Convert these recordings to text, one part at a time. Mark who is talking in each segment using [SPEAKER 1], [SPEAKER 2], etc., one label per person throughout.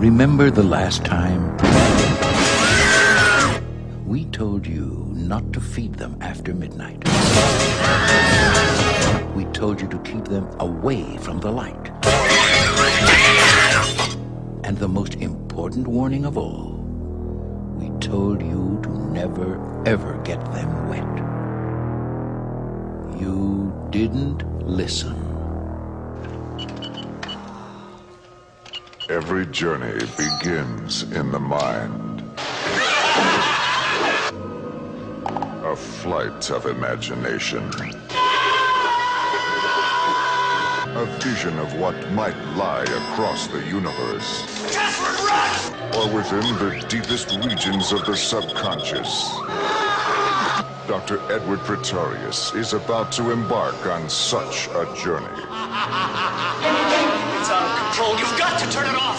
[SPEAKER 1] Remember the last time we told you not to feed them after midnight? We told you to keep them away from the light. And the most important warning of all, we told you to never, ever get them wet. You didn't listen.
[SPEAKER 2] Every journey begins in the mind. A flight of imagination. A vision of what might lie across the universe. Or within the deepest regions of the subconscious. Dr. Edward Pretorius is about to embark on such a journey.
[SPEAKER 3] It's out of control. You've got to turn it off.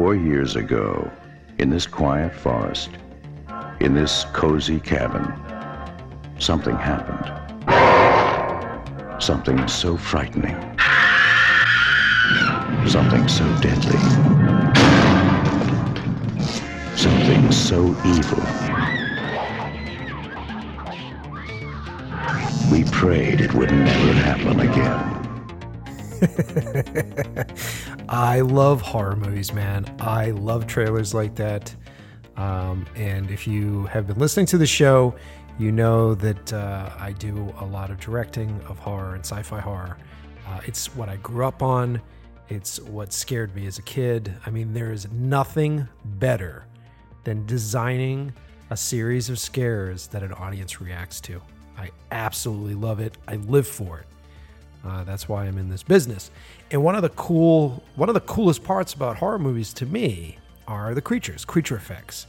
[SPEAKER 4] Four years ago, in this quiet forest, in this cozy cabin, something happened. Something so frightening. Something so deadly. Something so evil. We prayed it would never happen again.
[SPEAKER 5] I love horror movies, man. I love trailers like that. Um, and if you have been listening to the show, you know that uh, I do a lot of directing of horror and sci fi horror. Uh, it's what I grew up on, it's what scared me as a kid. I mean, there is nothing better than designing a series of scares that an audience reacts to. I absolutely love it. I live for it. Uh, that's why I'm in this business. And one of the cool, one of the coolest parts about horror movies to me are the creatures, creature effects.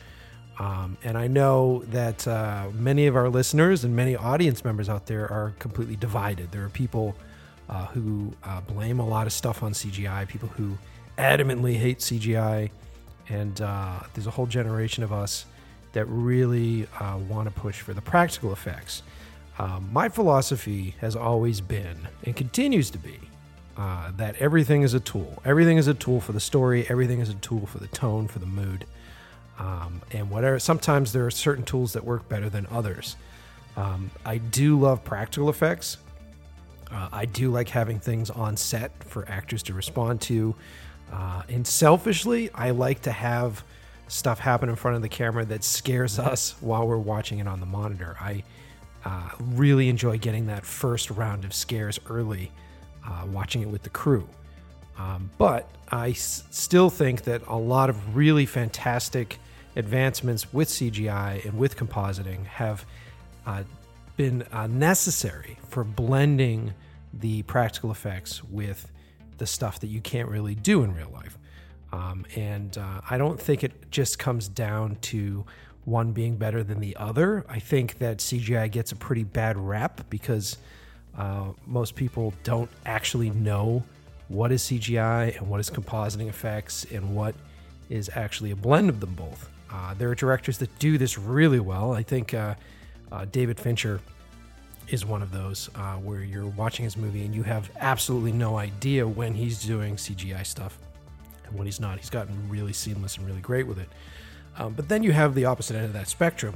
[SPEAKER 5] Um, and I know that uh, many of our listeners and many audience members out there are completely divided. There are people uh, who uh, blame a lot of stuff on CGI, people who adamantly hate CGI, and uh, there's a whole generation of us that really uh, want to push for the practical effects. Um, my philosophy has always been and continues to be uh, that everything is a tool. Everything is a tool for the story. Everything is a tool for the tone, for the mood, um, and whatever. Sometimes there are certain tools that work better than others. Um, I do love practical effects. Uh, I do like having things on set for actors to respond to. Uh, and selfishly, I like to have stuff happen in front of the camera that scares us while we're watching it on the monitor. I uh, really enjoy getting that first round of scares early, uh, watching it with the crew. Um, but I s- still think that a lot of really fantastic advancements with CGI and with compositing have uh, been uh, necessary for blending the practical effects with the stuff that you can't really do in real life. Um, and uh, I don't think it just comes down to one being better than the other. I think that CGI gets a pretty bad rap because uh, most people don't actually know what is CGI and what is compositing effects and what is actually a blend of them both. Uh, there are directors that do this really well. I think uh, uh, David Fincher is one of those uh, where you're watching his movie and you have absolutely no idea when he's doing CGI stuff and when he's not. He's gotten really seamless and really great with it. Um, but then you have the opposite end of that spectrum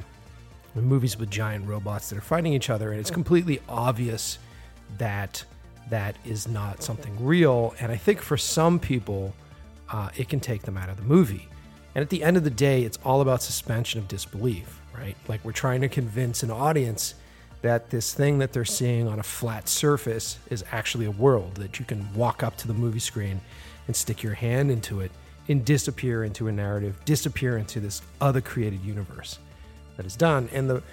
[SPEAKER 5] movies with giant robots that are fighting each other, and it's completely obvious that that is not something real. And I think for some people, uh, it can take them out of the movie. And at the end of the day, it's all about suspension of disbelief, right? Like we're trying to convince an audience that this thing that they're seeing on a flat surface is actually a world, that you can walk up to the movie screen and stick your hand into it and disappear into a narrative, disappear into this other created universe that is done. And the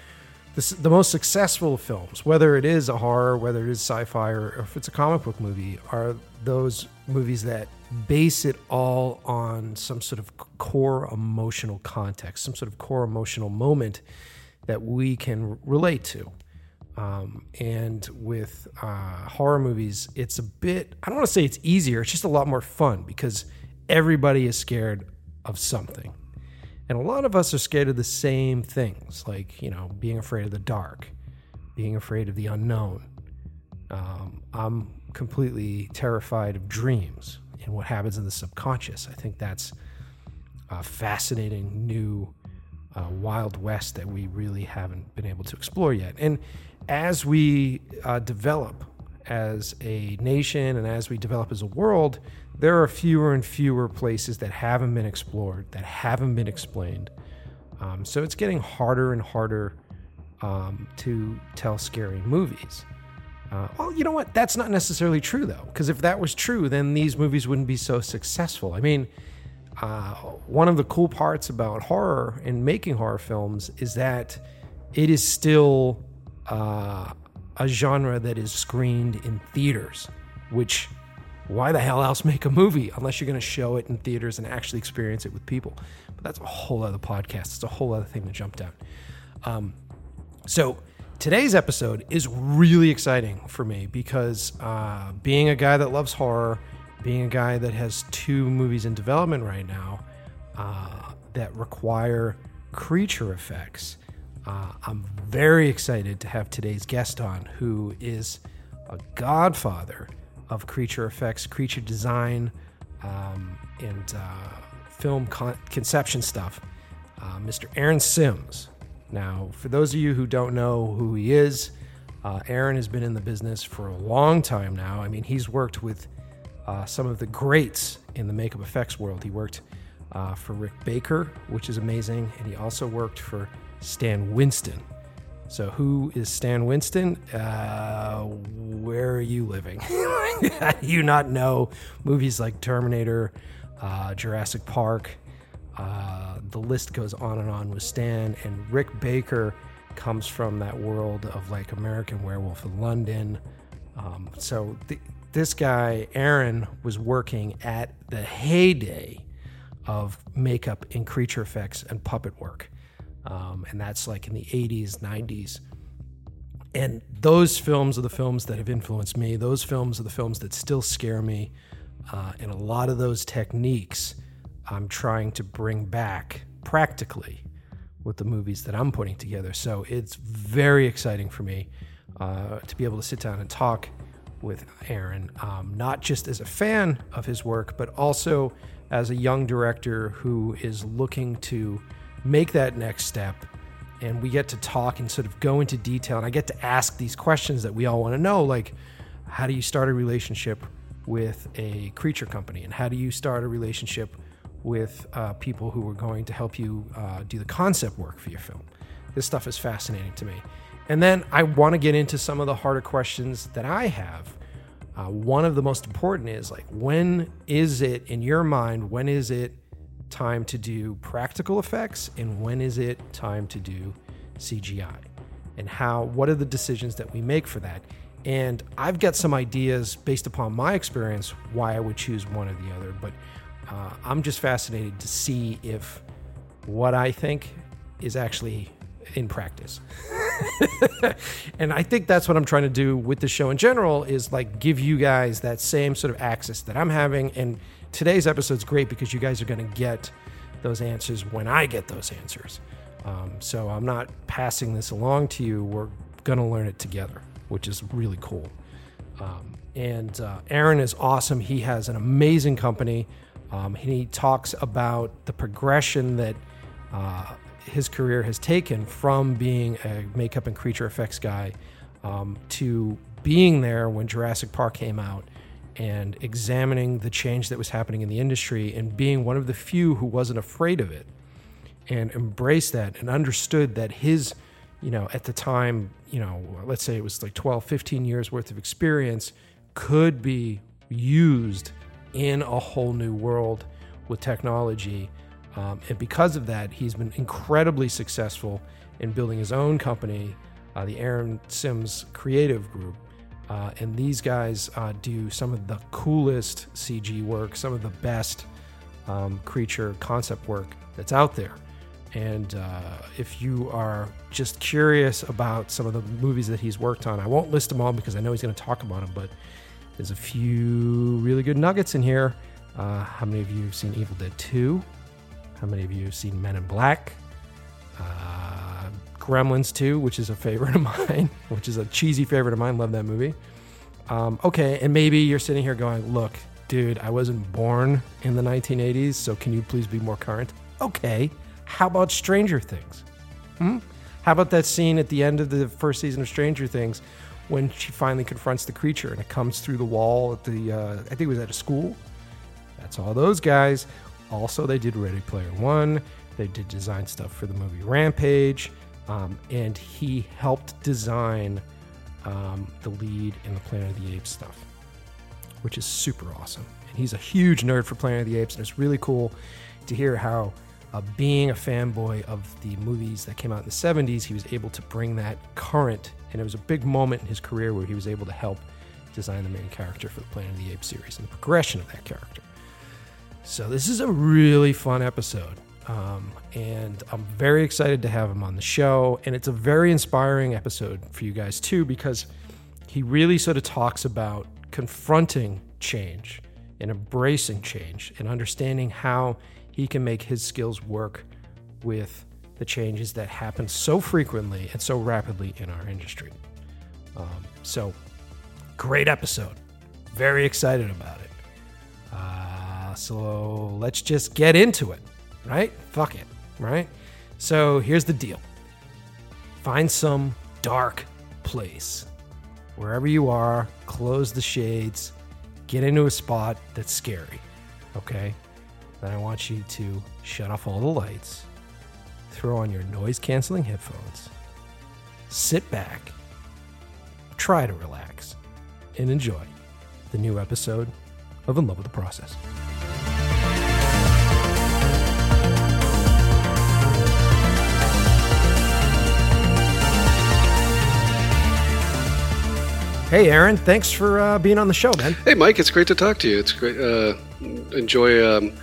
[SPEAKER 5] the, the most successful films, whether it is a horror, whether it is sci-fi, or if it's a comic book movie, are those movies that base it all on some sort of core emotional context, some sort of core emotional moment that we can relate to. Um, and with uh, horror movies, it's a bit, I don't want to say it's easier, it's just a lot more fun because everybody is scared of something. And a lot of us are scared of the same things, like, you know, being afraid of the dark, being afraid of the unknown. Um, I'm completely terrified of dreams and what happens in the subconscious. I think that's a fascinating new uh, Wild West that we really haven't been able to explore yet. And as we uh, develop as a nation and as we develop as a world, there are fewer and fewer places that haven't been explored, that haven't been explained. Um, so it's getting harder and harder um, to tell scary movies. Uh, well, you know what? That's not necessarily true, though, because if that was true, then these movies wouldn't be so successful. I mean, uh, one of the cool parts about horror and making horror films is that it is still uh, a genre that is screened in theaters, which why the hell else make a movie unless you're going to show it in theaters and actually experience it with people? But that's a whole other podcast. It's a whole other thing to jump down. Um, so today's episode is really exciting for me because uh, being a guy that loves horror, being a guy that has two movies in development right now uh, that require creature effects, uh, I'm very excited to have today's guest on, who is a godfather of creature effects, creature design, um, and uh, film con- conception stuff, uh, Mr. Aaron Sims. Now, for those of you who don't know who he is, uh, Aaron has been in the business for a long time now. I mean, he's worked with uh, some of the greats in the makeup effects world. He worked uh, for Rick Baker, which is amazing, and he also worked for Stan Winston. So, who is Stan Winston? Uh, where are you living? You not know movies like Terminator, uh, Jurassic Park? Uh, the list goes on and on with Stan. And Rick Baker comes from that world of like American Werewolf in London. Um, so, th- this guy, Aaron, was working at the heyday of makeup and creature effects and puppet work. Um, and that's like in the 80s, 90s. And those films are the films that have influenced me. Those films are the films that still scare me. Uh, and a lot of those techniques I'm trying to bring back practically with the movies that I'm putting together. So it's very exciting for me uh, to be able to sit down and talk with Aaron, um, not just as a fan of his work, but also as a young director who is looking to make that next step. And we get to talk and sort of go into detail. And I get to ask these questions that we all want to know like, how do you start a relationship with a creature company? And how do you start a relationship with uh, people who are going to help you uh, do the concept work for your film? This stuff is fascinating to me. And then I want to get into some of the harder questions that I have. Uh, one of the most important is like, when is it in your mind, when is it time to do practical effects and when is it time to do CGI? And how, what are the decisions that we make for that? And I've got some ideas based upon my experience why I would choose one or the other, but uh, I'm just fascinated to see if what I think is actually in practice. and I think that's what I'm trying to do with the show in general is like give you guys that same sort of access that I'm having. And today's episode's great because you guys are going to get those answers when I get those answers. Um, so I'm not passing this along to you. We're going to learn it together, which is really cool. Um, and uh, Aaron is awesome. He has an amazing company. Um, he talks about the progression that uh, his career has taken from being a makeup and creature effects guy um, to being there when Jurassic Park came out and examining the change that was happening in the industry and being one of the few who wasn't afraid of it and embraced that and understood that his, you know, at the time, you know, let's say it was like 12, 15 years worth of experience could be used in a whole new world with technology um, and because of that, he's been incredibly successful in building his own company, uh, the Aaron Sims Creative Group. Uh, and these guys uh, do some of the coolest CG work, some of the best um, creature concept work that's out there. And uh, if you are just curious about some of the movies that he's worked on, I won't list them all because I know he's going to talk about them, but there's a few really good nuggets in here. Uh, how many of you have seen Evil Dead 2? How many of you have seen Men in Black? Gremlins 2, which is a favorite of mine, which is a cheesy favorite of mine. Love that movie. Um, okay, and maybe you're sitting here going, look, dude, I wasn't born in the 1980s, so can you please be more current? Okay, how about Stranger Things? Hmm? How about that scene at the end of the first season of Stranger Things when she finally confronts the creature and it comes through the wall at the, uh, I think it was at a school? That's all those guys. Also, they did Ready Player One. They did design stuff for the movie Rampage. Um, and he helped design um, the lead in the Planet of the Apes stuff, which is super awesome. And he's a huge nerd for Planet of the Apes, and it's really cool to hear how, uh, being a fanboy of the movies that came out in the 70s, he was able to bring that current. And it was a big moment in his career where he was able to help design the main character for the Planet of the Apes series and the progression of that character. So, this is a really fun episode. Um, and I'm very excited to have him on the show. And it's a very inspiring episode for you guys, too, because he really sort of talks about confronting change and embracing change and understanding how he can make his skills work with the changes that happen so frequently and so rapidly in our industry. Um, so, great episode. Very excited about it. Uh, so, let's just get into it right? Fuck it, right? So here's the deal find some dark place. Wherever you are, close the shades, get into a spot that's scary, okay? Then I want you to shut off all the lights, throw on your noise canceling headphones, sit back, try to relax, and enjoy the new episode of In Love with the Process. Hey, Aaron, thanks for uh, being on the show, man.
[SPEAKER 6] Hey, Mike, it's great to talk to you. It's great. Uh, enjoy. Um,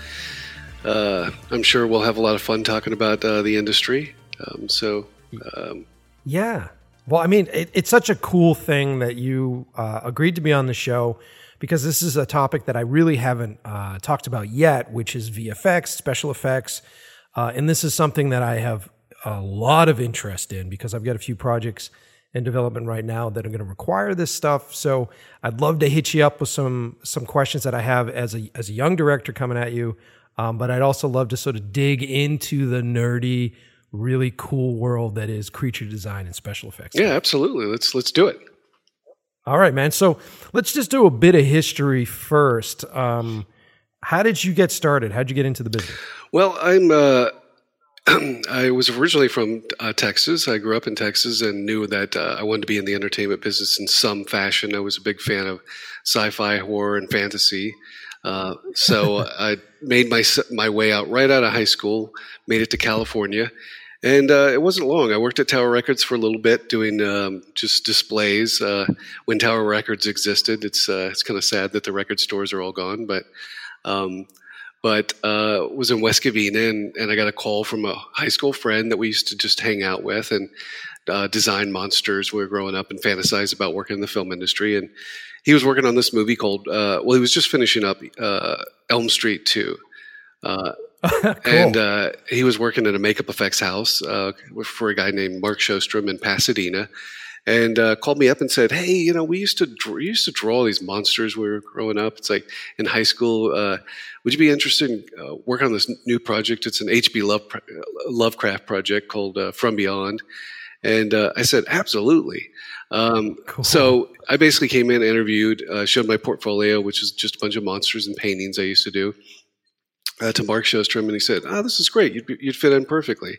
[SPEAKER 6] uh, I'm sure we'll have a lot of fun talking about uh, the industry. Um, so, um,
[SPEAKER 5] yeah. Well, I mean, it, it's such a cool thing that you uh, agreed to be on the show because this is a topic that I really haven't uh, talked about yet, which is VFX, special effects. and this is something that I have a lot of interest in because I've got a few projects in development right now that are going to require this stuff. So I'd love to hit you up with some some questions that I have as a as a young director coming at you. Um, but I'd also love to sort of dig into the nerdy, really cool world that is creature design and special effects.
[SPEAKER 6] Yeah, absolutely. Let's let's do it.
[SPEAKER 5] All right, man. So let's just do a bit of history first. Um, how did you get started? How'd you get into the business?
[SPEAKER 6] Well, I'm uh, I was originally from uh, Texas. I grew up in Texas and knew that uh, I wanted to be in the entertainment business in some fashion. I was a big fan of sci-fi, horror, and fantasy. Uh, so I made my my way out right out of high school. Made it to California, and uh, it wasn't long. I worked at Tower Records for a little bit, doing um, just displays uh, when Tower Records existed. It's uh, it's kind of sad that the record stores are all gone, but. Um, but uh, was in West Covina, and, and I got a call from a high school friend that we used to just hang out with and uh, design monsters. We were growing up and fantasize about working in the film industry, and he was working on this movie called. Uh, well, he was just finishing up uh, Elm Street Two. Uh, cool. And uh, he was working at a makeup effects house for a guy named Mark Shostrom in Pasadena, and uh, called me up and said, "Hey, you know, we used to draw, we used to draw these monsters when we were growing up. It's like in high school. Uh, would you be interested in uh, working on this new project? It's an H.P. Love, Lovecraft project called uh, From Beyond." And uh, I said, "Absolutely." Um, cool. So I basically came in, interviewed, uh, showed my portfolio, which is just a bunch of monsters and paintings I used to do. to Mark Shostrom, and he said, "Ah, oh, this is great. You'd, you'd fit in perfectly."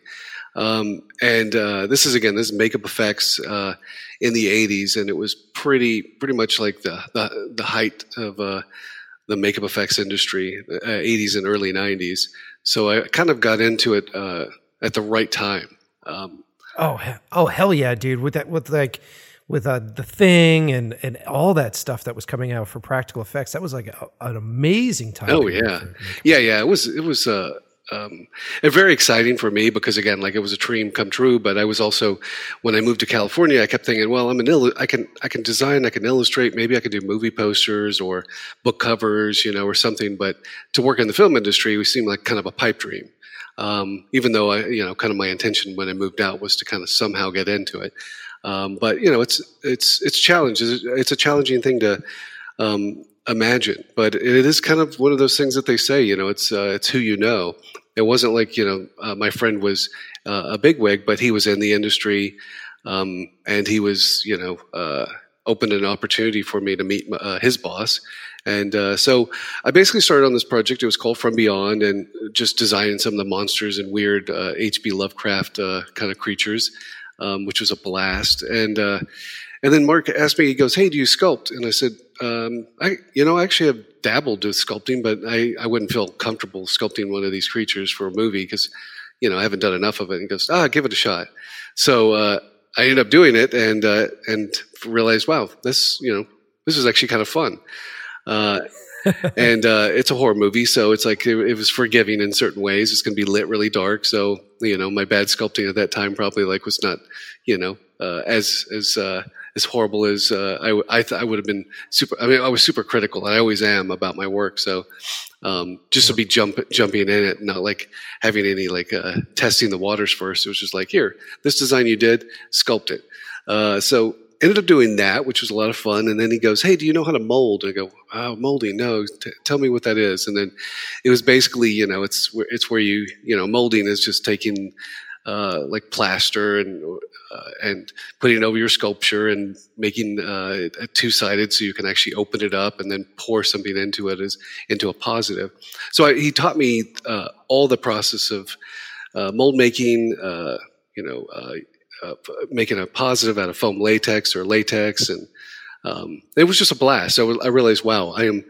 [SPEAKER 6] Um, and uh, this is again, this is makeup effects uh, in the '80s, and it was pretty pretty much like the the, the height of uh, the makeup effects industry, '80s uh, and early '90s. So I kind of got into it uh, at the right time. Um,
[SPEAKER 5] oh, oh hell yeah, dude! With that, with like with uh, the thing and and all that stuff that was coming out for practical effects, that was like a, an amazing time.
[SPEAKER 6] Oh yeah, yeah, yeah. It was it was. Uh, um, and very exciting for me because again, like it was a dream come true. But I was also, when I moved to California, I kept thinking, well, I'm an il- I can I can design, I can illustrate, maybe I can do movie posters or book covers, you know, or something. But to work in the film industry, we seemed like kind of a pipe dream. Um, even though I, you know, kind of my intention when I moved out was to kind of somehow get into it. Um, but you know, it's it's it's challenges. It's a challenging thing to um, imagine, but it is kind of one of those things that they say. You know, it's uh, it's who you know. It wasn't like you know, uh, my friend was uh, a bigwig, but he was in the industry, um, and he was you know uh, opened an opportunity for me to meet uh, his boss. And uh, so I basically started on this project. It was called From Beyond, and just designing some of the monsters and weird H.P. Lovecraft kind of creatures um, which was a blast. And uh, and then Mark asked me, he goes, "Hey, do you sculpt?" And I said, um, "I, you know, I actually have dabbled with sculpting, but I, I wouldn't feel comfortable sculpting one of these creatures for a movie because, you know, I haven't done enough of it." And he goes, "Ah, give it a shot." So uh, I ended up doing it and uh, and realized, wow, this you know, this is actually kind of fun. Uh, and uh, it's a horror movie, so it's like it, it, was forgiving in certain ways. It's going to be lit really dark, so you know my bad sculpting at that time probably like was not you know uh, as as uh, as horrible as uh, I I, th- I would have been super. I mean, I was super critical, and I always am about my work. So um, just to be jump jumping in it, not like having any like uh, testing the waters first. It was just like here, this design you did, sculpt it. Uh, so ended up doing that, which was a lot of fun. And then he goes, "Hey, do you know how to mold?" I go, "Oh, molding? No. T- tell me what that is." And then it was basically, you know, it's it's where you, you know, molding is just taking uh, like plaster and uh, and putting it over your sculpture and making uh, two sided so you can actually open it up and then pour something into it as into a positive. So I, he taught me uh, all the process of uh, mold making. Uh, you know, uh, making a positive out of foam latex or latex, and um, it was just a blast. So I realized, wow, I am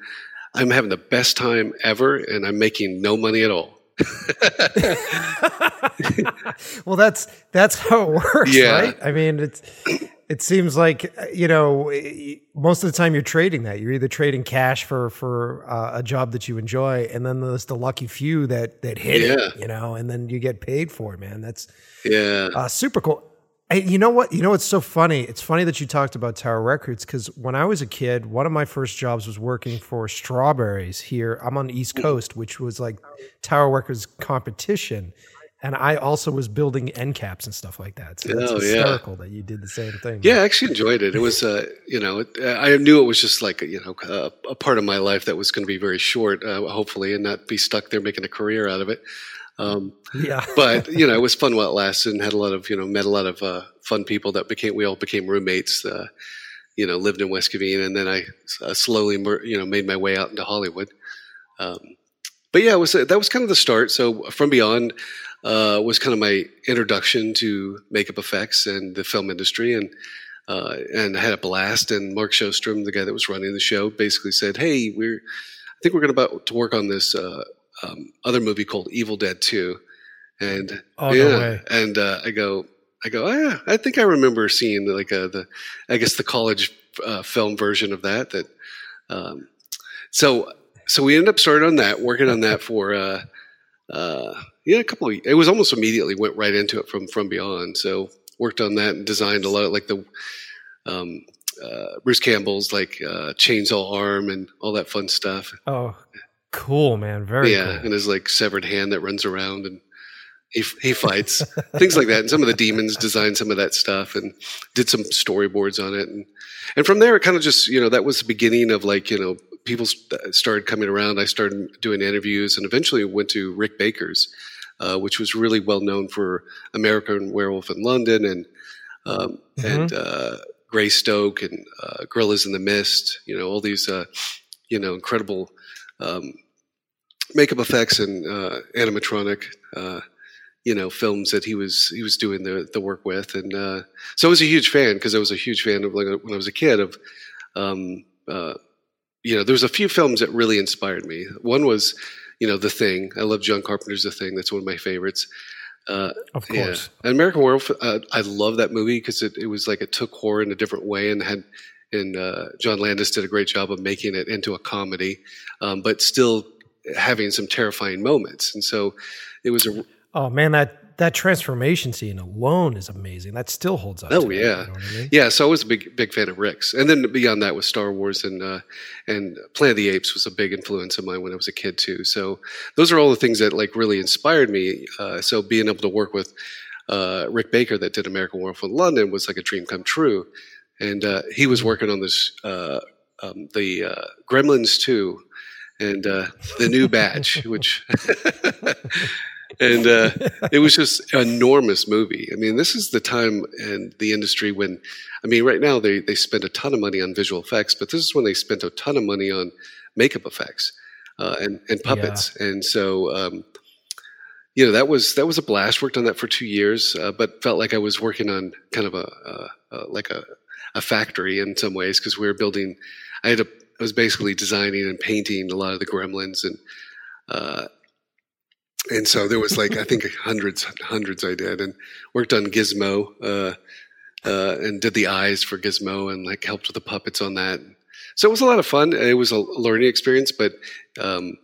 [SPEAKER 6] I'm having the best time ever, and I'm making no money at all.
[SPEAKER 5] well, that's that's how it works,
[SPEAKER 6] yeah.
[SPEAKER 5] right? I mean, it's it seems like you know most of the time you're trading that you're either trading cash for for uh, a job that you enjoy, and then there's the lucky few that that hit yeah. it, you know, and then you get paid for it, man. That's
[SPEAKER 6] yeah,
[SPEAKER 5] uh, super cool. Hey, you know what? You know what's so funny? It's funny that you talked about Tower Records because when I was a kid, one of my first jobs was working for Strawberries here. I'm on the East Coast, which was like Tower Records competition, and I also was building end caps and stuff like that. So it's oh, hysterical yeah. that you did the same thing.
[SPEAKER 6] Yeah, I actually enjoyed it. It was, uh, you know, I knew it was just like you know a, a part of my life that was going to be very short, uh, hopefully, and not be stuck there making a career out of it. Um,
[SPEAKER 5] yeah.
[SPEAKER 6] but you know, it was fun while it lasted, and had a lot of you know met a lot of uh, fun people that became we all became roommates. Uh, you know, lived in West Covina, and then I uh, slowly you know made my way out into Hollywood. Um, but yeah, it was that was kind of the start. So from beyond uh, was kind of my introduction to makeup effects and the film industry, and uh, and I had a blast. And Mark Shostrom, the guy that was running the show, basically said, "Hey, we're I think we're going about to work on this uh, um, other movie called Evil Dead Two, and
[SPEAKER 5] oh,
[SPEAKER 6] yeah,
[SPEAKER 5] no
[SPEAKER 6] and uh, I go, I go, oh, yeah, I think I remember seeing like a, uh, the, I guess the college uh, film version of that. That, um, so so we ended up starting on that, working on that for, uh, uh, yeah, a couple of. It was almost immediately went right into it from from beyond. So worked on that and designed a lot like the. Um, uh, Bruce Campbell's like uh, chainsaw arm and all that fun stuff.
[SPEAKER 5] Oh, Cool, man. Very
[SPEAKER 6] yeah,
[SPEAKER 5] cool.
[SPEAKER 6] and his like severed hand that runs around and he he fights things like that. And some of the demons designed some of that stuff and did some storyboards on it. And and from there, it kind of just you know that was the beginning of like you know people started coming around. I started doing interviews and eventually went to Rick Baker's, uh, which was really well known for American Werewolf in London and um, mm-hmm. and uh, Greystoke and uh, Gorillas in the Mist. You know all these uh, you know incredible um, makeup effects and uh, animatronic, uh, you know, films that he was he was doing the the work with, and uh, so I was a huge fan because I was a huge fan of like when I was a kid of, um, uh, you know, there was a few films that really inspired me. One was, you know, The Thing. I love John Carpenter's The Thing. That's one of my favorites.
[SPEAKER 5] Uh, of course,
[SPEAKER 6] yeah. American Werewolf. Uh, I love that movie because it, it was like it took horror in a different way and had and uh, John Landis did a great job of making it into a comedy, um, but still having some terrifying moments. And so it was a
[SPEAKER 5] oh man that that transformation scene alone is amazing. That still holds up.
[SPEAKER 6] Oh yeah,
[SPEAKER 5] you know I mean?
[SPEAKER 6] yeah. So I was a big big fan of Rick's, and then beyond that was Star Wars and uh, and Planet of the Apes was a big influence of mine when I was a kid too. So those are all the things that like really inspired me. Uh, so being able to work with uh, Rick Baker that did American Werewolf in London was like a dream come true, and uh, he was working on this uh, um, the uh, Gremlins two and uh, the new batch, which. and uh, it was just an enormous movie. I mean, this is the time in the industry when, I mean, right now they they spend a ton of money on visual effects, but this is when they spent a ton of money on makeup effects uh, and and puppets, and so. Um, you know that was that was a blast. Worked on that for two years, uh, but felt like I was working on kind of a, like a, a factory in some ways because we were building. I had a I was basically designing and painting a lot of the gremlins and uh, and so there was like I think hundreds hundreds I did and worked on Gizmo uh, uh, and did the eyes for Gizmo and like helped with the puppets on that. So it was a lot of fun. It was a learning experience, but um,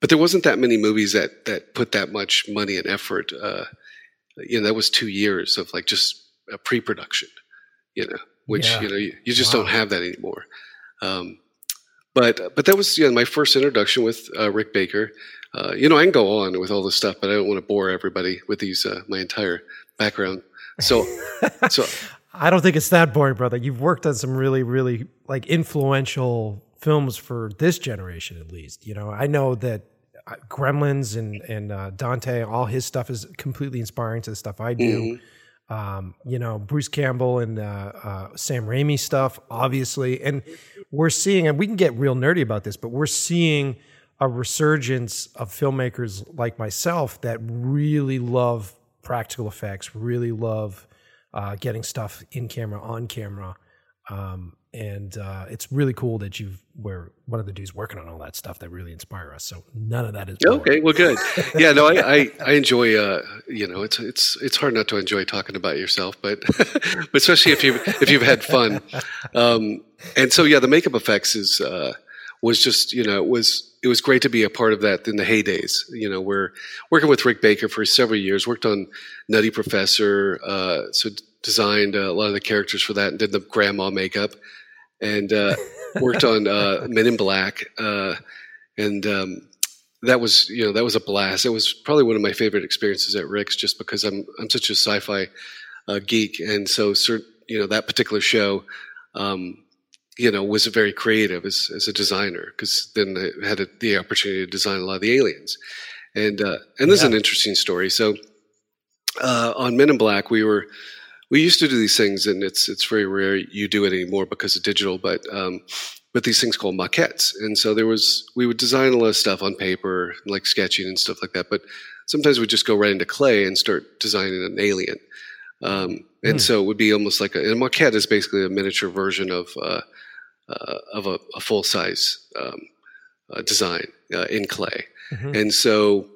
[SPEAKER 6] but there wasn't that many movies that that put that much money and effort. Uh, you know, that was two years of like just a pre-production. You know, which
[SPEAKER 5] Yeah.
[SPEAKER 6] you know you, you just
[SPEAKER 5] Wow.
[SPEAKER 6] don't have that anymore. Um, but but that was you know, my first introduction with uh, Rick Baker. Uh, you know, I can go on with all this stuff, but I don't want to bore everybody with these uh, my entire background. So so
[SPEAKER 5] I don't think it's that boring, brother. You've worked on some really, really like influential films for this generation, at least. You know, I know that uh, Gremlins and and uh, Dante, all his stuff is completely inspiring to the stuff I do. Um, you know, Bruce Campbell and uh, uh, Sam Raimi stuff, obviously, and we're seeing, and we can get real nerdy about this, but we're seeing a resurgence of filmmakers like myself that really love practical effects, really love uh, getting stuff in camera, on camera. Um, and uh, it's really cool that you've were one of the dudes working on all that stuff that really inspire us. So none of that is boring.
[SPEAKER 6] Okay, well, good. Yeah, no, I, I, I enjoy. Uh, you know, it's it's it's hard not to enjoy talking about yourself, but but especially if you if you've had fun. Um, and so, yeah, the makeup effects is uh, was just you know it was it was great to be a part of that in the heydays. You know, we're working with Rick Baker for several years. Worked on Nutty Professor, uh, so designed a lot of the characters for that, and did the grandma makeup, and uh, worked on uh, Men in Black, uh, and um, that was you know that was a blast. It was probably one of my favorite experiences at Rick's, just because I'm I'm such a sci-fi uh, geek, and so cer you know that particular show, um, you know, was very creative as as a designer because then I had a, the opportunity to design a lot of the aliens, and uh, and this is an interesting story. So uh, on Men in Black, we were we used to do these things, and it's it's very rare you do it anymore because of digital, but um, but these things called maquettes, and so there was we would design a lot of stuff on paper, like sketching and stuff like that, but sometimes we'd just go right into clay and start designing an alien. Um, and so it would be almost like a, and a maquette is basically a miniature version of uh, uh, of a, a full size um, uh, design uh, in clay. And so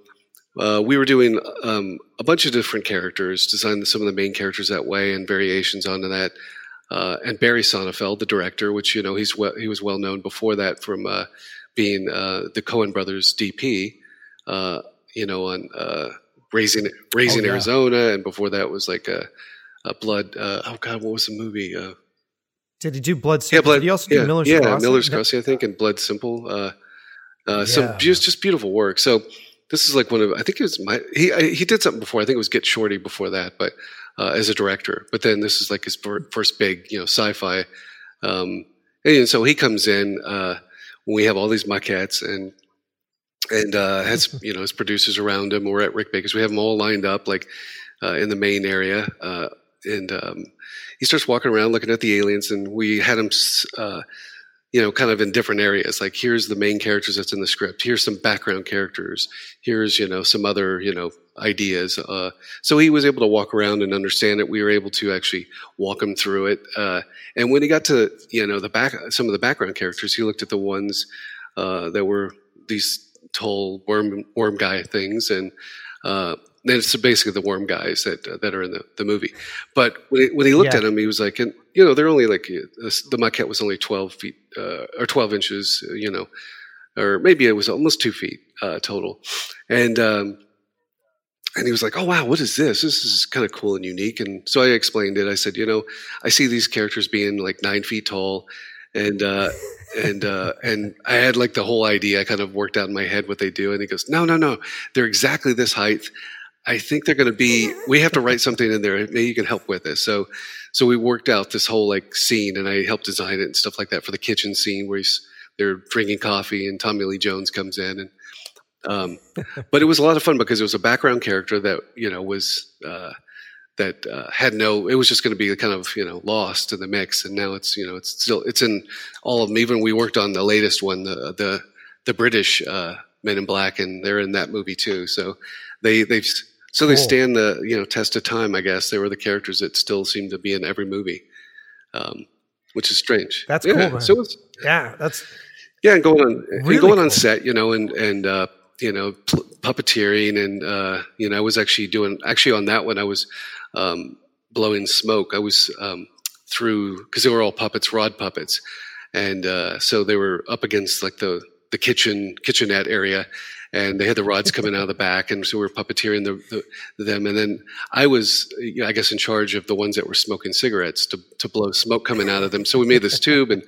[SPEAKER 6] uh, we were doing um, a bunch of different characters, designed some of the main characters that way and variations onto that. Uh, and Barry Sonnenfeld, the director, which you know he's well, he was well known before that from uh, being uh, the Coen brothers DP, uh, you know, on uh, Raising Raising
[SPEAKER 5] Oh, yeah.
[SPEAKER 6] Arizona, and before that was like a, a Blood. Uh, oh God, what was the movie? Uh,
[SPEAKER 5] Did he do Blood Simple?
[SPEAKER 6] yeah, Blood.
[SPEAKER 5] Did he also
[SPEAKER 6] yeah,
[SPEAKER 5] do Miller's
[SPEAKER 6] yeah,
[SPEAKER 5] Crossing?
[SPEAKER 6] Miller's Crossing, I think, and Blood Simple. Uh, uh, some just just beautiful work. So this is like one of I think it was my he I, he did something before. I think it was Get Shorty before that, but uh, as a director. But then this is like his fir- first big you know sci-fi. Um, and so he comes in uh, when we have all these maquettes and and uh, has you know his producers around him. We're at Rick Baker's. We have them all lined up like uh, in the main area, uh, and um, he starts walking around looking at the aliens. And we had him, uh, you know, kind of in different areas. Like here's the main characters that's in the script. Here's some background characters. Here's you know some other you know ideas. Uh, so he was able to walk around and understand it. We were able to actually walk him through it. Uh, and when he got to you know the back some of the background characters, he looked at the ones uh, that were these tall worm worm guy things, and uh, it's basically the worm guys that uh, that are in the, the movie. But when he, when he looked
[SPEAKER 5] Yeah.
[SPEAKER 6] at him, he was like, and you know, they're only like uh, the maquette was only twelve feet uh, or twelve inches, uh, you know, or maybe it was almost two feet uh, total, and. Um, and he was like, "Oh wow, what is this? This is kind of cool and unique." And so I explained it. I said, "You know, I see these characters being like nine feet tall, and uh, and uh, and I had like the whole idea. I kind of worked out in my head what they do." And he goes, "No, no, no, they're exactly this height. I think they're going to be. We have to write something in there. Maybe you can help with this." So, so we worked out this whole like scene, and I helped design it and stuff like that for the kitchen scene where he's they're drinking coffee, and Tommy Lee Jones comes in and um, but it was a lot of fun because it was a background character that you know was uh, that uh, had no. It was just going to be kind of you know lost in the mix, and now it's you know it's still it's in all of them. Even we worked on the latest one, the the the British uh, Men in Black, and they're in that movie too. So they they've so they stand the you know test of time. I guess they were the characters that still seem to be in every movie, um, which is strange.
[SPEAKER 5] That's
[SPEAKER 6] yeah,
[SPEAKER 5] cool. Man.
[SPEAKER 6] So it's,
[SPEAKER 5] yeah, that's
[SPEAKER 6] yeah, and going on
[SPEAKER 5] Really
[SPEAKER 6] and going
[SPEAKER 5] cool.
[SPEAKER 6] on set, you know, and and uh, you know, pl- puppeteering, and uh, you know, I was actually doing actually on that one, I was um, blowing smoke. I was um, through because they were all puppets, rod puppets, and uh, so they were up against like the the kitchen kitchenette area. And they had the rods coming out of the back, and so we were puppeteering the, the, them. And then I was, I guess, in charge of the ones that were smoking cigarettes to, to blow smoke coming out of them. So we made this tube, and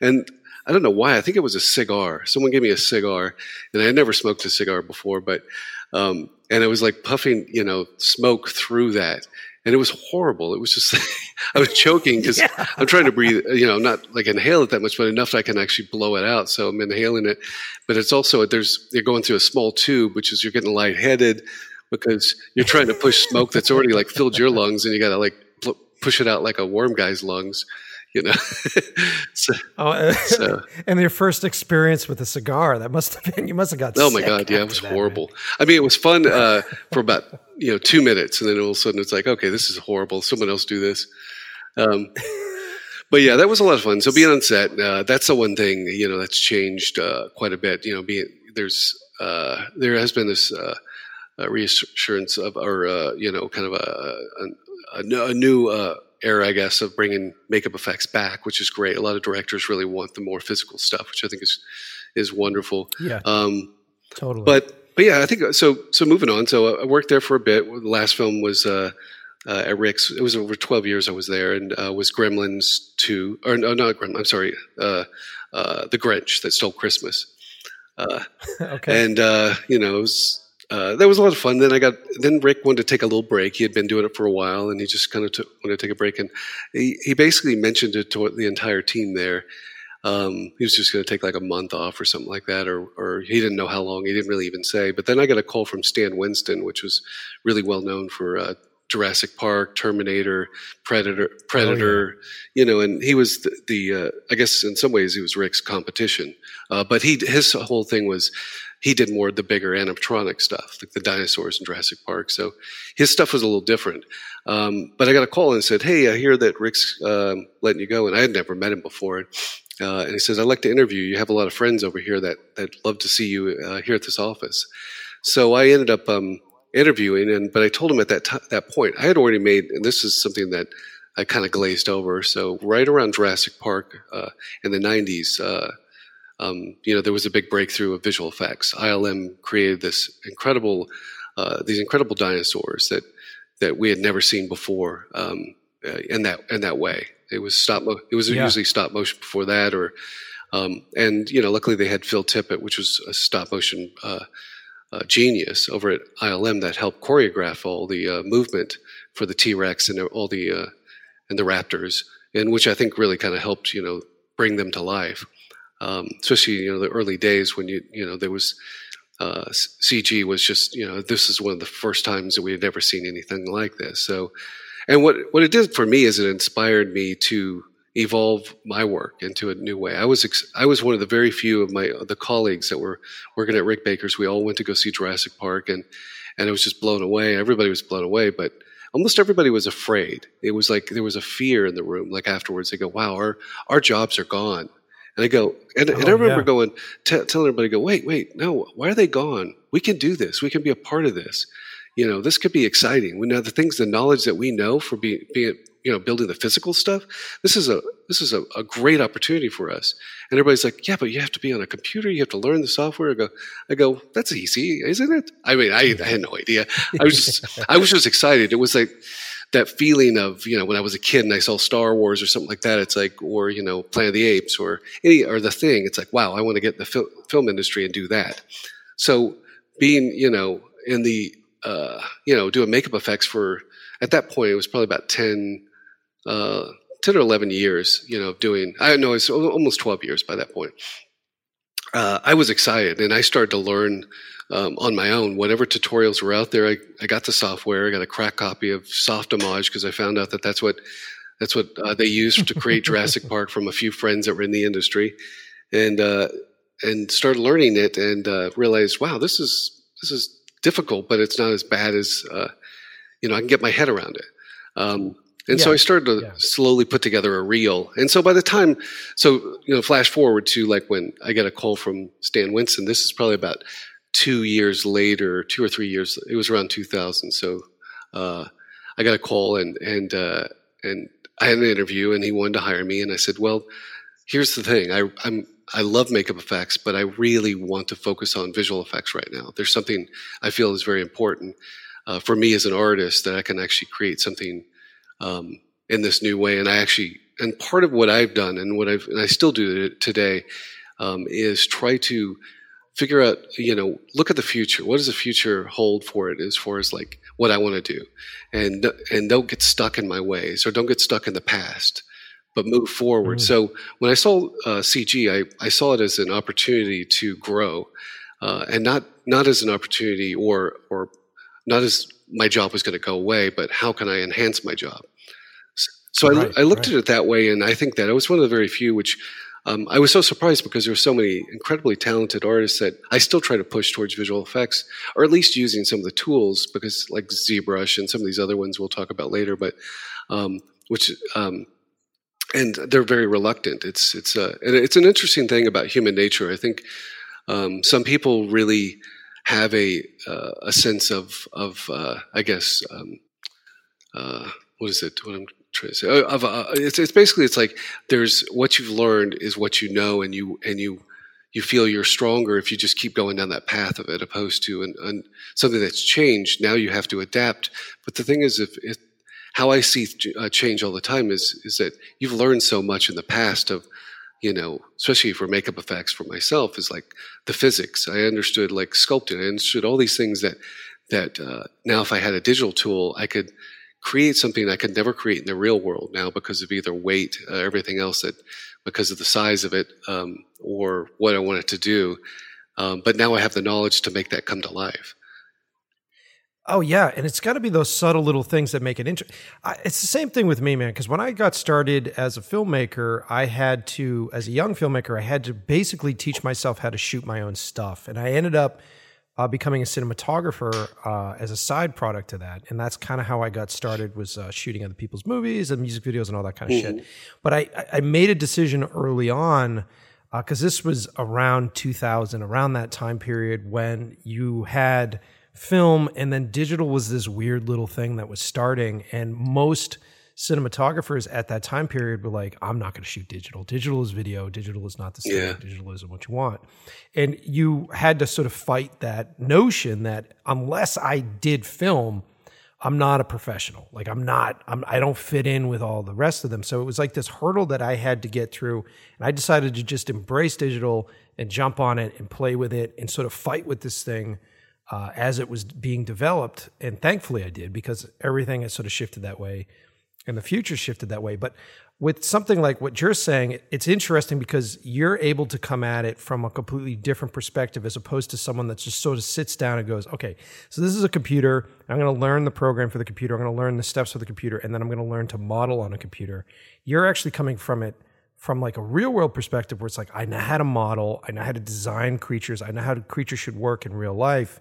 [SPEAKER 6] and I don't know why. I think it was a cigar. Someone gave me a cigar, and I had never smoked a cigar before, but um, and it was like puffing, you know, smoke through that, and it was horrible. It was just I was choking because I'm trying to breathe, you know, not like inhale it that much, but enough that I can actually blow it out. So I'm inhaling it, but it's also there's you're going through a small tube, which is you're getting lightheaded because you're trying to push smoke that's already like filled your lungs, and you got to like pl- push it out like a worm guy's lungs, you know. so,
[SPEAKER 5] oh, uh,
[SPEAKER 6] So-
[SPEAKER 5] and your first experience with a cigar. That must have been you must have got.
[SPEAKER 6] Oh my god, yeah, it was
[SPEAKER 5] that, man.
[SPEAKER 6] horrible. I mean, it was fun uh, for about you know two minutes, and then all of a sudden it's like, okay, this is horrible. Someone else do this. Um, but yeah, that was a lot of fun. So being on set, uh, that's the one thing you know that's changed uh, quite a bit. You know, being there's uh, there has been this uh, uh, reassurance of, or uh, you know, kind of a, a, a new- a new uh, era, I guess, of bringing makeup effects back, which is great. A lot of directors really want the more physical stuff, which I think is is wonderful.
[SPEAKER 5] Yeah,
[SPEAKER 6] Um,
[SPEAKER 5] totally.
[SPEAKER 6] but but yeah, I think so. So moving on. So I worked there for a bit. The last film was uh, uh, at Rick's. It was over twelve years I was there, and uh, was Gremlins two or no, not Gremlins. I'm sorry, uh, uh, the Grinch that stole Christmas. Uh,
[SPEAKER 5] okay.
[SPEAKER 6] and uh, you know, it was uh, that was a lot of fun. Then I got then Rick wanted to take a little break. He had been doing it for a while, and he just kind of took, wanted to take a break. And he, he basically mentioned it to the entire team there. Um, he was just going to take like a month off or something like that, or or he didn't know how long. He didn't really even say. But then I got a call from Stan Winston, which was really well known for. Uh, Jurassic Park, Terminator, Predator, Predator, you know, and he was the, the uh, I guess in some ways he was Rick's competition. Uh, but he his whole thing was he did more of the bigger animatronic stuff, like the dinosaurs in Jurassic Park. So his stuff was a little different. Um, but I got a call and said, "Hey, I hear that Rick's um, letting you go," and I had never met him before. Uh, and he says, "I'd like to interview you. You have a lot of friends over here that that love to see you uh, here at this office." So I ended up um, interviewing, and but I told him at that t- that point I had already made, and this is something that I kind of glazed over. So right around Jurassic Park uh, in the '90s, uh, um, you know, there was a big breakthrough of visual effects. ILM created this incredible, uh, these incredible dinosaurs that that we had never seen before um, uh, in that in that way. It was stop. Mo- it was
[SPEAKER 5] Yeah.
[SPEAKER 6] usually stop motion before that, or um, and you know, luckily they had Phil Tippett, which was a stop motion uh, uh, genius over at ILM that helped choreograph all the uh, movement for the T Rex and all the uh, and the Raptors, and which I think really kind of helped you know bring them to life. Um, especially you know the early days when you you know there was uh, CG was just you know this is one of the first times that we had ever seen anything like this. So, and what what it did for me is it inspired me to evolve my work into a new way. I was ex- I was one of the very few of my the colleagues that were working at Rick Baker's. We all went to go see Jurassic Park, and and I was just blown away. Everybody was blown away, but almost everybody was afraid. It was like there was a fear in the room. Like afterwards, they go, "Wow, our our jobs are gone." And I go, and, and I
[SPEAKER 5] Oh,
[SPEAKER 6] remember
[SPEAKER 5] yeah.
[SPEAKER 6] going, t- telling everybody, "Go, wait, wait, no, why are they gone? We can do this. We can be a part of this. You know, this could be exciting. We know the things, the knowledge that we know for being being you know building the physical stuff. This is a this is a, a great opportunity for us. And everybody's like, yeah, but you have to be on a computer. You have to learn the software. I go, I go, that's easy, isn't it? I mean, I, I had no idea. I was just I was just excited. It was like that feeling of you know when I was a kid and I saw Star Wars or something like that. It's like or you know Planet of the Apes or any or the Thing. It's like wow, I want to get in the fil- film industry and do that. So being you know in the uh, you know doing makeup effects for at that point it was probably about 10, uh, 10 or 11 years you know doing i know it's almost 12 years by that point uh, i was excited and i started to learn um, on my own. Whatever tutorials were out there I, I got the software. I got a crack copy of softimage because i found out that that's what that's what uh, they used to create jurassic park from a few friends that were in the industry. And uh, and started learning it and uh, realized wow this is this is difficult but it's not as bad as uh, you know, I can get my head around it. Um, and yeah. so I started to yeah. slowly put together a reel. And so by the time, so, you know, flash forward to like when I get a call from Stan Winston, this is probably about two years later, two or three years, it was around 2000. So, uh, I got a call and, and, uh, and I had an interview and he wanted to hire me. And I said, well, here's the thing. I, I'm, I love makeup effects, but I really want to focus on visual effects right now. There's something I feel is very important uh, for me as an artist that I can actually create something um, in this new way. And I actually, and part of what I've done and what I've, and I still do today, um, is try to figure out, you know, look at the future. What does the future hold for it as far as like what I want to do, and and don't get stuck in my ways or don't get stuck in the past, but move forward. Mm. So when I saw uh, CG, I I saw it as an opportunity to grow. Uh, and not not as an opportunity or or not as my job was going to go away, but how can I enhance my job? So right, I, I, looked right. at it that way, and I think that I was one of the very few which um, I was so surprised because there were so many incredibly talented artists that I still try to push towards visual effects, or at least using some of the tools, because like ZBrush and some of these other ones we'll talk about later, but um, which um, and they're very reluctant. It's it's a it's an interesting thing about human nature. I think um, some people really have a uh, a sense of of uh, I guess um, uh, what is it? What I'm trying to say? Oh, of, uh, it's it's basically it's like there's what you've learned is what you know, and you and you you feel you're stronger if you just keep going down that path of it, opposed to an, an something that's changed. Now you have to adapt. But the thing is, if it, how I see uh, change all the time is is that you've learned so much in the past of you know, especially for makeup effects for myself, is like the physics. I understood like sculpting. I understood all these things that that uh, now, if I had a digital tool, I could create something I could never create in the real world now because of either weight, uh, everything else that because of the size of it, um, or what I wanted to do. Um, but now I have the knowledge to make that come to life.
[SPEAKER 5] Oh yeah, and it's got to be those subtle little things that make it interesting. It's the same thing with me, man. Because when I got started as a filmmaker, I had to, as a young filmmaker, I had to basically teach myself how to shoot my own stuff, and I ended up uh, becoming a cinematographer uh, as a side product to that. And that's kind of how I got started was uh, shooting other people's movies and music videos and all that kind of mm-hmm. shit. But I, I made a decision early on because uh, this was around 2000, around that time period when you had film and then digital was this weird little thing that was starting and most cinematographers at that time period were like i'm not going to shoot digital. Digital is video. Digital is not the same yeah. digital isn't what you want. And you had to sort of fight that notion that unless i did film i'm not a professional. Like i'm not I'm, i don't fit in with all the rest of them. So it was like this hurdle that i had to get through and i decided to just embrace digital and jump on it and play with it and sort of fight with this thing uh, as it was being developed. And thankfully I did because everything has sort of shifted that way and the future shifted that way. But with something like what you're saying, it's interesting because you're able to come at it from a completely different perspective as opposed to someone that just sort of sits down and goes, okay, so this is a computer. I'm going to learn the program for the computer. I'm going to learn the steps for the computer, and then I'm going to learn to model on a computer. You're actually coming from it from like a real world perspective where it's like, I know how to model, I know how to design creatures, I know how creatures should work in real life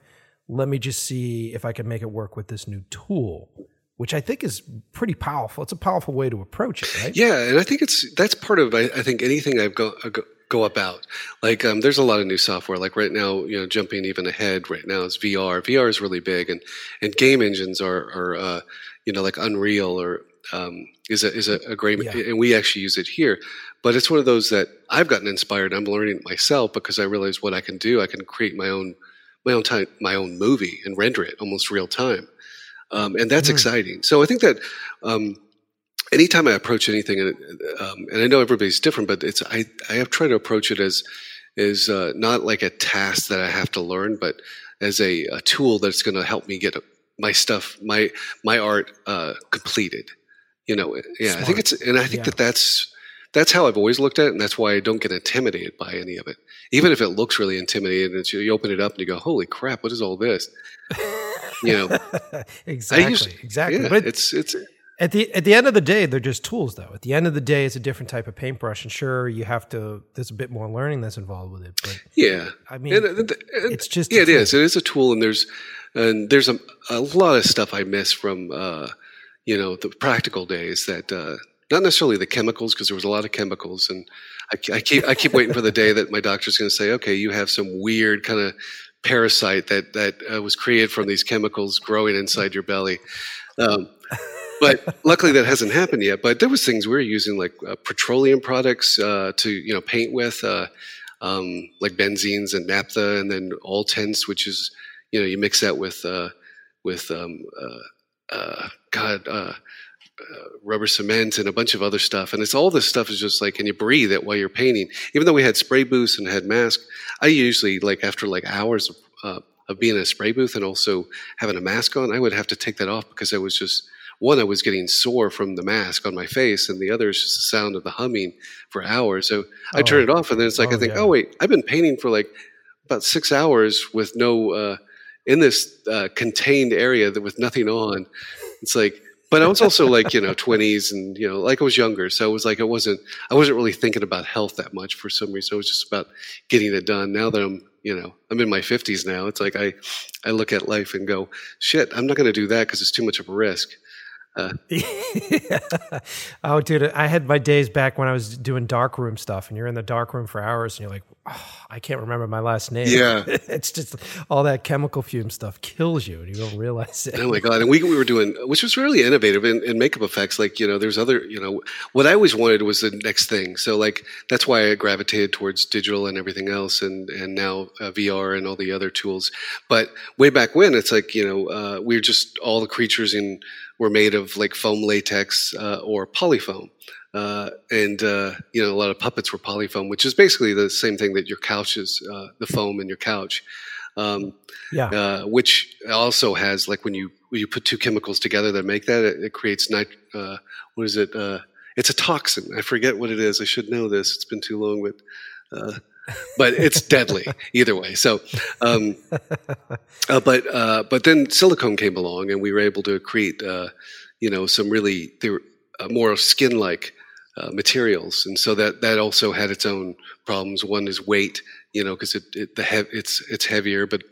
[SPEAKER 5] let me just see if I can make it work with this new tool which I think is pretty powerful. It's a powerful way to approach it, right?
[SPEAKER 6] Yeah, and I think it's that's part of I, I think anything I go, I go, go about. Like um, there's a lot of new software. Like right now, you know, jumping even ahead right now is VR. VR is really big, and and game engines are are uh, you know like Unreal or um, is a is a, a great,
[SPEAKER 5] Yeah.
[SPEAKER 6] and we actually use it here. But it's one of those that I've gotten inspired. I'm learning it myself because I realize what I can do. I can create my own my own time, my own movie and render it almost real time, um, and that's
[SPEAKER 5] Mm.
[SPEAKER 6] exciting. So I think that. Um, Anytime I approach anything, and, um, and I know everybody's different, but it's I, I have tried to approach it as is uh, not like a task that I have to learn, but as a, a tool that's going to help me get my stuff, my my art uh, completed. You know, yeah, I think it's, and I think
[SPEAKER 5] Yeah.
[SPEAKER 6] that that's that's how I've always looked at it, and that's why I don't get intimidated by any of it, even if it looks really intimidating. And you, open it up and you go, "Holy crap! What is all this?" You know,
[SPEAKER 5] exactly,
[SPEAKER 6] used,
[SPEAKER 5] exactly.
[SPEAKER 6] Yeah,
[SPEAKER 5] but
[SPEAKER 6] it's it's
[SPEAKER 5] at the at the end of the day, they're just tools, though. At the end of the day, it's a different type of paintbrush, and sure, you have to. There's a bit more learning that's involved with it, but
[SPEAKER 6] Yeah,
[SPEAKER 5] I mean,
[SPEAKER 6] and, and- and-
[SPEAKER 5] it's just
[SPEAKER 6] yeah, it is. It is a tool, and there's and there's a, a lot of stuff I miss from uh, you know the practical days that uh, not necessarily the chemicals because there was a lot of chemicals, and I, I keep I keep waiting for the day that my doctor's going to say, okay, you have some weird kind of parasite that that uh, was created from these chemicals growing inside your belly. Um, but luckily that hasn't happened yet. But there was things we were using like uh, petroleum products uh, to you know paint with, uh, um, like benzenes and naphtha, and then all tints, which is you know you mix that with uh, with um, uh, God. Uh, rubber cement and a bunch of other stuff, and it's all this stuff is just like, can you breathe it while you're painting. Even though we had spray booths and had masks, I usually like after like hours of, uh, of being in a spray booth and also having a mask on, I would have to take that off because I was just one, I was getting sore from the mask on my face, and the other is just the sound of the humming for hours. So I turn it off, and then it's like I
[SPEAKER 5] Oh,
[SPEAKER 6] think,
[SPEAKER 5] yeah.
[SPEAKER 6] oh wait, I've been painting for like about six hours with no uh, in this uh, contained area that with nothing on. It's like, but I was also like you know twenties and you know like I was younger, so it was like I wasn't I wasn't really thinking about health that much for some reason. It was just about getting it done. Now that I'm you know I'm in my fifties now, it's like I I look at life and go, shit, I'm not going to do that because it's too much of a risk.
[SPEAKER 5] oh, dude, I had my days back when I was doing darkroom stuff, and you're in the darkroom for hours, and you're like, oh, I can't remember my last name.
[SPEAKER 6] Yeah.
[SPEAKER 5] it's just all that chemical fume stuff kills you, and you don't realize it.
[SPEAKER 6] Oh my god! And we we were doing, which was really innovative in, in makeup effects. Like you know, there's other, you know, what I always wanted was the next thing. So like that's why I gravitated towards digital and everything else, and and now uh, VR and all the other tools. But way back when, it's like you know, uh, we were just all the creatures in were made of like foam latex uh, or polyfoam. Uh, and uh, you know a lot of puppets were polyfoam, which is basically the same thing that your couch is, uh, the foam in your couch. Um,
[SPEAKER 5] Yeah.
[SPEAKER 6] uh, which also has like when you when you put two chemicals together that make that it, it creates nit- uh, what is it uh, it's a toxin i forget what it is i should know this it's been too long but uh, but it's deadly either way. So um, uh, but uh, but then silicone came along and we were able to create uh, you know some really they were uh, more skin like uh, materials. And so that that also had its own problems. One is weight you know because it, it the hev- it's it's heavier. But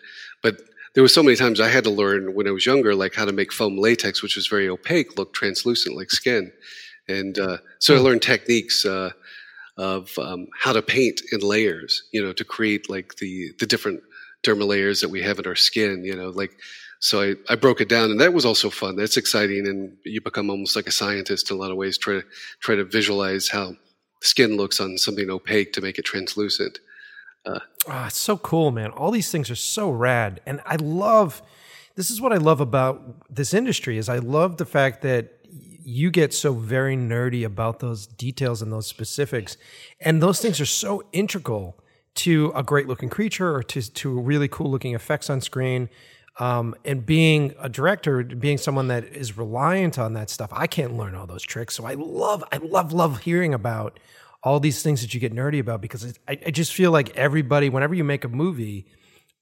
[SPEAKER 6] but there were so many times I had to learn when I was younger, like how to make foam latex, which was very opaque, look translucent like skin. And uh, so I learned techniques uh, of um, how to paint in layers, you know, to create like the the different dermal layers that we have in our skin, you know, like. So I, I broke it down, and that was also fun. That's exciting, and you become almost like a scientist in a lot of ways. Try to try to visualize how skin looks on something opaque to make it translucent.
[SPEAKER 5] Oh, it's so cool, man. All these things are so rad. And I love this is what I love about this industry is I love the fact that you get so very nerdy about those details and those specifics. And those things are so integral to a great looking creature or to, to really cool looking effects on screen. Um, and being a director, being someone that is reliant on that stuff, I can't learn all those tricks. So I love, I love, love hearing about all these things that you get nerdy about because I, I just feel like everybody, whenever you make a movie,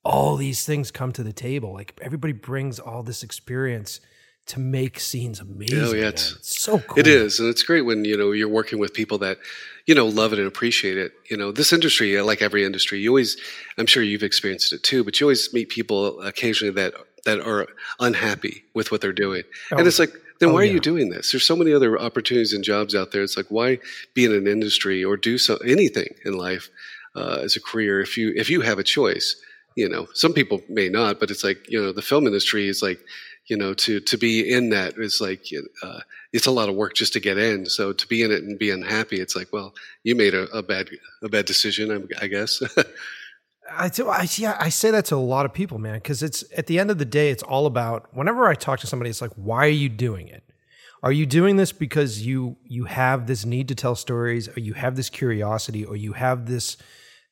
[SPEAKER 5] all these things come to the table. Like everybody brings all this experience to make scenes amazing.
[SPEAKER 6] Oh, yeah, it's-
[SPEAKER 5] it's so cool.
[SPEAKER 6] It is, and it's great when you know you're working with people that you know love it and appreciate it. You know, this industry, like every industry, you always, I'm sure you've experienced it too, but you always meet people occasionally that that are unhappy with what they're doing, and it's like, then
[SPEAKER 5] Oh,
[SPEAKER 6] why are you doing this? There's so many other opportunities and jobs out there. It's like, why be in an industry or do so anything in life uh, as a career if you if you have a choice? You know, some people may not, but it's like you know, the film industry is like you know, to to be in that is like uh, it's a lot of work just to get in. So to be in it and be unhappy, it's like, well, you made a, a bad a bad decision, I, I guess.
[SPEAKER 5] I do. I yeah. I say that to a lot of people, man, because it's at the end of the day, it's all about. Whenever I talk to somebody, it's like, why are you doing it? Are you doing this because you you have this need to tell stories, or you have this curiosity, or you have this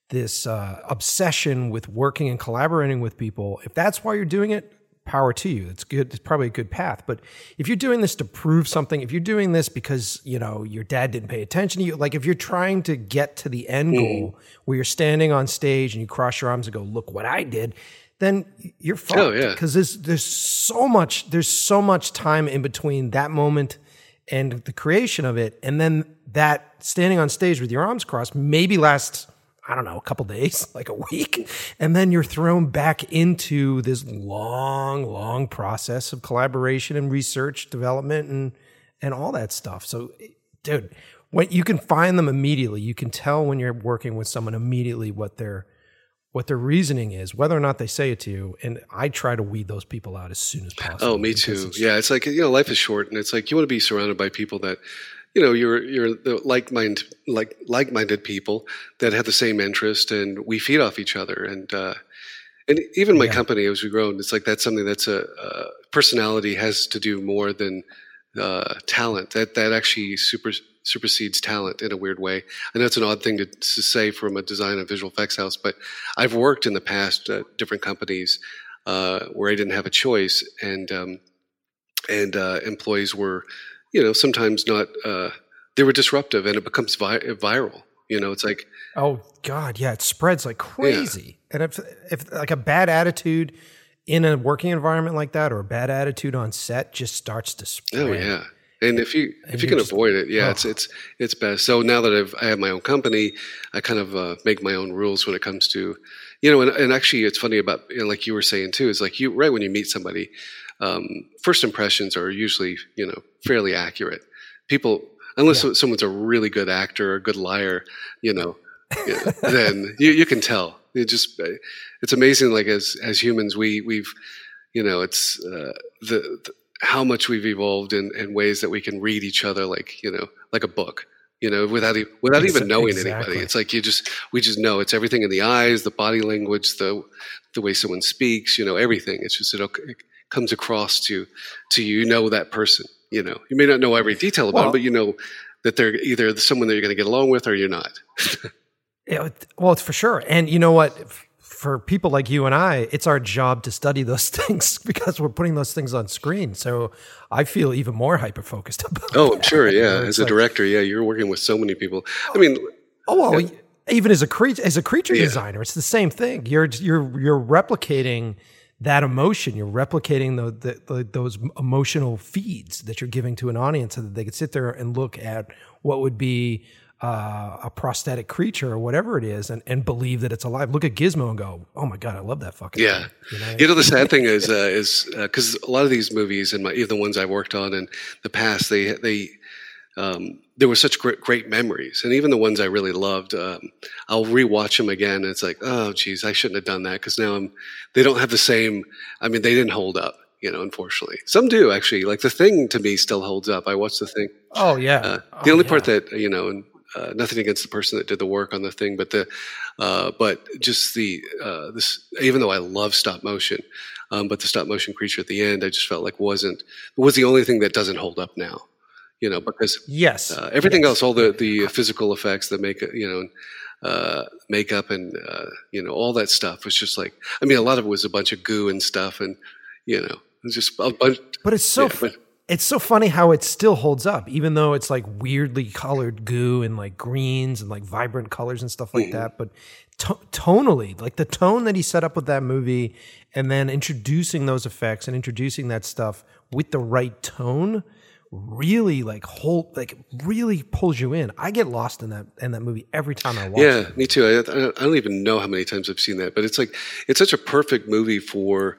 [SPEAKER 5] this uh, obsession with working and collaborating with people? If that's why you're doing it, power to you. It's good. It's probably a good path. But if you're doing this to prove something, if you're doing this because you know your dad didn't pay attention to you, like if you're trying to get to the end goal mm. where you're standing on stage and you cross your arms and go, "Look what I did," then you're fucked. Oh, yeah. Because there's there's so much there's so much time in between that moment and the creation of it, and then that standing on stage with your arms crossed maybe lasts I don't know, a couple days, like a week. And then you're thrown back into this long, long process of collaboration and research, development, and and all that stuff. So, dude, when you can find them immediately, you can tell when you're working with someone immediately what their what their reasoning is, whether or not they say it to you. And I try to weed those people out as soon as oh, possible.
[SPEAKER 6] Oh, me too. Yeah, it's like you know, life is short, and it's like you want to be surrounded by people that you know you're you're the like mind like like minded people that have the same interest, and we feed off each other. And uh, and even my yeah. company, as we grow, it's like that's something that's a, a personality has to do more than uh, talent. That that actually super supersedes talent in a weird way. I know it's an odd thing to, to say from a design and visual effects house, but I've worked in the past at different companies uh, where I didn't have a choice, and um, and uh, employees were you know, sometimes not, uh, they were disruptive and it becomes vi- viral. You know, it's like,
[SPEAKER 5] oh God, yeah, it spreads like crazy. Yeah. And if, if like a bad attitude in a working environment like that or a bad attitude on set just starts to spread.
[SPEAKER 6] Oh yeah. And if you and if you can just, avoid it, yeah, oh. it's it's it's best. So now that I've I have my own company, I kind of uh, make my own rules when it comes to, you know, and, and actually it's funny about you know, like you were saying too is like you right when you meet somebody, um, first impressions are usually you know fairly accurate. People, unless yeah. someone's a really good actor or a good liar, you know, then you, you can tell. It just it's amazing. Like as as humans, we we've you know it's uh, the, the, how much we've evolved in, in ways that we can read each other like you know like a book you know, without without even knowing exactly. anybody. It's like you just we just know it's everything in the eyes, the body language, the the way someone speaks, you know, everything. It's just it, it comes across to to you. You know that person. You know, you may not know every detail about well, them, but you know that they're either someone that you're going to get along with or you're not.
[SPEAKER 5] yeah, well, it's for sure. And you know what? For people like you and I, it's our job to study those things because we're putting those things on screen. So I feel even more hyper focused about.
[SPEAKER 6] Oh, I'm sure. Yeah, as a like, director, yeah, you're working with so many people. I mean,
[SPEAKER 5] oh well, yeah. even as a creature as a creature yeah. designer, it's the same thing. You're you're you're replicating that emotion. You're replicating the, the, the, those emotional feeds that you're giving to an audience so that they could sit there and look at what would be uh, a prosthetic creature or whatever it is and, and believe that it's alive. Look at Gizmo and go, oh my God, I love that fucking
[SPEAKER 6] Yeah. Thing. You know? you know, the sad thing is, uh, is because uh, a lot of these movies and my, even the ones I've worked on in the past, they, they, um, there were such great, great memories, and even the ones I really loved, um, I'll rewatch them again. And it's like, oh, geez, I shouldn't have done that because now I'm. They don't have the same. I mean, they didn't hold up, you know. Unfortunately, some do actually. Like the thing to me still holds up. I watched the thing.
[SPEAKER 5] Oh yeah.
[SPEAKER 6] Uh, the oh, only yeah. part that you know, and uh, nothing against the person that did the work on the thing, but the, uh, but just the uh, this. Even though I love stop motion, um, but the stop motion creature at the end, I just felt like wasn't was the only thing that doesn't hold up now you know, because
[SPEAKER 5] yes,
[SPEAKER 6] uh, everything yes. else, all the the physical effects that make you know, uh, makeup and uh, you know all that stuff was just like, I mean, a lot of it was a bunch of goo and stuff, and you know, it was just a bunch.
[SPEAKER 5] But it's so. Yeah, but, it's so funny how it still holds up, even though it's like weirdly colored goo and like greens and like vibrant colors and stuff like mm-hmm. that. But to- tonally, like the tone that he set up with that movie, and then introducing those effects and introducing that stuff with the right tone really like hold like really pulls you in. I get lost in that in that movie every time I watch. It.
[SPEAKER 6] Yeah,
[SPEAKER 5] it.
[SPEAKER 6] me too. I, I don't even know how many times I've seen that, but it's like it's such a perfect movie for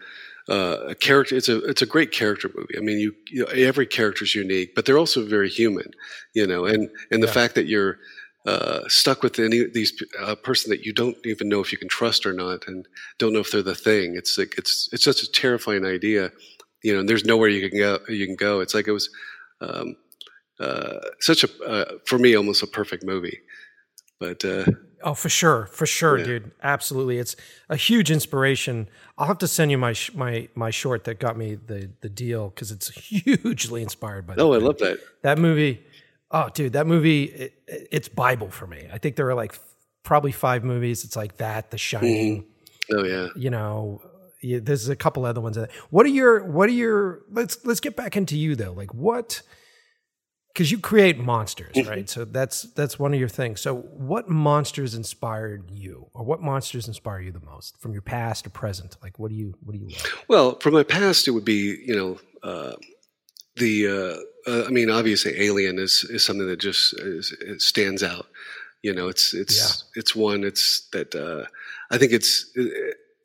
[SPEAKER 6] uh, a character. It's a it's a great character movie. I mean, you, you know, every character is unique, but they're also very human. You know, and and the yeah. fact that you're uh, stuck with any these uh, person that you don't even know if you can trust or not, and don't know if they're the thing. It's like it's it's such a terrifying idea you know, and there's nowhere you can go. You can go. It's like it was um, uh, such a uh, for me almost a perfect movie. But uh,
[SPEAKER 5] oh, for sure, for sure,
[SPEAKER 6] Yeah.
[SPEAKER 5] dude, absolutely. It's a huge inspiration. I'll have to send you my sh- my my short that got me the the deal because it's hugely inspired by. that
[SPEAKER 6] oh, I love that.
[SPEAKER 5] that movie. Oh, dude, that movie it, it- it's Bible for me. I think there are like probably five movies. It's like that, The Shining.
[SPEAKER 6] Oh yeah.
[SPEAKER 5] You know, yeah, there's a couple other ones. What are your What are your? Let's let's get back into you though. Like what? Because you create monsters,
[SPEAKER 6] Mm-hmm.
[SPEAKER 5] right? So that's that's one of your things. So what monsters inspired you, or what monsters inspire you the most from your past or present? Like what do you what do you love?
[SPEAKER 6] Well, from my past, it would be you know uh, the. Uh, uh, I mean, obviously, Alien is is something that just is, stands out. You know, it's it's it's one. It's that uh, I think it's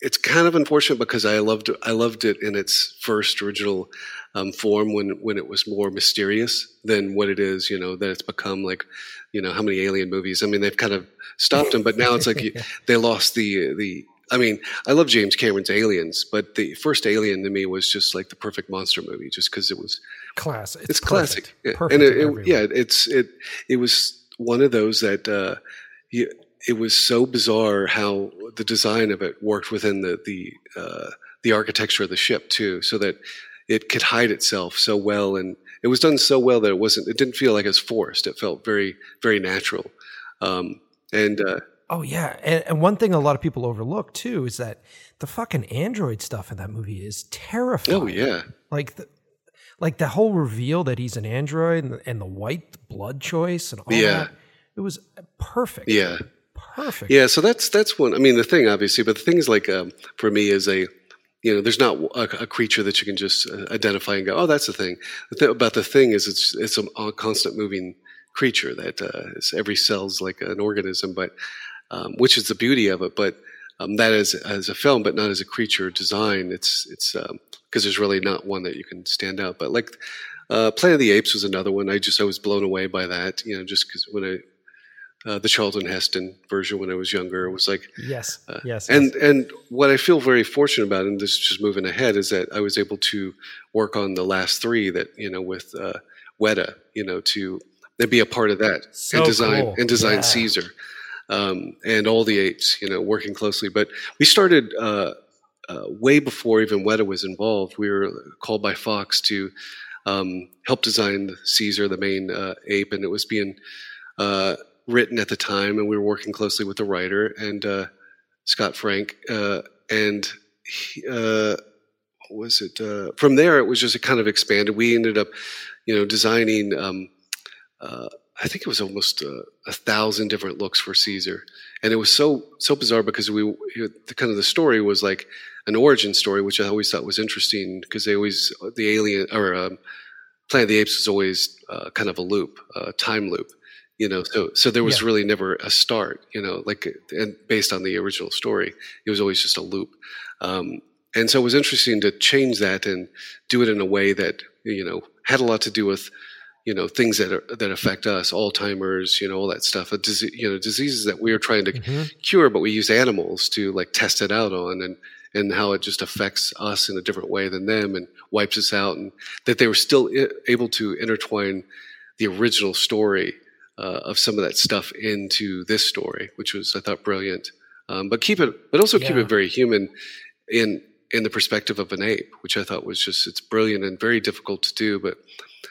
[SPEAKER 6] it's kind of unfortunate because I loved I loved it in its first original um, form when when it was more mysterious than what it is. You know that it's become like you know how many Alien movies. I mean, they've kind of stopped them, but now it's like you, they lost the the. I mean, I love James Cameron's Aliens, but the first Alien to me was just like the perfect monster movie, just because it was
[SPEAKER 5] Class. It's,
[SPEAKER 6] it's,
[SPEAKER 5] perfect.
[SPEAKER 6] classic, Yeah.
[SPEAKER 5] Perfect.
[SPEAKER 6] and it, it- yeah, it's it it was one of those that uh, you, it was so bizarre how the design of it worked within the the uh, the architecture of the ship too, so that it could hide itself so well, and it was done so well that it wasn't it didn't feel like it was forced. It felt very very natural, um, and uh,
[SPEAKER 5] Oh yeah, and, and one thing a lot of people overlook too is that the fucking android stuff in that movie is terrifying.
[SPEAKER 6] oh yeah,
[SPEAKER 5] like the like the whole reveal that he's an android and the, and the white blood choice and all
[SPEAKER 6] Yeah.
[SPEAKER 5] that. It was perfect.
[SPEAKER 6] yeah.
[SPEAKER 5] Perfect.
[SPEAKER 6] Yeah, so that's that's one. I mean, the thing, obviously, but the thing is, like, um, for me, is a, you know, there's not a, a creature that you can just uh, identify and go, oh, that's the thing. The thing about the thing is, it's it's a, a constant moving creature that uh, every cell's like an organism, but um, which is the beauty of it. But um, that is as a film, but not as a creature design. It's it's because there's really not one that you can stand out. But like uh, Planet of the Apes was another one. I just I was blown away by that. You know, just because when I uh, the Charlton Heston version when I was younger. It was like,
[SPEAKER 5] Yes.
[SPEAKER 6] uh,
[SPEAKER 5] yes.
[SPEAKER 6] and and what I feel very fortunate about, and this is just moving ahead, is that I was able to work on the last three that you know with uh, Weta, you know, to and be a part of that
[SPEAKER 5] So
[SPEAKER 6] and design
[SPEAKER 5] cool.
[SPEAKER 6] and design
[SPEAKER 5] Yeah.
[SPEAKER 6] Caesar. Um, and all the apes, you know, working closely. But we started uh, uh, way before even Weta was involved. We were called by Fox to um, help design Caesar, the main uh, ape, and it was being uh, written at the time, and we were working closely with the writer and uh, Scott Frank, uh, and he, uh, what was it? Uh, from there, it was just kind of expanded. We ended up, you know, designing. Um, uh, I think it was almost uh, a thousand different looks for Caesar, and it was so so bizarre because we the kind of the story was like an origin story, which I always thought was interesting because they always the alien or um, Planet of the Apes was always kind of a loop, a time loop, you know. So so there was
[SPEAKER 5] Yeah.
[SPEAKER 6] really never a start, you know, like and based on the original story, it was always just a loop. Um, and so it was interesting to change that and do it in a way that you know had a lot to do with you know things that are, that affect us, Alzheimer's, you know, all that stuff, a dise- you know, diseases that we are trying to
[SPEAKER 5] Mhm.
[SPEAKER 6] cure, but we use animals to like test it out on, and and how it just affects us in a different way than them, and wipes us out, and that they were still I- able to intertwine the original story uh, of some of that stuff into this story, which was I thought brilliant. Um, but keep it, but also keep it very human in in the perspective of an ape, which I thought was just it's brilliant and very difficult to do. But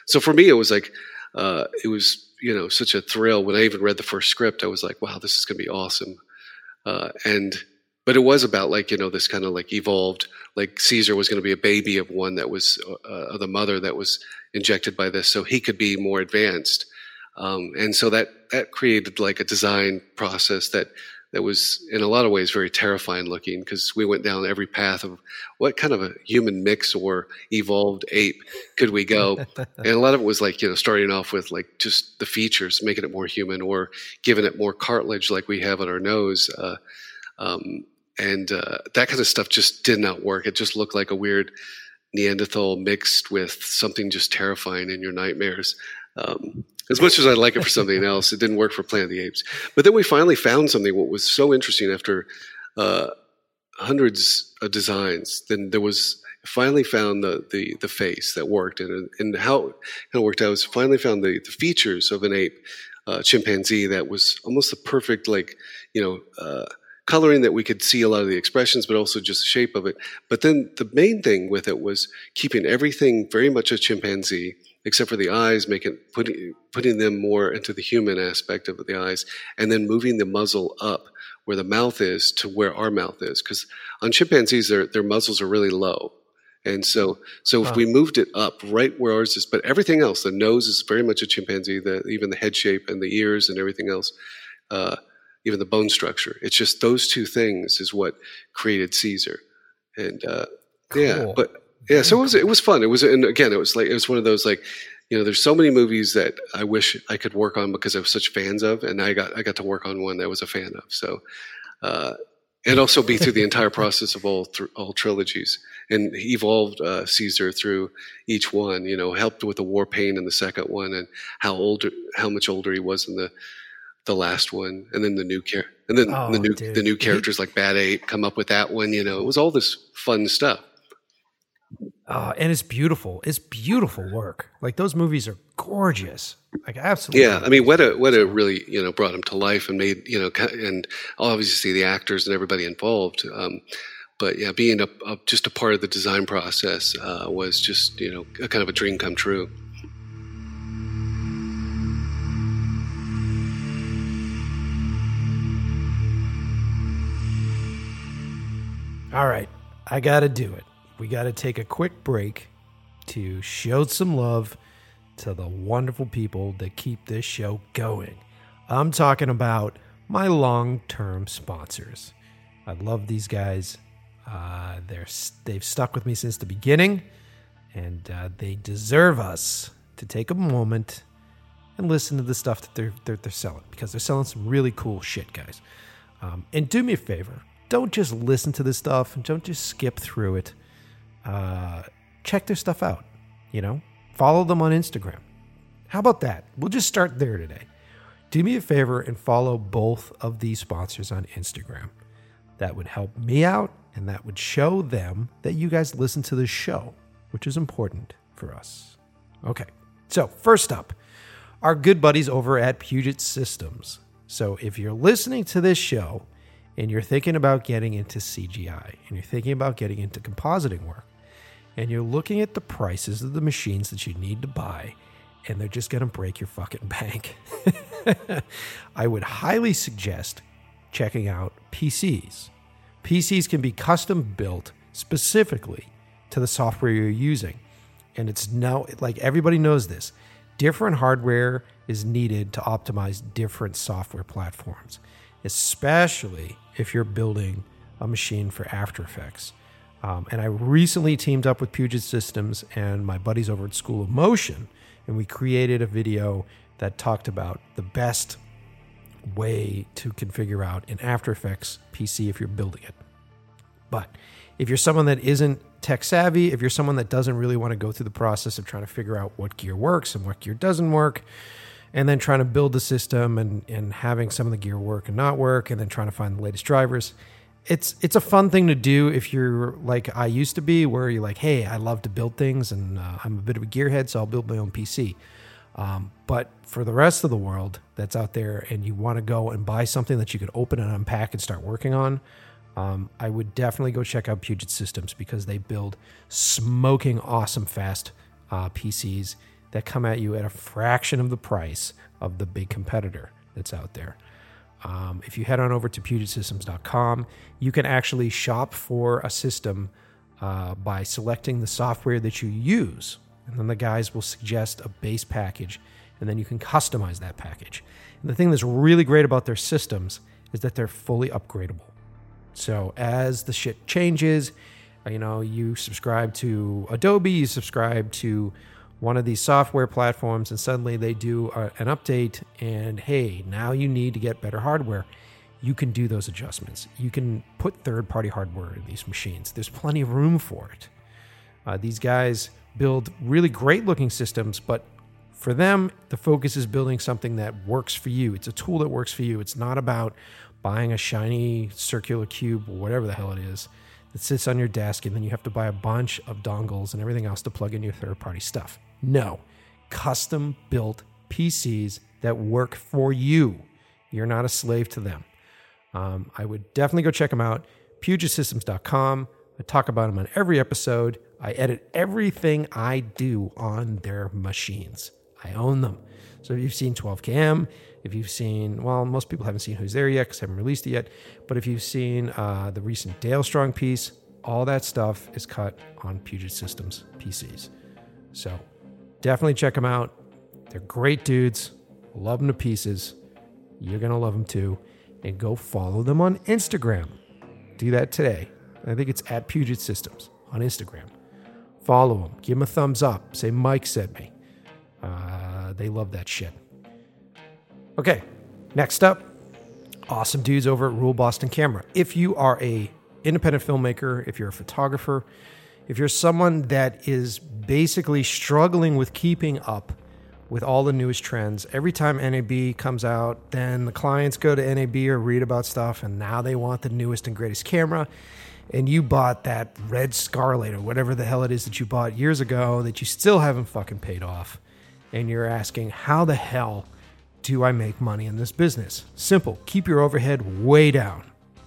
[SPEAKER 6] so for me, it was like uh, it was you know such a thrill when I even read the first script. I was like, wow, this is going to be awesome. Uh, and but it was about like you know this kind of like evolved like Caesar was going to be a baby of one that was uh, of the mother that was injected by this, so he could be more advanced. Um, and so that that created like a design process that that was in a lot of ways very terrifying looking because we went down every path of what kind of a human mix or evolved ape could we go? And a lot of it was like you know starting off with like just the features making it more human or giving it more cartilage like we have on our nose uh, um, and uh, that kind of stuff just did not work. It just looked like a weird neanderthal mixed with something just terrifying in your nightmares um, as much as I'd like it for something else, it didn't work for Planet of the Apes. But then we finally found something what was so interesting after uh, hundreds of designs. Then there was finally found the the, the face that worked, and and how it worked out was finally found the, the features of an ape uh, chimpanzee that was almost the perfect like you know. Uh, coloring that we could see a lot of the expressions, but also just the shape of it. But then the main thing with it was keeping everything very much a chimpanzee, except for the eyes, making putting putting them more into the human aspect of the eyes, and then moving the muzzle up where the mouth is to where our mouth is. Because on chimpanzees, their their muzzles are really low. And so, so if we moved it up right where ours is, but everything else, the nose is very much a chimpanzee, the, even the head shape and the ears and everything else, uh, even the bone structure. It's just those two things is what created Caesar. And uh, yeah, but yeah, so it was it was fun. It was, and again, it was like it was one of those like, you know, there's so many movies that I wish I could work on because I was such fans of, and I got I got to work on one that I was a fan of. So. Uh, and also be through the entire process of all th- all trilogies and he evolved uh, Caesar through each one. You know, helped with the war pain in the second one, and how older, how much older he was in the the last one, and then the new char- and then
[SPEAKER 5] Oh,
[SPEAKER 6] the new
[SPEAKER 5] dude.
[SPEAKER 6] the new characters like Bad Ape come up with that one. You know, it was all this fun stuff.
[SPEAKER 5] Uh, and it's beautiful. It's beautiful work. Like those movies are gorgeous. Like absolutely.
[SPEAKER 6] Yeah, I mean, Weta Weta really you know brought him to life and made you know and obviously the actors and everybody involved. Um, but yeah, being a, a, just a part of the design process uh, was just you know a kind of a dream come true.
[SPEAKER 5] All right, I got to do it. We got to take a quick break to show some love to the wonderful people that keep this show going. I'm talking about my long term sponsors. I love these guys. Uh, they're they've stuck with me since the beginning, and uh, they deserve us to take a moment and listen to the stuff that they're they're, they're selling because they're selling some really cool shit, guys. Um, and do me a favor, don't just listen to this stuff and don't just skip through it. Uh, check their stuff out. You know, follow them on Instagram. How about that? We'll just start there today. Do me a favor and follow both of these sponsors on Instagram. That would help me out and that would show them that you guys listen to this show, which is important for us. Okay, so first up, our good buddies over at Puget Systems. So if you're listening to this show and you're thinking about getting into CGI and you're thinking about getting into compositing work and you're looking at the prices of the machines that you need to buy and they're just going to break your fucking bank, I would highly suggest checking out PCs. PCs can be custom built specifically to the software you're using. And it's now, like everybody knows this, different hardware is needed to optimize different software platforms, especially if you're building a machine for After Effects. Um, and I recently teamed up with Puget Systems and my buddies over at School of Motion, and we created a video that talked about the best way to configure out an After Effects PC if you're building it. But if you're someone that isn't tech savvy, if you're someone that doesn't really want to go through the process of trying to figure out what gear works and what gear doesn't work, and then trying to build the system and, and having some of the gear work and not work, and then trying to find the latest drivers, it's it's a fun thing to do if you're like I used to be, where you're like, hey, I love to build things, and uh, I'm a bit of a gearhead, so I'll build my own PC. Um, but for the rest of the world that's out there, and you want to go and buy something that you could open and unpack and start working on, um, I would definitely go check out Puget Systems because they build smoking awesome fast uh, PCs that come at you at a fraction of the price of the big competitor that's out there. Um, if you head on over to PugetSystems.com, you can actually shop for a system uh, by selecting the software that you use. And then the guys will suggest a base package, and then you can customize that package. And the thing that's really great about their systems is that they're fully upgradable. So as the shit changes, you know, you subscribe to Adobe, you subscribe to one of these software platforms, and suddenly they do a, an update, and hey, now you need to get better hardware. You can do those adjustments. You can put third party hardware in these machines. There's plenty of room for it. Uh, these guys build really great looking systems, but For them, the focus is building something that works for you. It's a tool that works for you. It's not about buying a shiny circular cube or whatever the hell it is that sits on your desk and then you have to buy a bunch of dongles and everything else to plug in your third party stuff. No, custom built PCs that work for you. You're not a slave to them. Um, I would definitely go check them out. PugetSystems.com. I talk about them on every episode. I edit everything I do on their machines. I own them. So if you've seen 12KM, if you've seen, well, most people haven't seen Who's There yet because I haven't released it yet, but if you've seen uh, the recent Dale Strong piece, all that stuff is cut on Puget Systems PCs. So definitely check them out. They're great dudes. Love them to pieces. You're going to love them too. And go follow them on Instagram. Do that today. I think it's at Puget Systems on Instagram. Follow them. Give them a thumbs up. Say Mike sent me. Uh, they love that shit. Okay, next up, awesome dudes over at Rule Boston Camera. If you are a independent filmmaker, if you're a photographer, if you're someone that is basically struggling with keeping up with all the newest trends, every time NAB comes out, then the clients go to NAB or read about stuff, and now they want the newest and greatest camera. And you bought that red Scarlet or whatever the hell it is that you bought years ago that you still haven't fucking paid off. And you're asking, how the hell do I make money in this business? Simple. Keep your overhead way down.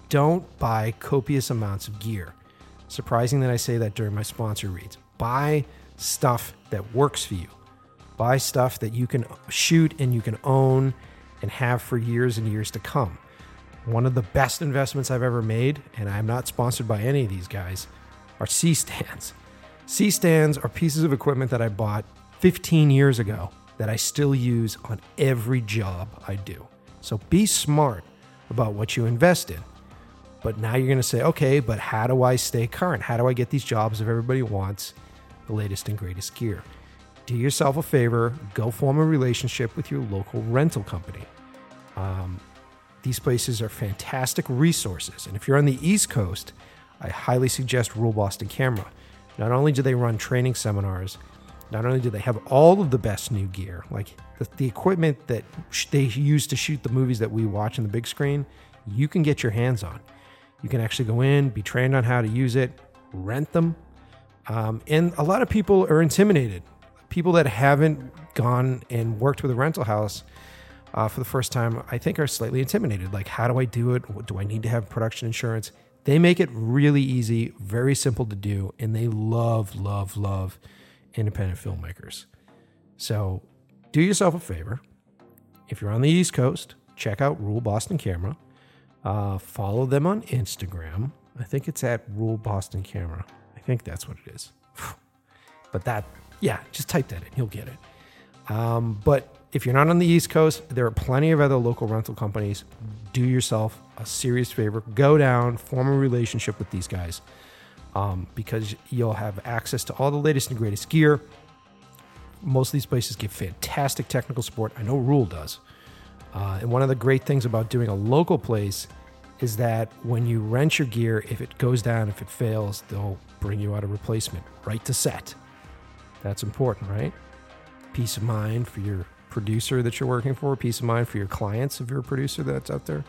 [SPEAKER 5] Don't buy copious amounts of gear. Surprising that I say that during my sponsor reads. Buy stuff that works for you. Buy stuff that you can shoot and you can own and have for years and years to come. One of the best investments I've ever made, and I'm not sponsored by any of these guys, are C stands. C stands are pieces of equipment that I bought 15 years ago that I still use on every job I do. So be smart about what you invest in. But now you're going to say, okay, but how do I stay current? How do I get these jobs if everybody wants the latest and greatest gear? Do yourself a favor, go form a relationship with your local rental company. Um, these places are fantastic resources. And if you're on the East Coast, I highly suggest Rule Boston Camera. Not only do they run training seminars, not only do they have all of the best new gear, like the, the equipment that sh- they use to shoot the movies that we watch on the big screen, you can get your hands on. You can actually go in, be trained on how to use it, rent them. Um, and a lot of people are intimidated. People that haven't gone and worked with a rental house uh, for the first time, I think, are slightly intimidated. Like, how do I do it? Do I need to have production insurance? They make it really easy, very simple to do, and they love, love, love independent filmmakers. So do yourself a favor. If you're on the East Coast, check out Rule Boston Camera. Uh, follow them on Instagram. I think it's at Rule Boston Camera. I think that's what it is. But that, yeah, just type that in. You'll get it. Um, but if you're not on the East Coast, there are plenty of other local rental companies. Do yourself a serious favor. Go down, form a relationship with these guys um, because you'll have access to all the latest and greatest gear. Most of these places give fantastic technical support. I know Rule does. Uh, and one of the great things about doing a local place is that when you rent your gear, if it goes down, if it fails, they'll bring you out a replacement right to set. That's important, right? Peace of mind for your producer that you're working for, peace of mind for your clients if you're a producer that's out there.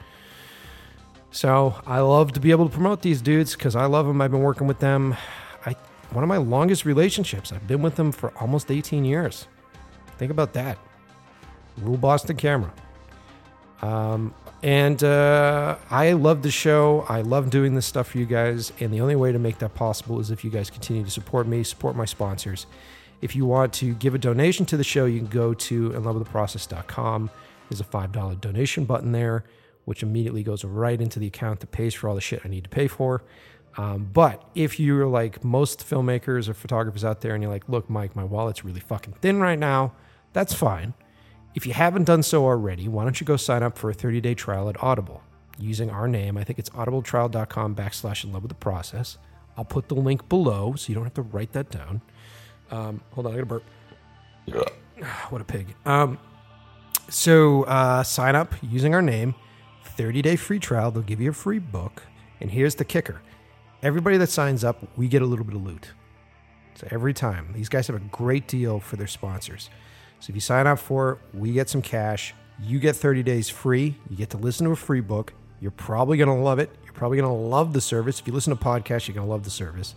[SPEAKER 5] So I love to be able to promote these dudes because I love them. I've been working with them. I one of my longest relationships. I've been with them for almost 18 years. Think about that. Rule Boston Camera. Um, and uh, I love the show. I love doing this stuff for you guys. And the only way to make that possible is if you guys continue to support me, support my sponsors. If you want to give a donation to the show, you can go to inlovewiththeprocess.com. There's a $5 donation button there which immediately goes right into the account that pays for all the shit I need to pay for. Um, but if you're like most filmmakers or photographers out there and you're like, look, Mike, my wallet's really fucking thin right now, that's fine. If you haven't done so already, why don't you go sign up for a 30 day trial at Audible using our name? I think it's audibletrial.com backslash in love with the process. I'll put the link below so you don't have to write that down. Um, hold on, I gotta burp. Yeah. what a pig. Um, so uh, sign up using our name. 30 day free trial. They'll give you a free book. And here's the kicker everybody that signs up, we get a little bit of loot. So every time. These guys have a great deal for their sponsors. So if you sign up for it, we get some cash. You get 30 days free. You get to listen to a free book. You're probably going to love it. You're probably going to love the service. If you listen to podcasts, you're going to love the service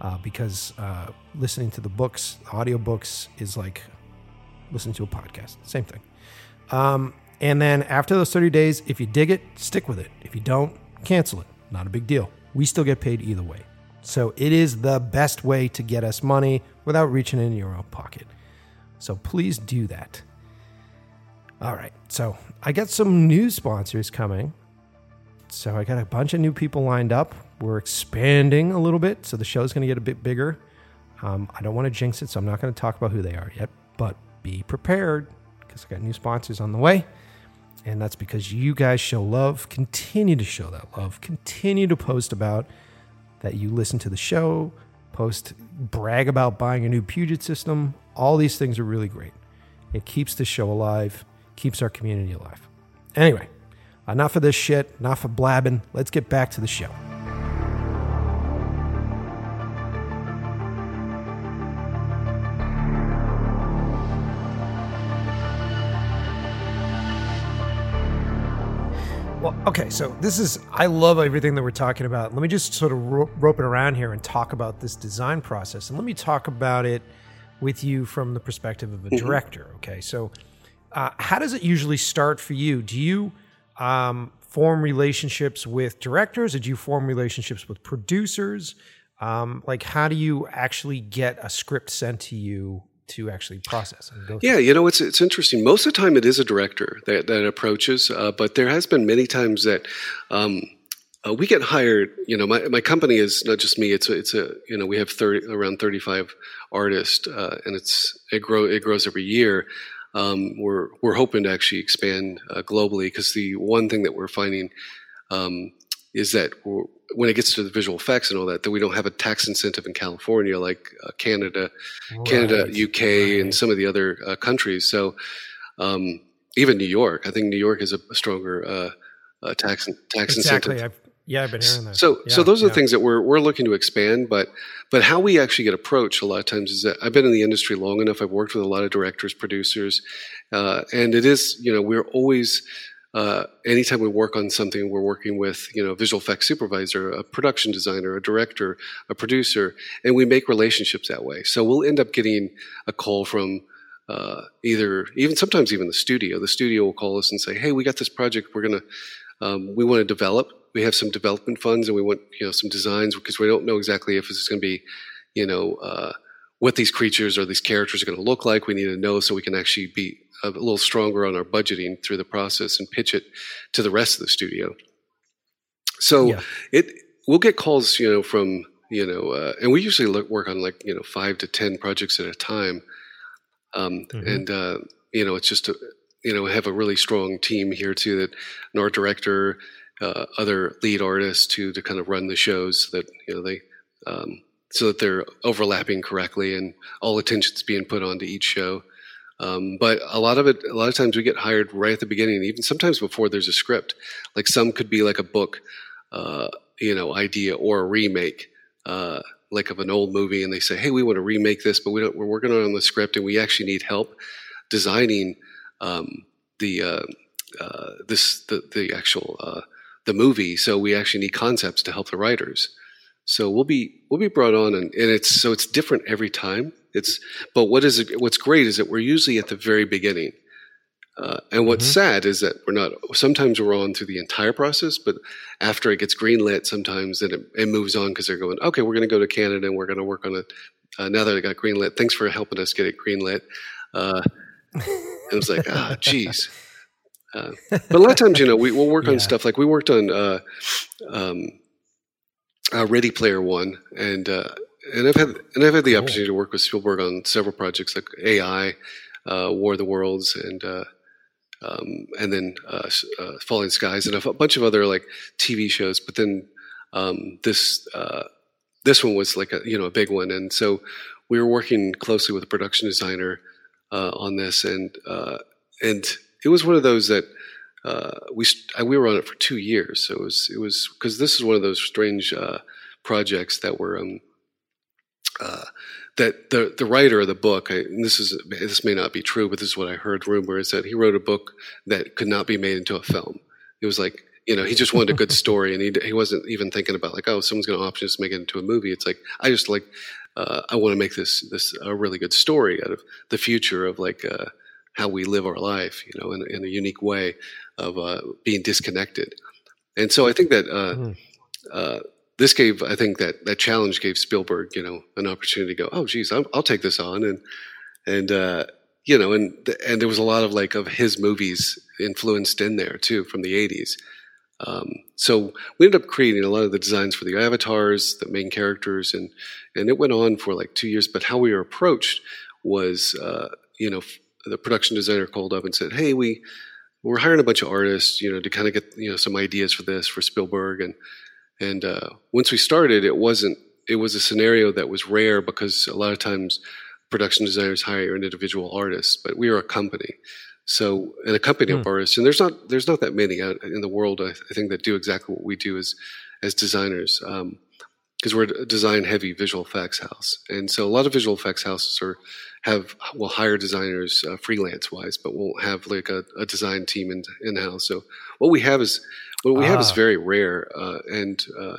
[SPEAKER 5] uh, because uh, listening to the books, audio books, is like listening to a podcast. Same thing. Um, and then after those 30 days, if you dig it, stick with it. If you don't, cancel it. Not a big deal. We still get paid either way. So it is the best way to get us money without reaching in your own pocket. So please do that. All right. So I got some new sponsors coming. So I got a bunch of new people lined up. We're expanding a little bit. So the show's going to get a bit bigger. Um, I don't want to jinx it, so I'm not going to talk about who they are yet. But be prepared because I got new sponsors on the way. And that's because you guys show love, continue to show that love, continue to post about that you listen to the show, post, brag about buying a new Puget system. All these things are really great. It keeps the show alive, keeps our community alive. Anyway, enough of this shit, enough of blabbing. Let's get back to the show. Well, okay, so this is, I love everything that we're talking about. Let me just sort of ro- rope it around here and talk about this design process. And let me talk about it with you from the perspective of a
[SPEAKER 6] Mm-hmm.
[SPEAKER 5] director. Okay, so uh, how does it usually start for you? Do you um, form relationships with directors? Or do you form relationships with producers? Um, like, how do you actually get a script sent to you to actually process and go through?
[SPEAKER 6] Yeah, you know, it's it's interesting. Most of the time, it is a director that that approaches, uh, but there has been many times that um, uh, we get hired. You know, my my company is not just me. It's a, it's a you know we have thirty around thirty five artists, uh, and it's it grow it grows every year. Um, we're we're hoping to actually expand uh, globally because the one thing that we're finding um, is that we're, when it gets to the visual effects and all that, that we don't have a tax incentive in California like uh, Canada, Canada, UK,
[SPEAKER 5] right.
[SPEAKER 6] and some of the other uh, countries. So um, even New York, I think New York is a, a stronger uh, uh, tax tax
[SPEAKER 5] Exactly.
[SPEAKER 6] incentive.
[SPEAKER 5] Yeah, I've been hearing that.
[SPEAKER 6] So, so those are
[SPEAKER 5] yeah.
[SPEAKER 6] the things that we're we're looking to expand. But but how we actually get approached a lot of times is that I've been in the industry long enough. I've worked with a lot of directors, producers, uh, and it is you know we're always. Uh, anytime we work on something, we're working with you know visual effects supervisor, a production designer, a director, a producer, and we make relationships that way. So we'll end up getting a call from uh, either even sometimes even the studio. The studio will call us and say, "Hey, we got this project. We're gonna um, we want to develop. We have some development funds, and we want you know some designs because we don't know exactly if this is going to be, you know, uh, what these creatures or these characters are going to look like. We need to know so we can actually be a little stronger on our budgeting through the process and pitch it to the rest of the studio. So
[SPEAKER 5] Yeah.
[SPEAKER 6] it we'll get calls, you know, from you know, uh, and we usually look, work on like you know five to ten projects at a time, um,
[SPEAKER 5] Mhm.
[SPEAKER 6] and uh, you know it's just a, you know have a really strong team here too that an art director, uh, other lead artists to to kind of run the shows that you know they um, so that they're overlapping correctly and all attention's being put onto each show. Um, but a lot of it, a lot of times we get hired right at the beginning, even sometimes before there's a script. Like some could be like a book, uh, you know, idea or a remake, uh, like of an old movie, and they say, "Hey, we want to remake this, but we we're working on the script, and we actually need help designing um, the uh, uh, this the the actual uh, the movie. So we actually need concepts to help the writers. So we'll be we'll be brought on, and, and it's so it's different every time. It's but what is it, what's great is that we're usually at the very beginning. Uh, and what's sad is that we're not. Sometimes we're on through the entire process, but after it gets greenlit, sometimes then it, it moves on because they're going, okay, we're going to go to Canada and we're going to work on it. Uh, now that it got greenlit, thanks for helping us get it greenlit. Uh, it was like, ah, geez. Uh, but a lot of times, you know, we, we'll work
[SPEAKER 5] Yeah.
[SPEAKER 6] on stuff like we worked on uh, um, uh, Ready Player One, and uh, and I've had and I've had the opportunity to work with Spielberg on several projects like AI, uh, War of the Worlds, and uh, um, and then uh, uh, Falling Skies, and a bunch of other like TV shows. But then um, this uh, this one was like a you know a big one, and so we were working closely with a production designer uh, on this, and uh, and it was one of those that uh, we I- we were on it for two years, so it was it was because this is one of those strange uh, projects that were um, uh, that the the writer of the book, I, and this is this may not be true, but this is what I heard rumor is that he wrote a book that could not be made into a film. It was like you know he just wanted a good story, and he he wasn't even thinking about like oh someone's going to option us to make it into a movie. It's like I just like uh, I want to make this this a really good story out of the future of like uh, how we live our life, you know, in, in a unique way of uh, being disconnected. And so I think that mm. this gave I think that that challenge gave Spielberg you know an opportunity to go oh geez I'll, I'll take this on and and uh, you know and and there was a lot of like of his movies influenced in there too from the 80s um, so we ended up creating a lot of the designs for the avatars, the main characters, and and it went on for like two years. But how we were approached was, uh, you know, the production designer called up and said, "Hey, we we're hiring a bunch of artists, you know, to kind of get you know some ideas for this for Spielberg." And and uh, once we started, it wasn't it was a scenario that was rare because a lot of times production designers hire an individual artist, but we are a company. So, and a company of hmm. artists, and there's not there's not that many out in the world. I, I think that do exactly what we do as as designers, because um, we're a design heavy visual effects house, and so a lot of visual effects houses are have will hire designers uh, freelance wise, but won't have like a, a design team in in house. So what we have is what we ah. have is ah. very rare, uh, and uh,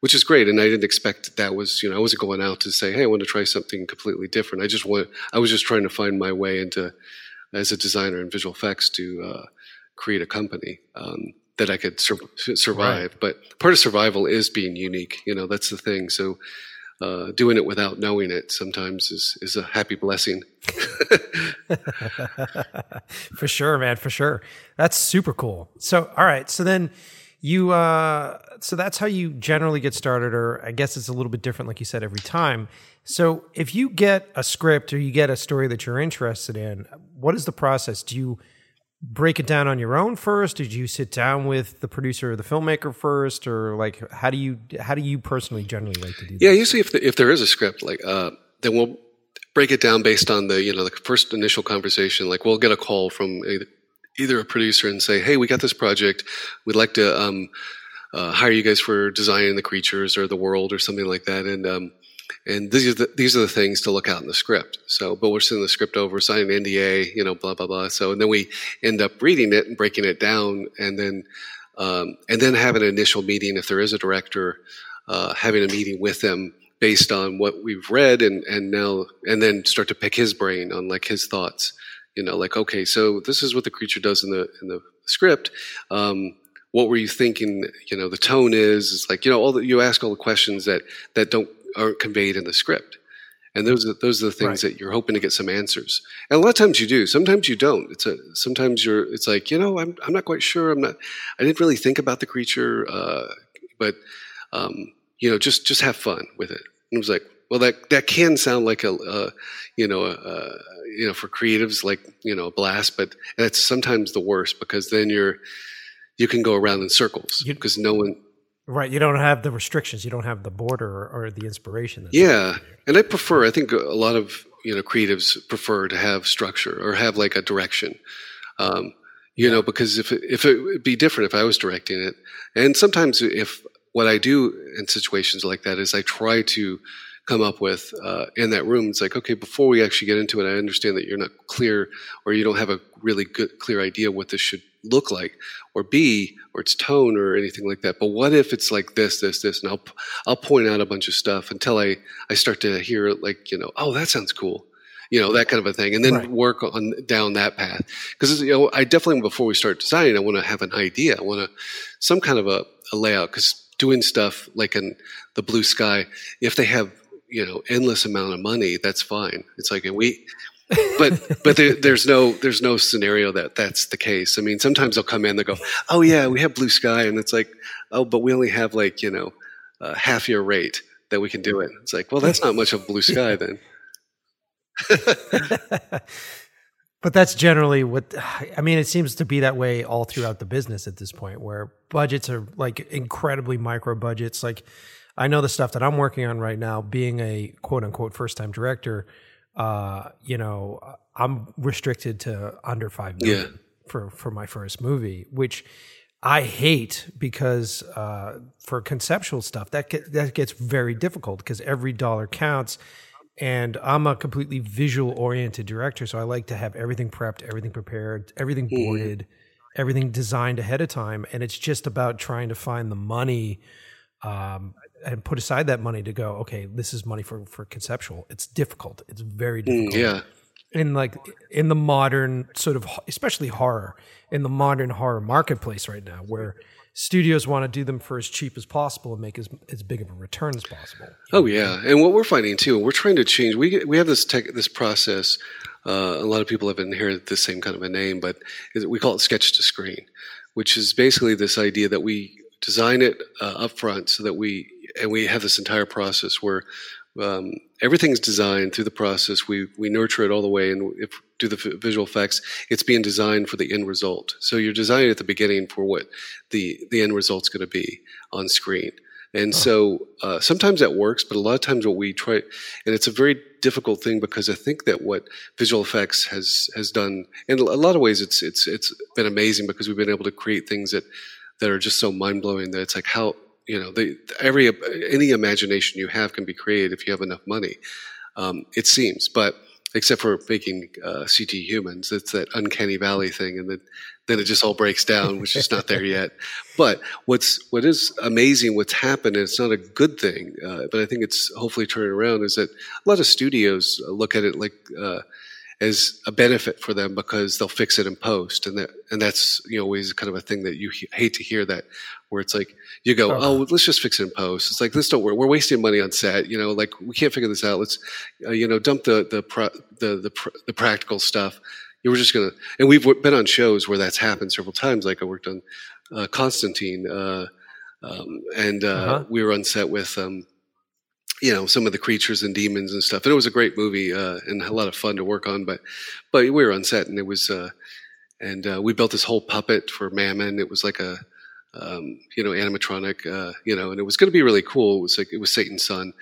[SPEAKER 6] which is great. And I didn't expect that, that was you know I wasn't going out to say hey I want to try something completely different. I just want I was just trying to find my way into as a designer in visual effects to uh, create a company um, that I could sur- survive. Right. But part of survival is being unique. You know, that's the thing. So uh, doing it without knowing it sometimes is is a happy blessing.
[SPEAKER 5] for sure, man. For sure. That's super cool. So, all right. So then you uh so that's how you generally get started or i guess it's a little bit different like you said every time so if you get a script or you get a story that you're interested in, what is the process? Do you break it down on your own first? Did you sit down with the producer or the filmmaker first, or like how do you how do you personally generally like to do?
[SPEAKER 6] Yeah, usually if the, if there is a script, like uh, then we'll break it down based on the you know the first initial conversation. Like we'll get a call from either a producer and say, "Hey, we got this project. We'd like to." Um, uh, hire you guys for designing the creatures or the world or something like that, and um, and these are the, these are the things to look out in the script. So, but we're sending the script over, signing an NDA, you know, blah blah blah. So, and then we end up reading it and breaking it down, and then um, and then have an initial meeting if there is a director, uh, having a meeting with them based on what we've read, and and now and then start to pick his brain on like his thoughts. You know, like okay, so this is what the creature does in the in the script. Um, what were you thinking? You know, the tone is. It's like you know, all the, you ask all the questions that that don't aren't conveyed in the script. And those are, those are the things right. that you're hoping to get some answers. And a lot of times you do. Sometimes you don't. It's a sometimes you're. It's like you know I'm I'm not quite sure. I'm not. I didn't really think about the creature, uh, but um, you know just just have fun with it. And it was like well that that can sound like a, a you know a, you know for creatives like you know a blast, but that's sometimes the worst because then you're you can go around in circles because no one
[SPEAKER 5] Right. You don't have the restrictions. You don't have the border or, the inspiration.
[SPEAKER 6] yeah. And I prefer, I think a lot of, you know, creatives prefer to have structure or have like a direction. Um, you yeah. know, because if it, if it would be different if I was directing it. And sometimes if what I do in situations like that is I try to come up with uh, in that room. It's like, okay, before we actually get into it, I understand that you're not clear or you don't have a really good, clear idea what this should look like or be or its tone or anything like that. But what if it's like this, this, this, and I'll I'll point out a bunch of stuff until I I start to hear like you know, oh, that sounds cool. You know that kind of a thing, and then right. work on down that path. Because you know, I definitely before we start designing, I want to have an idea. I want to some kind of a, a layout. Because doing stuff like in the blue sky, if they have you know endless amount of money, that's fine. It's like and we but but there, there's no there's no scenario that that's the case. I mean, sometimes they'll come in, they'll go, "Oh yeah, we have blue sky," and it's like, "Oh, but we only have like you know uh, half your rate that we can do it." It's like, well, that's not much of blue sky then.
[SPEAKER 5] but that's generally what I mean. It seems to be that way all throughout the business at this point, where budgets are like incredibly micro budgets. Like I know the stuff that I'm working on right now, being a quote unquote first time director uh, you know, I'm restricted to under five million yeah. for for my first movie, which I hate because uh, for conceptual stuff that get, that gets very difficult because every dollar counts, and I'm a completely visual oriented director, so I like to have everything prepped, everything prepared, everything
[SPEAKER 6] Mm-hmm.
[SPEAKER 5] boarded, everything designed ahead of time, and it's just about trying to find the money. Um, and put aside that money to go. Okay, this is money for for conceptual. It's difficult. It's very difficult
[SPEAKER 6] Mm, yeah.
[SPEAKER 5] in like in the modern sort of especially horror in the modern horror marketplace right now where studios want to do them for as cheap as possible and make as, as big of a return as possible
[SPEAKER 6] Oh yeah, and what we're finding too, we're trying to change. We we have this tech, this process. Uh, a lot of people have inherited the same kind of a name, but we call it sketch to screen, which is basically this idea that we design it uh, up front so that we and we have this entire process where um, everything's designed through the process. We we nurture it all the way, and if do the visual effects, it's being designed for the end result. So you're designing at the beginning for what the the end result's going to be on screen. And so uh, sometimes that works, but a lot of times what we try, and it's a very difficult thing because I think that what visual effects has has done, in a lot of ways, it's it's it's been amazing because we've been able to create things that that are just so mind blowing that it's like how you know they, every any imagination you have can be created if you have enough money. Um, it seems, but except for making uh, CG humans, it's that uncanny valley thing, and then then it just all breaks down, which is not there yet. But what's what is amazing, what's happened, and it's not a good thing, uh, but I think it's hopefully turning around, is that a lot of studios look at it like. Uh, as a benefit for them because they'll fix it in post, and that and that's you know always kind of a thing that you he- hate to hear that where it's like you go, oh, let's just fix it in post. It's like this don't work. We're wasting money on set. You know, like we can't figure this out. Let's uh, you know dump the the pro, the the, pr- the practical stuff. You were just gonna, and we've been on shows where that's happened several times. Like I worked on uh, Constantine, uh, um, and uh,
[SPEAKER 5] Uh-huh.
[SPEAKER 6] we were on set with. Um, you know some of the creatures and demons and stuff. And it was a great movie uh, and a lot of fun to work on but but we were on set and it was uh, and uh, we built this whole puppet for mammon. It was like a um, you know animatronic uh, you know and it was going to be really cool. It was like it was satan's son.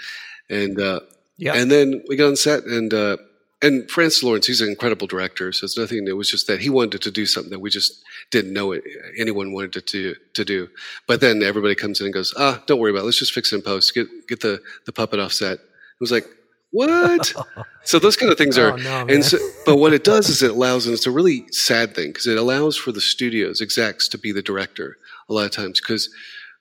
[SPEAKER 6] And uh,
[SPEAKER 5] yeah.
[SPEAKER 6] and then we got on set and uh, and Francis Lawrence, he's an incredible director. So it's nothing. It was just that he wanted to do something that we just didn't know it, anyone wanted to, to to do. But then everybody comes in and goes, ah, don't worry about it. Let's just fix it in post. Get get the the puppet offset. It was like, what? so those kind of things are.
[SPEAKER 5] Oh, no,
[SPEAKER 6] and so, but what it does is it allows, and it's a really sad thing because it allows for the studios execs to be the director a lot of times because.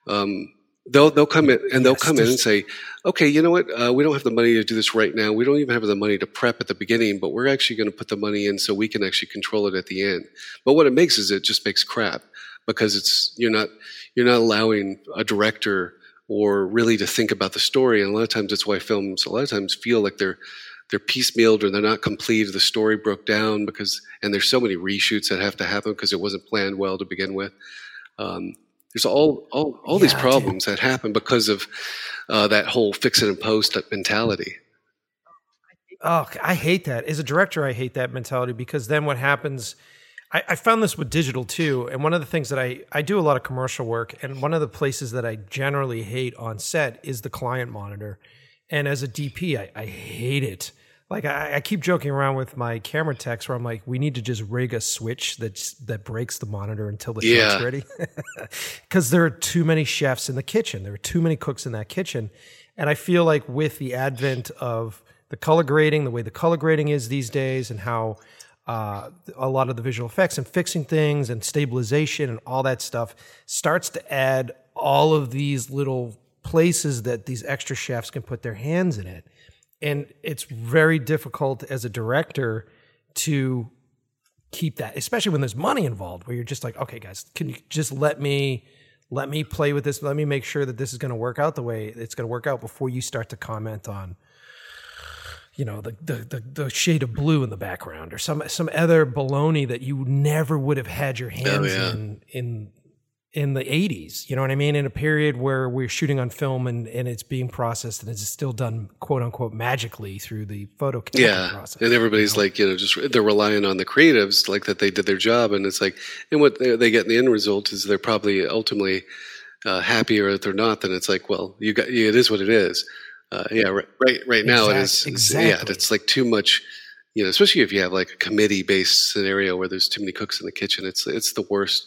[SPEAKER 6] Um, They'll they'll come in and they'll
[SPEAKER 5] Yes,
[SPEAKER 6] come in and say, okay, you know what? Uh, we don't have the money to do this right now. We don't even have the money to prep at the beginning, but we're actually going to put the money in so we can actually control it at the end. But what it makes is it just makes crap because it's you're not you're not allowing a director or really to think about the story. And a lot of times that's why films a lot of times feel like they're they're piecemealed or they're not complete. The story broke down because and there's so many reshoots that have to happen because it wasn't planned well to begin with. Um, there's all all, all these
[SPEAKER 5] Yeah, dude.
[SPEAKER 6] problems that happen because of uh, that whole fix it and post mentality.
[SPEAKER 5] Oh, I hate that. As a director, I hate that mentality because then what happens, I, I found this with digital too. And one of the things that I, I do a lot of commercial work, and one of the places that I generally hate on set is the client monitor. And as a DP, I, I hate it. Like I, I keep joking around with my camera techs where I'm like, we need to just rig a switch that's that breaks the monitor until the
[SPEAKER 6] Yeah.
[SPEAKER 5] shot's ready. Because there are too many chefs in the kitchen. There are too many cooks in that kitchen. And I feel like with the advent of the color grading, the way the color grading is these days, and how uh, a lot of the visual effects and fixing things and stabilization and all that stuff starts to add all of these little places that these extra chefs can put their hands in it. And it's very difficult as a director to keep that, especially when there's money involved, where you're just like, okay, guys, can you just let me let me play with this? Let me make sure that this is going to work out the way it's going to work out before you start to comment on, you know, the, the the the shade of blue in the background or some some other baloney that you never would have had your oh, hands
[SPEAKER 6] yeah.
[SPEAKER 5] in in in the 80s you know what i mean in a period where we're shooting on film and, and it's being processed and it's still done quote unquote magically through the photo
[SPEAKER 6] Yeah,
[SPEAKER 5] process
[SPEAKER 6] and everybody's like, you know, just they're relying on the creatives, like that they did their job, and it's like, and what they, get in the end result is they're probably ultimately uh, happy, or if they're not, then it's like, well, you got, it is what it is. Uh, yeah, right, right, right now it is.
[SPEAKER 5] Exact-
[SPEAKER 6] Yeah, it's like too much. You know, especially if you have like a committee-based scenario where there's too many cooks in the kitchen, it's it's the worst.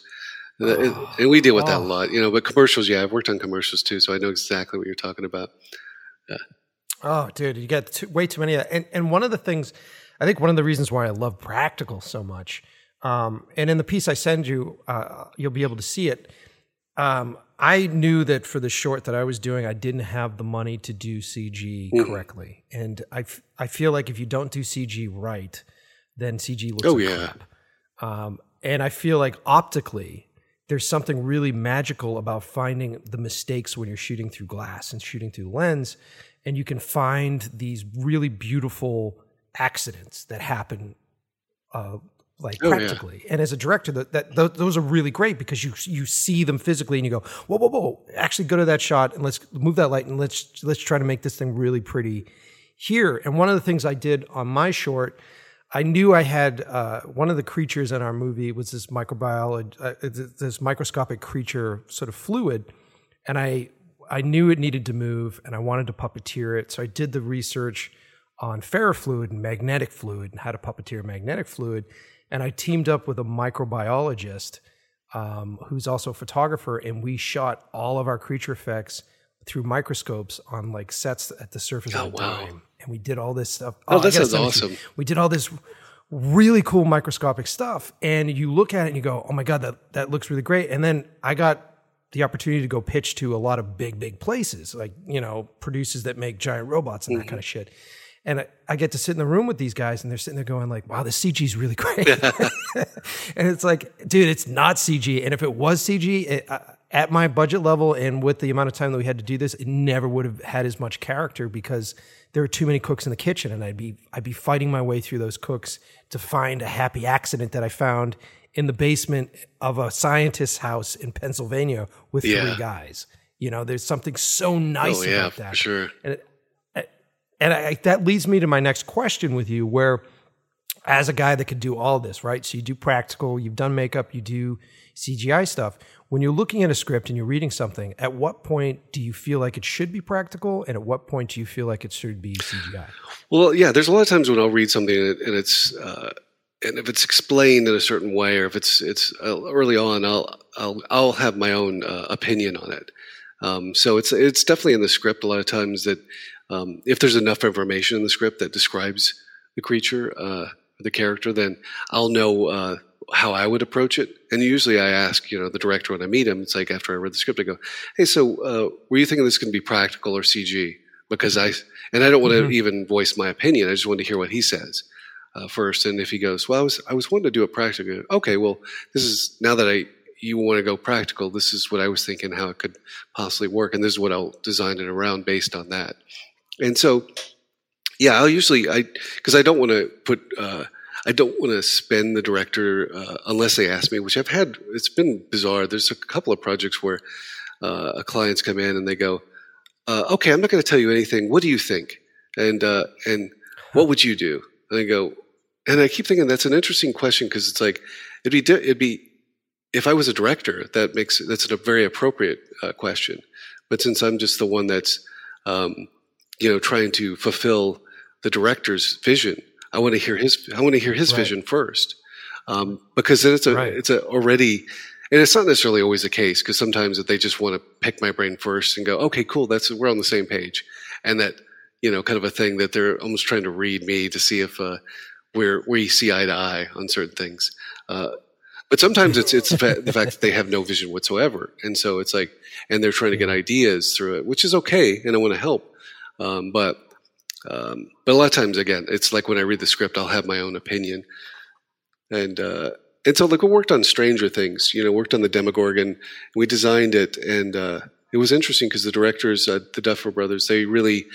[SPEAKER 6] Oh, and we deal with that a oh. lot, you know. But commercials, yeah, I've worked on commercials too, so I know exactly what you're talking about. Yeah.
[SPEAKER 5] Oh, dude, you got too, way too many. of And and one of the things, I think one of the reasons why I love practical so much, um, and in the piece I send you, uh, you'll be able to see it. Um, I knew that for the short that I was doing, I didn't have the money to do CG mm. correctly, and I, f- I feel like if you don't do CG right, then CG looks oh, like yeah. crap. Um, and I feel like optically, there's something really magical about finding the mistakes when you're shooting through glass and shooting through lens, and you can find these really beautiful accidents that happen uh, like oh, practically. Yeah. And as a director, that, that th- those are really great because you you see them physically and you go, whoa, whoa, whoa! Actually, go to that shot and let's move that light and let's let's try to make this thing really pretty here. And one of the things I did on my short, I knew I had uh, one of the creatures in our movie was this microbiology, uh, this microscopic creature, sort of fluid, and I I knew it needed to move and I wanted to puppeteer it, so I did the research on ferrofluid and magnetic fluid and how to puppeteer magnetic fluid and I teamed up with a microbiologist um, who's also a photographer, and we shot all of our creature effects through microscopes on like sets at the surface oh, of the wow. time. And we did all this stuff.
[SPEAKER 6] Oh, oh that sounds awesome.
[SPEAKER 5] We did all this really cool microscopic stuff, and you look at it and you go, "Oh my god, that that looks really great." And then I got the opportunity to go pitch to a lot of big, big places, like you know, producers that make giant robots and mm-hmm. that kind of shit and I, I, get to sit in the room with these guys and they're sitting there going like wow the cg is really great and it's like dude it's not cg and if it was cg it, uh, at my budget level and with the amount of time that we had to do this it never would have had as much character because there were too many cooks in the kitchen and i'd be i'd be fighting my way through those cooks to find a happy accident that i found in the basement of a scientist's house in pennsylvania with yeah. three guys. You know there's something so nice oh, yeah, about that.
[SPEAKER 6] for sure.
[SPEAKER 5] And it, and I, that leads me to my next question with you, where as a guy that could do all this, right? So you do practical, you've done makeup, you do CGI stuff. When you're looking at a script and you're reading something, at what point do you feel like it should be practical, and at what point do you feel like it should be CGI?
[SPEAKER 6] Well, yeah, there's a lot of times when I'll read something and it's. Uh, and if it's explained in a certain way, or if it's it's uh, early on, I'll I'll I'll have my own uh, opinion on it. Um, so it's it's definitely in the script a lot of times that um, if there's enough information in the script that describes the creature, uh, the character, then I'll know uh, how I would approach it. And usually I ask, you know, the director when I meet him, it's like after I read the script, I go, hey, so uh, were you thinking this going to be practical or CG? Because I, and I don't want to mm-hmm. even voice my opinion. I just want to hear what he says. Uh, first, and if he goes, well, I was I was wanting to do it practical. Okay, well, this is now that I you want to go practical. This is what I was thinking how it could possibly work, and this is what I'll design it around based on that. And so, yeah, I'll usually I because I don't want to put uh, I don't want to spend the director uh, unless they ask me, which I've had. It's been bizarre. There's a couple of projects where uh, a clients come in and they go, uh, "Okay, I'm not going to tell you anything. What do you think?" And uh, and what would you do? And I go, and I keep thinking that's an interesting question because it's like it'd be it'd be if I was a director, that makes that's a very appropriate uh, question. But since I'm just the one that's um, you know, trying to fulfill the director's vision. I want to hear his. I want to hear his right. vision first, um, because then it's a right. it's a already, and it's not necessarily always the case because sometimes they just want to pick my brain first and go, okay, cool, that's we're on the same page, and that you know, kind of a thing that they're almost trying to read me to see if uh, we're we see eye to eye on certain things. Uh, but sometimes it's it's the fact that they have no vision whatsoever, and so it's like, and they're trying to get ideas through it, which is okay, and I want to help. Um, but um, but a lot of times, again, it's like when I read the script, I'll have my own opinion, and uh, and so like we worked on Stranger Things, you know, worked on the Demogorgon, we designed it, and uh, it was interesting because the directors, uh, the Duffer Brothers, they really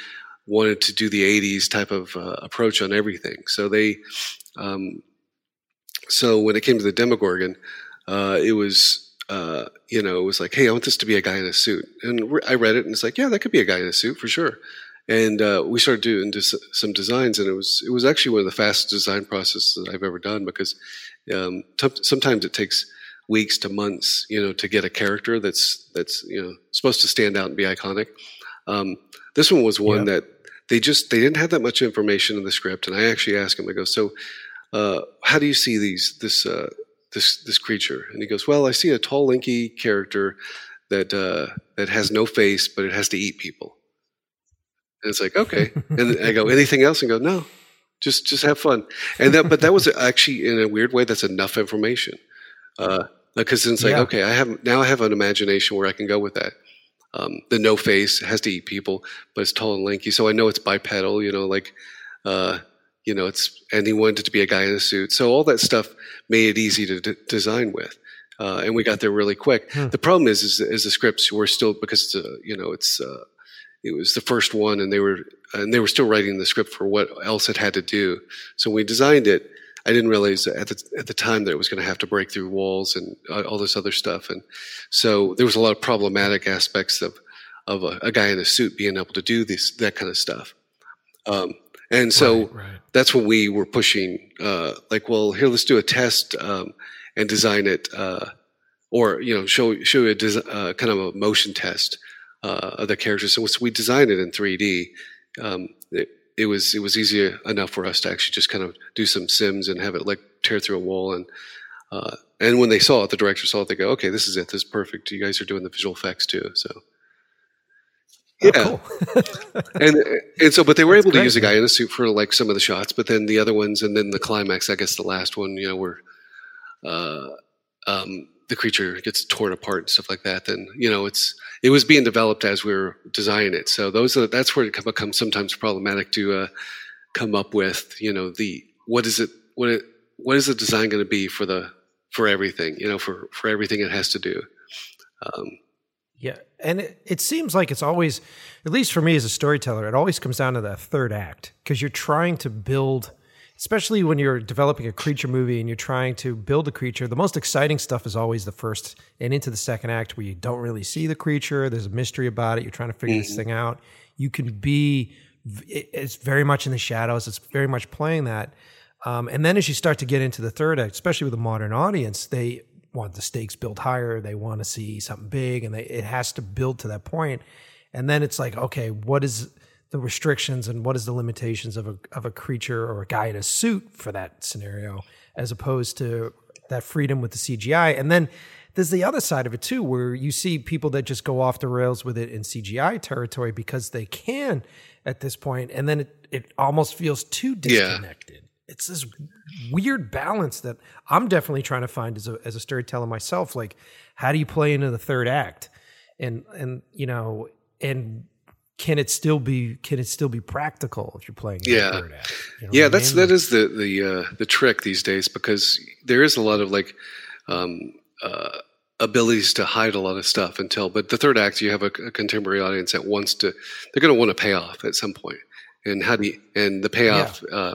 [SPEAKER 6] wanted to do the '80s type of uh, approach on everything. So they, um, so when it came to the Demogorgon, uh, it was uh, you know, it was like, hey, I want this to be a guy in a suit. And I read it and it's like, yeah, that could be a guy in a suit for sure and uh, we started doing some designs, and it was it was actually one of the fastest design processes that I've ever done because um, t- sometimes it takes weeks to months, you know, to get a character that's that's you know supposed to stand out and be iconic. Um, this one was one yeah. that they just they didn't have that much information in the script, and I actually asked him. I go, so uh, how do you see these this uh, this this creature?" And he goes, "Well, I see a tall, lanky character that uh, that has no face, but it has to eat people." And it's like, okay. And I go, anything else? And go, no, just just have fun. And that, but that was actually in a weird way, that's enough information. Uh, because it's like,
[SPEAKER 5] Yeah.
[SPEAKER 6] okay, I have now I have an imagination where I can go with that. Um, the no face has to eat people, but it's tall and lanky, so I know it's bipedal. You know, like, uh, you know, it's and he wanted to be a guy in a suit, so all that stuff made it easy to d- design with. Uh, and we got there really quick. The problem is, is, is the scripts were still because it's a, you know it's uh, it was the first one, and they were and they were still writing the script for what else it had to do. So we designed it, I didn't realize at the at the time that it was going to have to break through walls and uh, all this other stuff, and so there was a lot of problematic aspects of of a, a guy in a suit being able to do this that kind of stuff. Um, and so
[SPEAKER 5] Right, right.
[SPEAKER 6] that's when we were pushing, uh, like, well, here, let's do a test um, and design it, uh, or you know, show show you a des- uh, kind of a motion test uh, of the characters. So we designed it in 3D, um, it, it was it was easy enough for us to actually just kind of do some sims and have it like tear through a wall and. Uh, and when they saw it, the director saw it. They go, "Okay, this is it. This is perfect. You guys are doing the visual effects too." So, yeah,
[SPEAKER 5] Oh, cool.
[SPEAKER 6] and and so, but they were
[SPEAKER 5] That's
[SPEAKER 6] able to use a guy in a suit for like some of the shots, but then the other ones, and then the climax, I guess the last one, you know, where uh, um, the creature gets torn apart and stuff like that. Then you know, it's it was being developed as we were designing it. So those are that's where it becomes sometimes problematic to uh, come up with, you know, the what is it what it what is the design going to be for the for everything, you know, for for everything it has to do. Um,
[SPEAKER 5] Yeah, and it, it seems like it's always, at least for me as a storyteller, it always comes down to that third act because you're trying to build, especially when you're developing a creature movie and you're trying to build a creature. The most exciting stuff is always the first and into the second act where you don't really see the creature. There's a mystery about it. You're trying to figure this thing out. You can be, it's very much in the shadows. It's very much playing that. Um, and then as you start to get into the third act, especially with a modern audience, they want the stakes built higher. They want to see something big, and they, it has to build to that point. And then it's like, okay, what is the restrictions and what is the limitations of a of a creature or a guy in a suit for that scenario, as opposed to that freedom with the CGI. And then there's the other side of it too, where you see people that just go off the rails with it in CGI territory because they can at this point, and then it, it almost feels too
[SPEAKER 6] Yeah.
[SPEAKER 5] disconnected. It's this weird balance that I'm definitely trying to find as a as a storyteller myself. Like, how do you play into the third act, and and you know, and can it still be can it still be practical if you're playing
[SPEAKER 6] Yeah.
[SPEAKER 5] the? You know
[SPEAKER 6] yeah,
[SPEAKER 5] what I
[SPEAKER 6] that's
[SPEAKER 5] mean?
[SPEAKER 6] that is the the uh, the trick these days because there is a lot of like um, uh, abilities to hide a lot of stuff until. But the third act, you have a, a contemporary audience that wants to. They're going to want a payoff at some point, and how do you, and the payoff uh,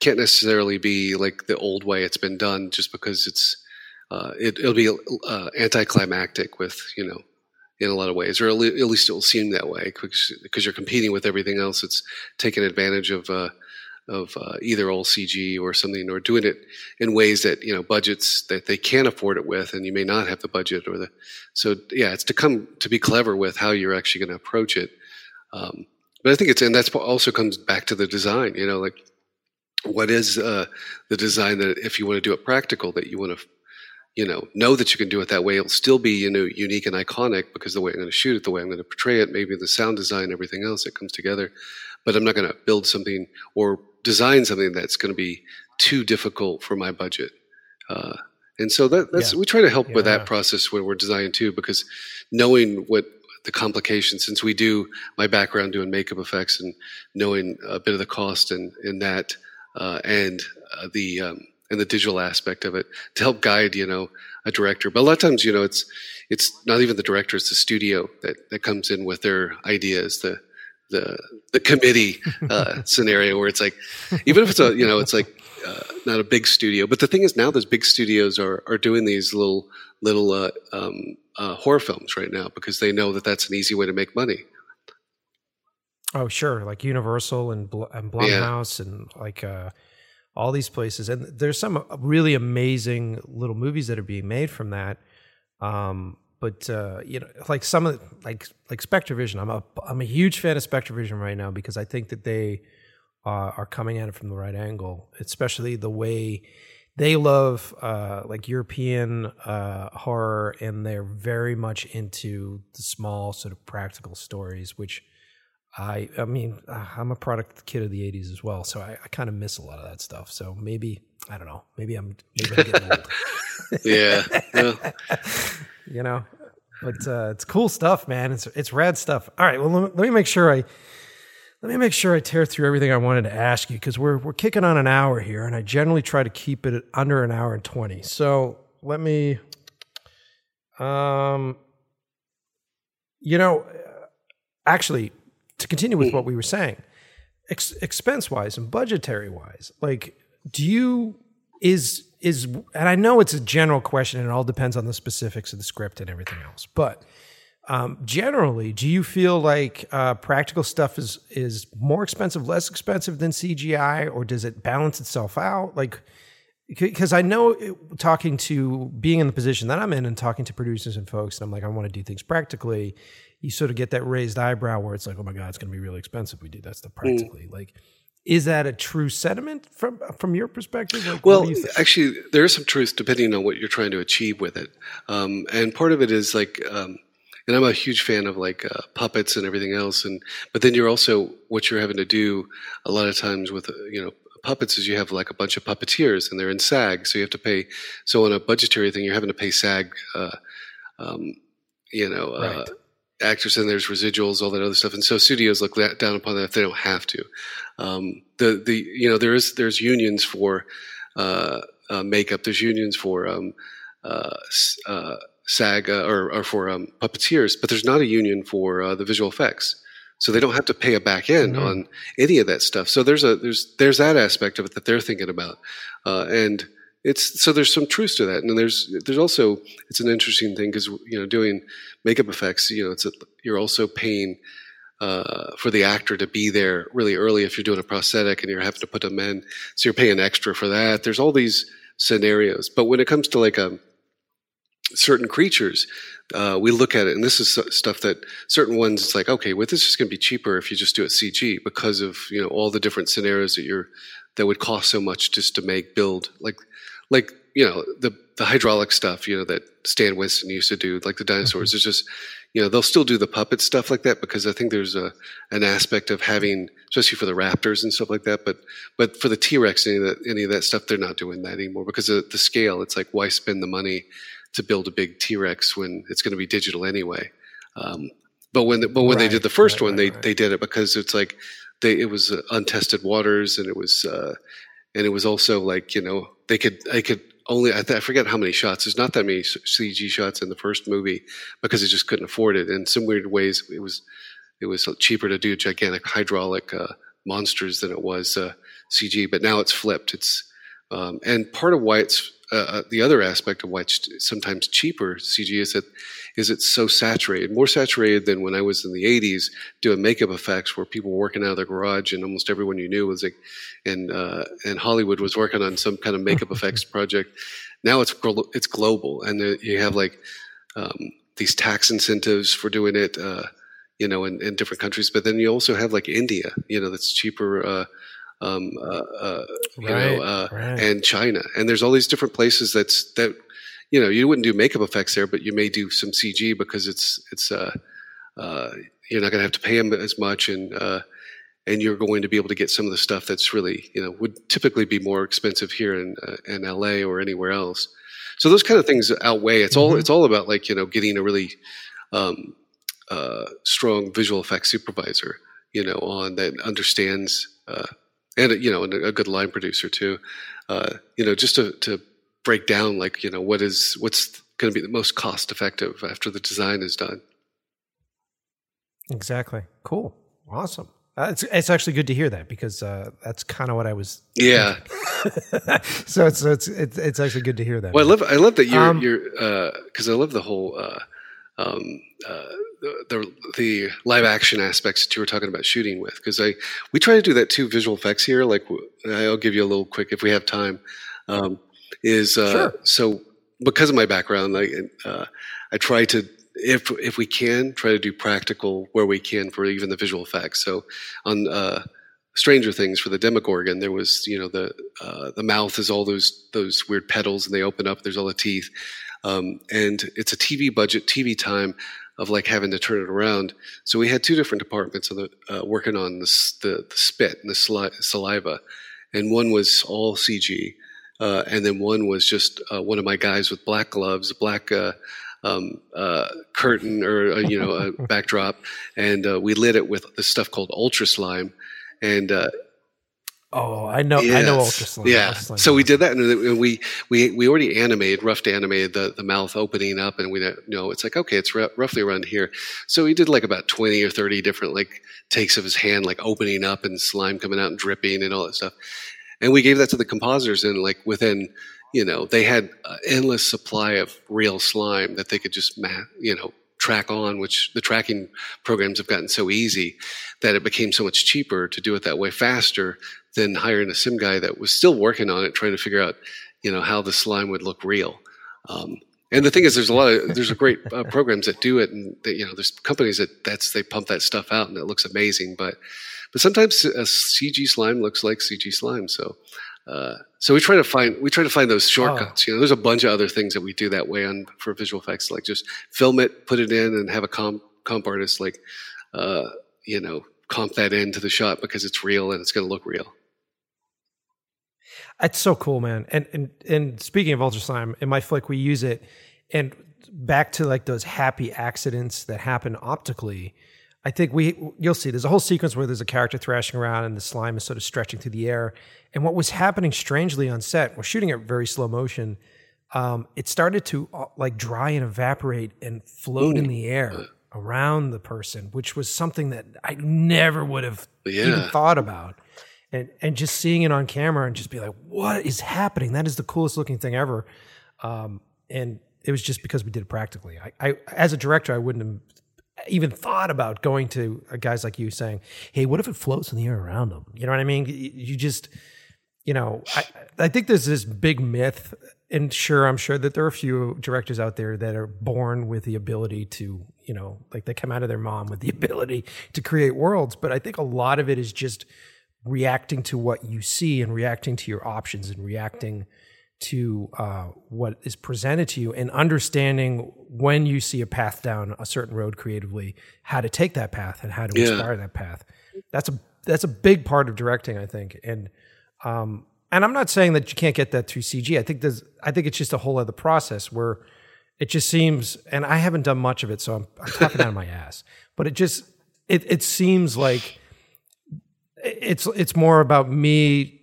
[SPEAKER 6] can't necessarily be like the old way it's been done, just because it's uh, it, it'll be uh, anticlimactic with you know in a lot of ways, or at least it will seem that way because you're competing with everything else. It's taking advantage of uh, of uh, either old CG or something, or doing it in ways that you know budgets that they can't afford it with, and you may not have the budget or the. So yeah, it's to come to be clever with how you're actually going to approach it. Um, but I think it's and that's also comes back to the design. You know, like what is uh, the design that if you want to do it practical, that you want to you know know that you can do it that way. It'll still be you know unique and iconic because the way i'm going to shoot it the way i'm going to portray it maybe the sound design everything else that comes together. But i'm not going to build something or design something that's going to be too difficult for my budget. Uh, and so that, that's
[SPEAKER 5] Yeah.
[SPEAKER 6] we try to help with that process when we're designing too because knowing what the complications since we do my background doing makeup effects and knowing a bit of the cost and in that uh, and uh, the um, and the digital aspect of it to help guide you know a director. But a lot of times you know it's it's not even the director it's the studio that that comes in with their ideas the the the committee uh, scenario where it's like even if it's a you know it's like uh, not a big studio. But the thing is now those big studios are are doing these little little uh, um, uh, horror films right now because they know that that's an easy way to make money.
[SPEAKER 5] Oh, sure, like Universal and, Bl- and Blumhouse and like uh, all these places. And there's some really amazing little movies that are being made from that. Um, but uh, you know, like some of the, like like SpectreVision, I'm a I'm a huge fan of SpectreVision right now because I think that they uh, are coming at it from the right angle, especially the way they love uh, like European uh, horror, and they're very much into the small sort of practical stories, which I I mean uh, I'm a product kid of the '80s as well, so I, I kind of miss a lot of that stuff. So maybe I don't know, maybe I'm maybe I'm getting old.
[SPEAKER 6] yeah, yeah.
[SPEAKER 5] you know, but uh, it's cool stuff, man. It's it's rad stuff. All right, well let me, let me make sure I let me make sure I tear through everything I wanted to ask you because we're we're kicking on an hour here, and I generally try to keep it under an hour and twenty. So let me, um, you know, actually, to continue with what we were saying, ex- expense wise and budgetary wise, like, do you is is and I know it's a general question, and it all depends on the specifics of the script and everything else, but um, generally, do you feel like uh, practical stuff is is more expensive, less expensive than CGI, or does it balance itself out? Like, because I know it, talking to being in the position that I'm in and talking to producers and folks, and I'm like, I want to do things practically. You sort of get that raised eyebrow where it's like, oh my god, it's going to be really expensive. We do that stuff practically. Mm. Like, is that a true sentiment from from your perspective? Like,
[SPEAKER 6] well, actually, there is some truth depending on what you're trying to achieve with it, um, and part of it is like. Um, and I'm a huge fan of like uh, puppets and everything else. And but then you're also what you're having to do a lot of times with uh, you know puppets is you have like a bunch of puppeteers and they're in SAG, so you have to pay. So on a budgetary thing, you're having to pay SAG, uh, um, you know, uh, right. Actors, and there's residuals, all that other stuff. And so studios look that, down upon that if they don't have to. Um, the the you know there is there's unions for uh, uh, makeup. There's unions for um, SAG uh, or, or, for um, puppeteers, but there's not a union for uh, the visual effects, so they don't have to pay a back end mm-hmm. on any of that stuff. So there's a there's there's that aspect of it that they're thinking about, uh, and it's so there's some truth to that, and there's there's also it's an interesting thing because you know doing makeup effects, you know, it's a, you're also paying. Uh, for the actor to be there really early if you're doing a prosthetic and you're having to put them in, so you're paying extra for that. There's all these scenarios, but when it comes to like a certain creatures, uh, we look at it, and this is stuff that certain ones. It's like, okay, well, this is going to be cheaper if you just do it CG because of you know all the different scenarios that you're that would cost so much just to make build like like you know the the hydraulic stuff you know that Stan Winston used to do like the dinosaurs. Mm-hmm. It's just you know they'll still do the puppet stuff like that because I think there's a an aspect of having especially for the raptors and stuff like that. But but for the T Rex any of that any of that stuff they're not doing that anymore because of the scale. It's like why spend the money to build a big T Rex when it's going to be digital anyway. Um, but when the, but when right, they did the first right, one, right, they they did it because it's like they it was uh, untested waters and it was uh, and it was also like you know they could they could only I, th- I, forget how many shots. There's not that many CG shots in the first movie because they just couldn't afford it. In some weird ways, it was it was cheaper to do gigantic hydraulic uh, monsters than it was uh, CG. But now it's flipped. It's um, and part of why it's uh, uh, the other aspect of why it's sometimes cheaper CG is that is it's so saturated, more saturated than when I was in the '80s doing makeup effects, where people were working out of their garage and almost everyone you knew was like, and uh, and Hollywood was working on some kind of makeup effects project. Now it's it's global, and you have like um, these tax incentives for doing it. Uh, you know, in, in, different countries, but then you also have like India, you know, that's cheaper uh, um, uh, uh, you right, know, uh, right. and China. And there's all these different places that's that you know you wouldn't do makeup effects there, but you may do some CG because it's it's uh, uh, you're not going to have to pay them as much and uh, and you're going to be able to get some of the stuff that's really you know would typically be more expensive here in uh, in LA or anywhere else. So those kind of things outweigh. It's all mm-hmm. it's all about like you know getting a really um, uh, strong visual effects supervisor you know on that understands uh, and you know, and a good line producer too. Uh, you know, just to, to break down like you know what is what's going to be the most cost effective after the design is done.
[SPEAKER 5] Exactly. Cool. Awesome. Uh, it's it's actually good to hear that because uh, that's kind of what I was.
[SPEAKER 6] Yeah.
[SPEAKER 5] so it's it's it's it's actually good to hear that.
[SPEAKER 6] Well, I love I love that you're um, you're because uh, I love the whole uh, um, uh, the, the live action aspects that you were talking about shooting with because I we try to do that too visual effects here like I'll give you a little quick if we have time um, is uh, sure. so because of my background I uh, I try to if if we can try to do practical where we can for even the visual effects so on uh, Stranger Things for the Demogorgon, there was you know the uh, the mouth is all those those weird petals, and they open up. There's all the teeth, um, and it's a TV budget, TV time of like having to turn it around. So we had two different departments the, uh, working on this, the, the spit and the saliva, and one was all CG, uh, and then one was just uh, one of my guys with black gloves, black uh, um, uh, curtain or uh, you know a backdrop, and we lit it with this stuff called ultra slime, and
[SPEAKER 5] Oh, I know, yes. I know.
[SPEAKER 6] Yeah. So we did that, and we we we already animated, rough animated the, the mouth opening up, and we know it's like okay, it's r- roughly around here. So we did like about twenty or thirty different like takes of his hand, like opening up and slime coming out and dripping and all that stuff. And we gave that to the compositors, and like within, you know, they had an endless supply of real slime that they could just, ma- you know, track on, which the tracking programs have gotten so easy that it became so much cheaper to do it that way faster than hiring a sim guy that was still working on it, trying to figure out, you know, how the slime would look real. Um, and the thing is, there's a lot of there's a great uh, programs that do it, and that, you know, there's companies that that's they pump that stuff out and it looks amazing. But but sometimes a CG slime looks like CG slime. So uh, so we try to find we try to find those shortcuts. Oh. You know, there's a bunch of other things that we do that way on for visual effects, like just film it, put it in, and have a comp comp artist like uh, you know comp that into the shot because it's real and it's going to look real.
[SPEAKER 5] It's so cool, man. And and and speaking of ultra slime, in my flick we use it, and back to like those happy accidents that happen optically. I think we you'll see there's a whole sequence where there's a character thrashing around and the slime is sort of stretching through the air. And what was happening strangely on set, we're shooting at very slow motion. Um, it started to uh, like dry and evaporate and float Ooh. in the air around the person, which was something that I never would have yeah. even thought about and and just seeing it on camera and just be like, what is happening? That is the coolest looking thing ever. Um, and it was just because we did it practically. I, I, as a director, I wouldn't have even thought about going to guys like you saying, "Hey, what if it floats in the air around them?" You know what I mean? You just, you know, I, I think there's this big myth, and sure, I'm sure that there are a few directors out there that are born with the ability to, you know, like they come out of their mom with the ability to create worlds. But I think a lot of it is just reacting to what you see and reacting to your options and reacting to uh, what is presented to you and understanding when you see a path down a certain road creatively how to take that path and how to yeah. inspire that path. That's a that's a big part of directing i think. And um, and i'm not saying that you can't get that through cg i think there's i think it's just a whole other process where it just seems and i haven't done much of it so i'm, I'm talking out of my ass but it just it, it seems like it's it's more about me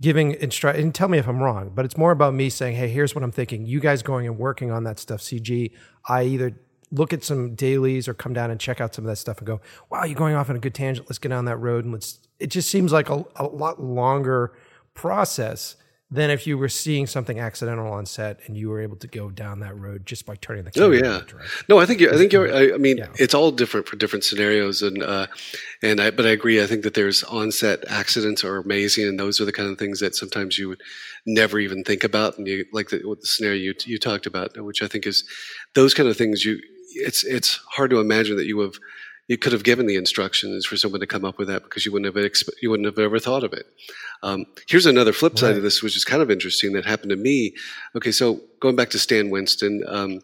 [SPEAKER 5] giving instruction and tell me if I'm wrong, but it's more about me saying, "Hey, here's what I'm thinking." You guys going and working on that stuff, CG. I either look at some dailies or come down and check out some of that stuff and go, "Wow, you're going off on a good tangent. Let's get down that road and let's." It just seems like a, a lot longer process than if you were seeing something accidental on set and you were able to go down that road just by turning the
[SPEAKER 6] oh, camera. Oh yeah, no, I think you I think you're. I, I mean, yeah. it's all different for different scenarios, and uh, and I but I agree. I think that there's on-set accidents are amazing, and those are the kind of things that sometimes you would never even think about, and you like the, the scenario you you talked about, which I think is those kind of things. You it's it's hard to imagine that you have you could have given the instructions for someone to come up with that because you wouldn't have exp- you wouldn't have ever thought of it. Um, here's another flip side right. of this, which is kind of interesting that happened to me. Okay, so going back to Stan Winston, um,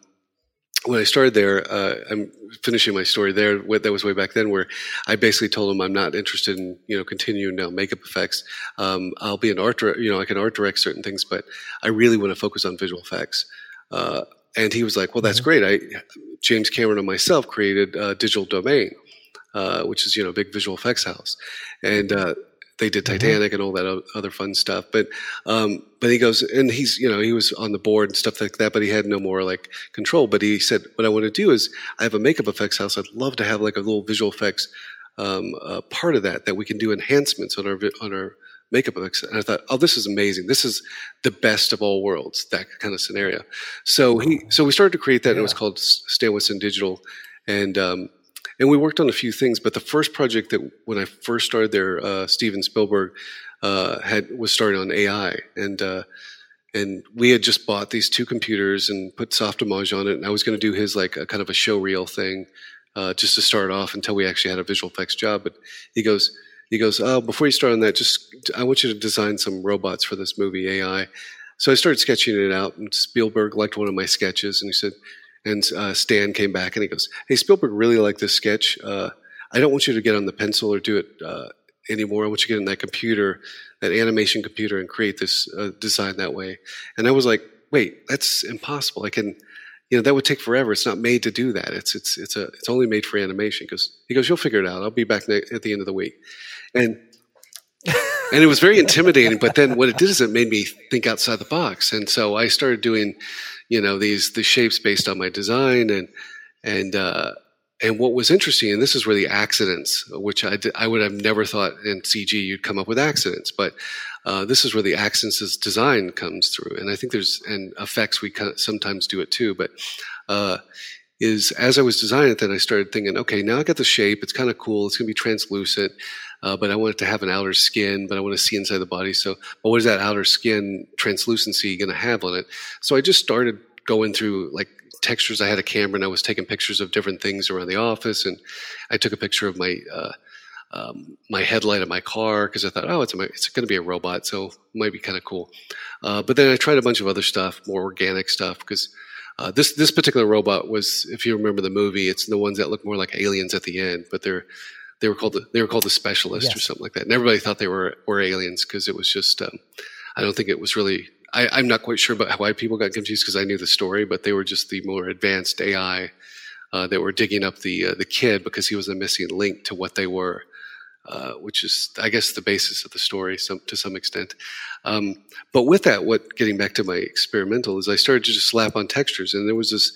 [SPEAKER 6] when I started there, uh, I'm finishing my story there. That was way back then, where I basically told him I'm not interested in you know continuing now makeup effects. Um, I'll be an art, director, you know, I can art direct certain things, but I really want to focus on visual effects. Uh, and he was like, "Well, that's mm-hmm. great. I, James Cameron and myself created uh, Digital Domain, uh, which is you know a big visual effects house, and uh, they did mm-hmm. Titanic mm-hmm. and all that other fun stuff. But um, but he goes and he's you know he was on the board and stuff like that, but he had no more like control. But he said, "What I want to do is I have a makeup effects house. I'd love to have like a little visual effects." Um, uh, part of that that we can do enhancements on our on our makeup effects. And I thought, oh, this is amazing. This is the best of all worlds, that kind of scenario. So he, so we started to create that. Yeah. And it was called Stan Winston Digital, and um, and we worked on a few things. But the first project that when I first started there, uh, Steven Spielberg uh, had was starting on AI, and uh, and we had just bought these two computers and put Softimage on it. And I was going to do his like a kind of a show reel thing. Uh, just to start off until we actually had a visual effects job. But he goes, he goes, "Oh, before you start on that, just I want you to design some robots for this movie AI." So I started sketching it out, and Spielberg liked one of my sketches, and he said, and uh, Stan came back and he goes, "Hey, Spielberg really liked this sketch. Uh, I don't want you to get on the pencil or do it uh, anymore. I want you to get in that computer, that animation computer, and create this uh, design that way." And I was like, "Wait, that's impossible. I can." You know that would take forever. It's not made to do that. It's it's it's a it's only made for animation. Because he goes, you'll figure it out. I'll be back at the end of the week, and and it was very intimidating. But then what it did is it made me think outside the box, and so I started doing, you know, these the shapes based on my design, and and uh, and what was interesting, and this is where the accidents, which I did, I would have never thought in CG you'd come up with accidents, but uh, this is where the accidents design comes through, and I think there's and effects we sometimes do it too, but. Uh, is as I was designing it, then I started thinking, okay, now I got the shape. It's kind of cool. It's going to be translucent uh, but I want it to have an outer skin, but I want to see inside the body. So, what is that outer skin translucency going to have on it? So I just started going through like textures. I had a camera and I was taking pictures of different things around the office, and I took a picture of my. Uh, um, my headlight of my car because I thought, oh, it's, it's going to be a robot, so it might be kind of cool. Uh, but then I tried a bunch of other stuff, more organic stuff, because uh, this this particular robot was, if you remember the movie, it's the ones that look more like aliens at the end, but they're they were called the, they were called the specialist yes. or something like that. And everybody thought they were were aliens because it was just um, I don't think it was really. I, am not quite sure about why people got confused because I knew the story, but they were just the more advanced AI uh, that were digging up the uh, the kid because he was a missing link to what they were. Uh, which is, I guess, the basis of the story some, to some extent. Um, but with that, what getting back to my experimental is, I started to just slap on textures, and there was this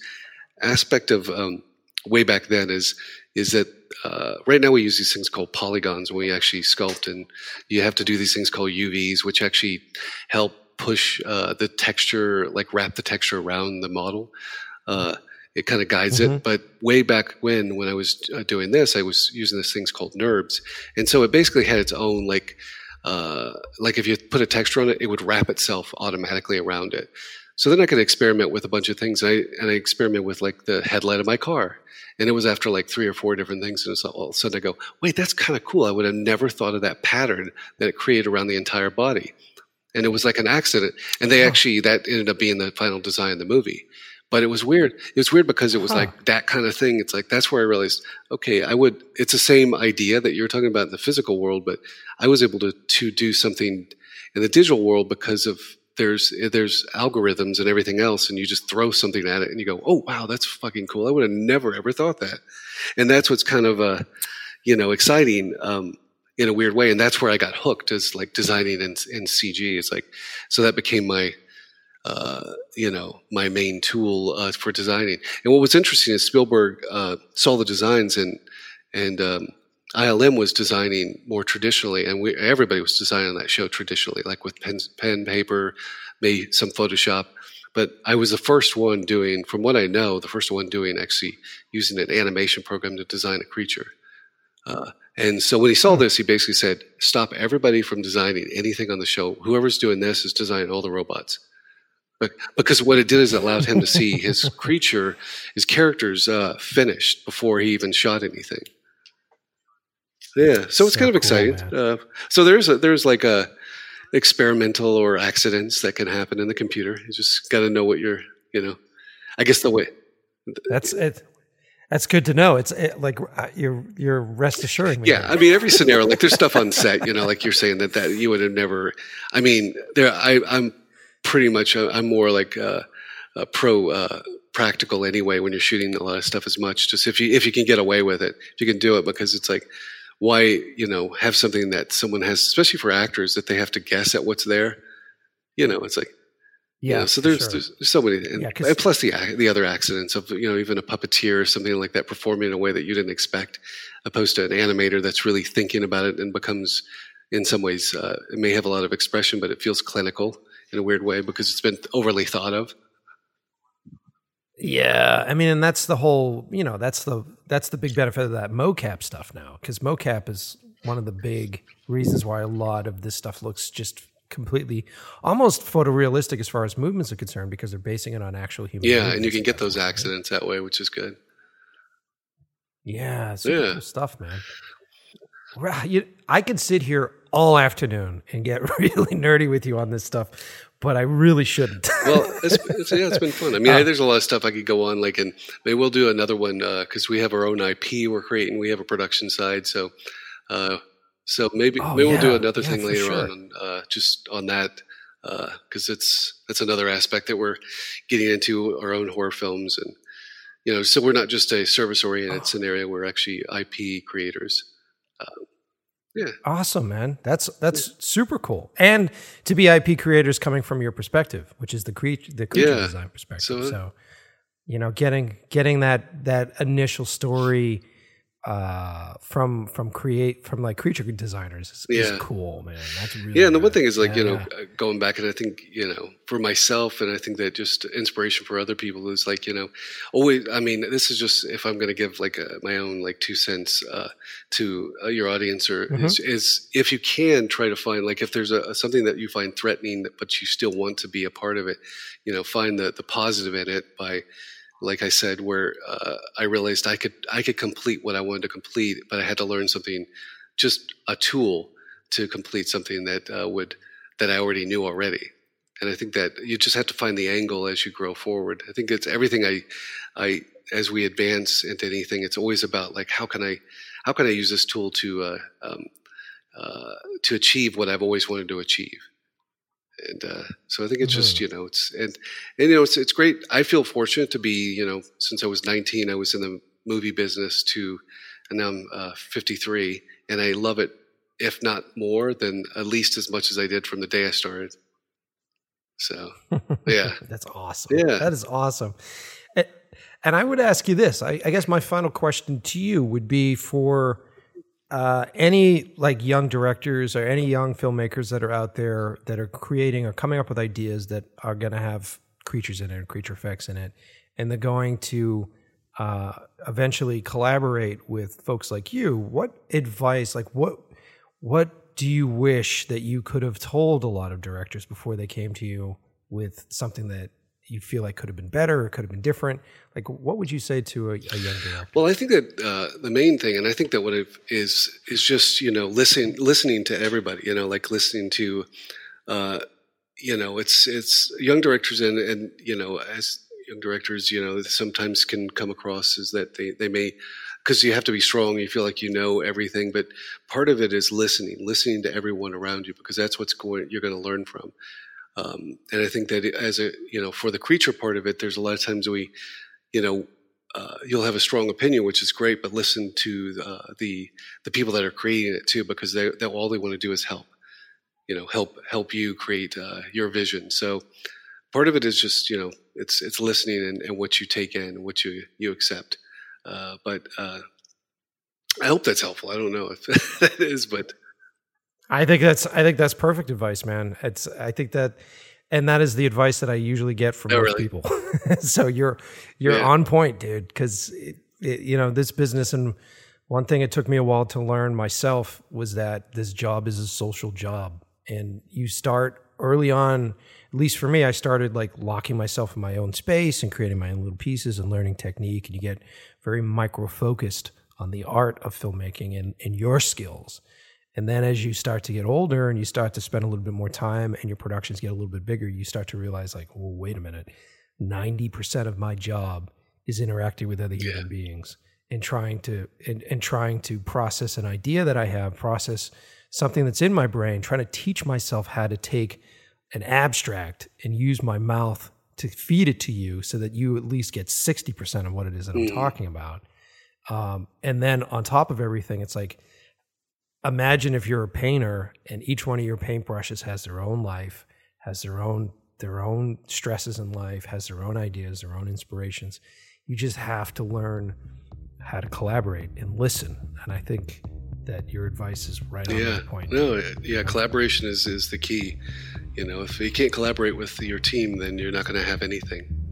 [SPEAKER 6] aspect of um, way back then is is that uh, right now we use these things called polygons when we actually sculpt, and you have to do these things called UVs, which actually help push uh, the texture, like wrap the texture around the model. Uh, it kind of guides mm-hmm. it. But way back when, when I was uh, doing this, I was using these things called NURBS, and so it basically had its own like. Uh, like if you put a texture on it, it would wrap itself automatically around it. So then I could experiment with a bunch of things. And I, and I experiment with like the headlight of my car. And it was after like three or four different things. And so all of a sudden I go, wait, that's kind of cool. I would have never thought of that pattern that it created around the entire body. And it was like an accident. And they actually, that ended up being the final design of the movie. But it was weird. It was weird because it was huh. like that kind of thing. It's like, that's where I realized, okay, I would, it's the same idea that you're talking about in the physical world, but I was able to, to do something in the digital world because of there's there's algorithms and everything else, and you just throw something at it, and you go, "Oh wow, that's fucking cool! I would have never ever thought that." And that's what's kind of uh, you know exciting um, in a weird way, and that's where I got hooked as like designing in, in CG. It's like so that became my uh, you know my main tool uh, for designing. And what was interesting is Spielberg uh, saw the designs and and um, ILM was designing more traditionally, and we, everybody was designing that show traditionally, like with pen, pen, paper, maybe some Photoshop. But I was the first one doing, from what I know, the first one doing actually using an animation program to design a creature. Uh, and so when he saw hmm. this, he basically said, "Stop everybody from designing anything on the show. Whoever's doing this is designing all the robots." But because what it did is it allowed him to see his creature, his characters uh, finished before he even shot anything. Yeah, so it's kind of exciting. uh, so there's a, there's like a experimental or accidents that can happen in the computer. You just got to know what you're, you know. I guess the way.
[SPEAKER 5] That's it. That's good to know. It's it, like uh, you're you're rest assuring
[SPEAKER 6] me. Yeah, I mean every scenario, like there's stuff on set, you know, like you're saying that that you would have never. I mean, there I I'm pretty much uh, I'm more like uh, a pro uh, practical anyway when you're shooting a lot of stuff as much. Just if you if you can get away with it, if you can do it, because it's like why you know have something that someone has, especially for actors, that they have to guess at what's there. You know, it's like yeah. You know, so there's, sure. there's, there's so many, and, yeah, and plus the the other accidents of you know even a puppeteer or something like that performing in a way that you didn't expect, opposed to an animator that's really thinking about it and becomes in some ways uh, it may have a lot of expression, but it feels clinical in a weird way because it's been overly thought of.
[SPEAKER 5] Yeah, I mean, and that's the whole, you know, that's the that's the big benefit of that mocap stuff now, because mocap is one of the big reasons why a lot of this stuff looks just completely almost photorealistic as far as movements are concerned, because they're basing it on actual human.
[SPEAKER 6] Yeah, and you can get those accidents that way, which is good.
[SPEAKER 5] Yeah, yeah. cool stuff, man. I could sit here all afternoon and get really nerdy with you on this stuff, but I really shouldn't.
[SPEAKER 6] well, it's, it's, yeah, it's been fun. I mean, uh, there's a lot of stuff I could go on, like, and maybe we'll do another one because uh, we have our own IP we're creating. We have a production side, so uh, so maybe
[SPEAKER 5] Oh,
[SPEAKER 6] maybe we'll do another
[SPEAKER 5] Yeah,
[SPEAKER 6] thing later
[SPEAKER 5] sure.
[SPEAKER 6] on, uh, just on that because it's that's another aspect that we're getting into our own horror films and you know so we're not just a service oriented
[SPEAKER 5] Oh.
[SPEAKER 6] scenario we're actually ip creators
[SPEAKER 5] Awesome, man. That's that's super cool. And to be IP creators coming from your perspective, which is the creature the creature
[SPEAKER 6] Yeah.
[SPEAKER 5] design perspective.
[SPEAKER 6] So-
[SPEAKER 5] So, you know, getting getting that that initial story uh from from create from like creature designers is, is
[SPEAKER 6] Yeah.
[SPEAKER 5] cool, man. That's really
[SPEAKER 6] yeah and the one thing is like you know uh, going back and i think you know for myself and i think that just inspiration for other people is like you know always i mean this is just if i'm going to give like a, my own like two cents uh, to uh, your audience or
[SPEAKER 5] Mm-hmm.
[SPEAKER 6] is, is if you can try to find like if there's a, something that you find threatening but you still want to be a part of it you know find the, the positive in it by like I said, where uh, I realized I could I could complete what I wanted to complete, but I had to learn something, just a tool to complete something that uh, would that I already knew already. And I think that you just have to find the angle as you grow forward. I think it's everything I I as we advance into anything, it's always about like how can I how can I use this tool to uh, um, uh, to achieve what I've always wanted to achieve. And uh, so I think it's just you know it's and and you know it's it's great. I feel fortunate to be you know since I was 19, I was in the movie business to, and now I'm uh, 53, and I love it if not more than at least as much as I did from the day I started. So yeah,
[SPEAKER 5] That's awesome.
[SPEAKER 6] Yeah.
[SPEAKER 5] That is awesome. And I would ask you this. I, I guess my final question to you would be for uh, any like young directors or any young filmmakers that are out there that are creating or coming up with ideas that are going to have creatures in it or creature effects in it, and they're going to uh, eventually collaborate with folks like you. What advice, like what, what do you wish that you could have told a lot of directors before they came to you with something that you feel like could have been better or could have been different? Like, what would you say to a, a young director?
[SPEAKER 6] Well, I think that uh, the main thing, and I think that what it is is just you know listening listening to everybody. You know, like listening to, uh, you know, it's it's young directors and and you know as young directors, you know, sometimes can come across as that they they may because you have to be strong. You feel like you know everything, but part of it is listening, listening to everyone around you because that's what's going you're going to learn from. Um, and I think that as a you know for the creature part of it, there's a lot of times we, you know, uh, you'll have a strong opinion, which is great, but listen to uh, the the people that are creating it too, because they, all they want to do is help. You know, help help you create uh, your vision. So part of it is just you know it's it's listening and, and what you take in, and what you you accept. Uh, but uh, I hope that's helpful. I don't know if that is, but
[SPEAKER 5] I think that's I think that's perfect advice, man. It's I think that and that is the advice that I usually get from
[SPEAKER 6] Oh,
[SPEAKER 5] most
[SPEAKER 6] really?
[SPEAKER 5] people. so you're you're
[SPEAKER 6] Yeah.
[SPEAKER 5] on point, dude. Because you know this business, and one thing it took me a while to learn myself was that this job is a social job, and you start early on. At least for me, I started like locking myself in my own space and creating my own little pieces and learning technique, and you get very micro focused on the art of filmmaking and, and your skills. And then as you start to get older and you start to spend a little bit more time and your productions get a little bit bigger, you start to realize, like, oh, wait a minute, 90% of my job is interacting with other human beings and trying to and, and trying to process an idea that I have, process something that's in my brain, trying to teach myself how to take an abstract and use my mouth to feed it to you so that you at least get 60% of what it is that I'm talking about. Um, and then on top of everything, it's like, imagine if you're a painter and each one of your paintbrushes has their own life, has their own their own stresses in life, has their own ideas, their own inspirations. You just have to learn how to collaborate and listen. And I think that your advice is right on
[SPEAKER 6] yeah,
[SPEAKER 5] that point.
[SPEAKER 6] no, yeah, collaboration is is the key. You know, if you can't collaborate with your team, then you're not going to have anything.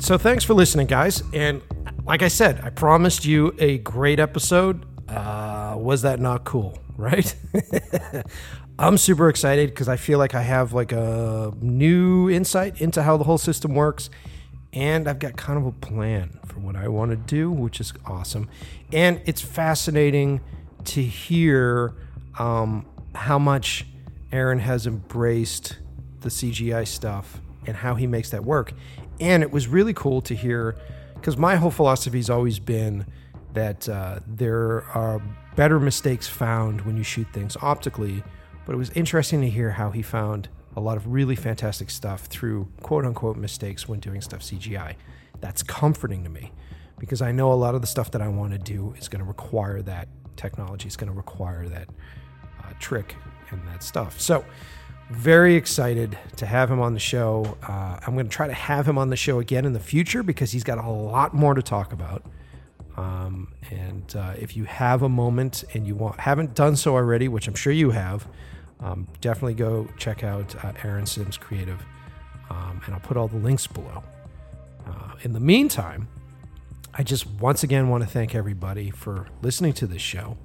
[SPEAKER 5] So thanks for listening, guys. And like I said, I promised you a great episode. Uh, was that not cool? Right? I'm super excited because I feel like I have like a new insight into how the whole system works. and I've got kind of a plan for what I want to do, which is awesome. And it's fascinating to hear um, how much Aaron has embraced the CGI stuff and how he makes that work. And it was really cool to hear because my whole philosophy has always been that uh, there are better mistakes found when you shoot things optically. But it was interesting to hear how he found a lot of really fantastic stuff through quote unquote mistakes when doing stuff CGI. That's comforting to me because I know a lot of the stuff that I want to do is going to require that technology, it's going to require that uh, trick and that stuff. So, very excited to have him on the show. Uh, I'm going to try to have him on the show again in the future because he's got a lot more to talk about. Um, and uh, if you have a moment and you want, haven't done so already, which I'm sure you have, um, definitely go check out uh, Aaron Sims Creative, um, and I'll put all the links below. Uh, in the meantime, I just once again want to thank everybody for listening to this show.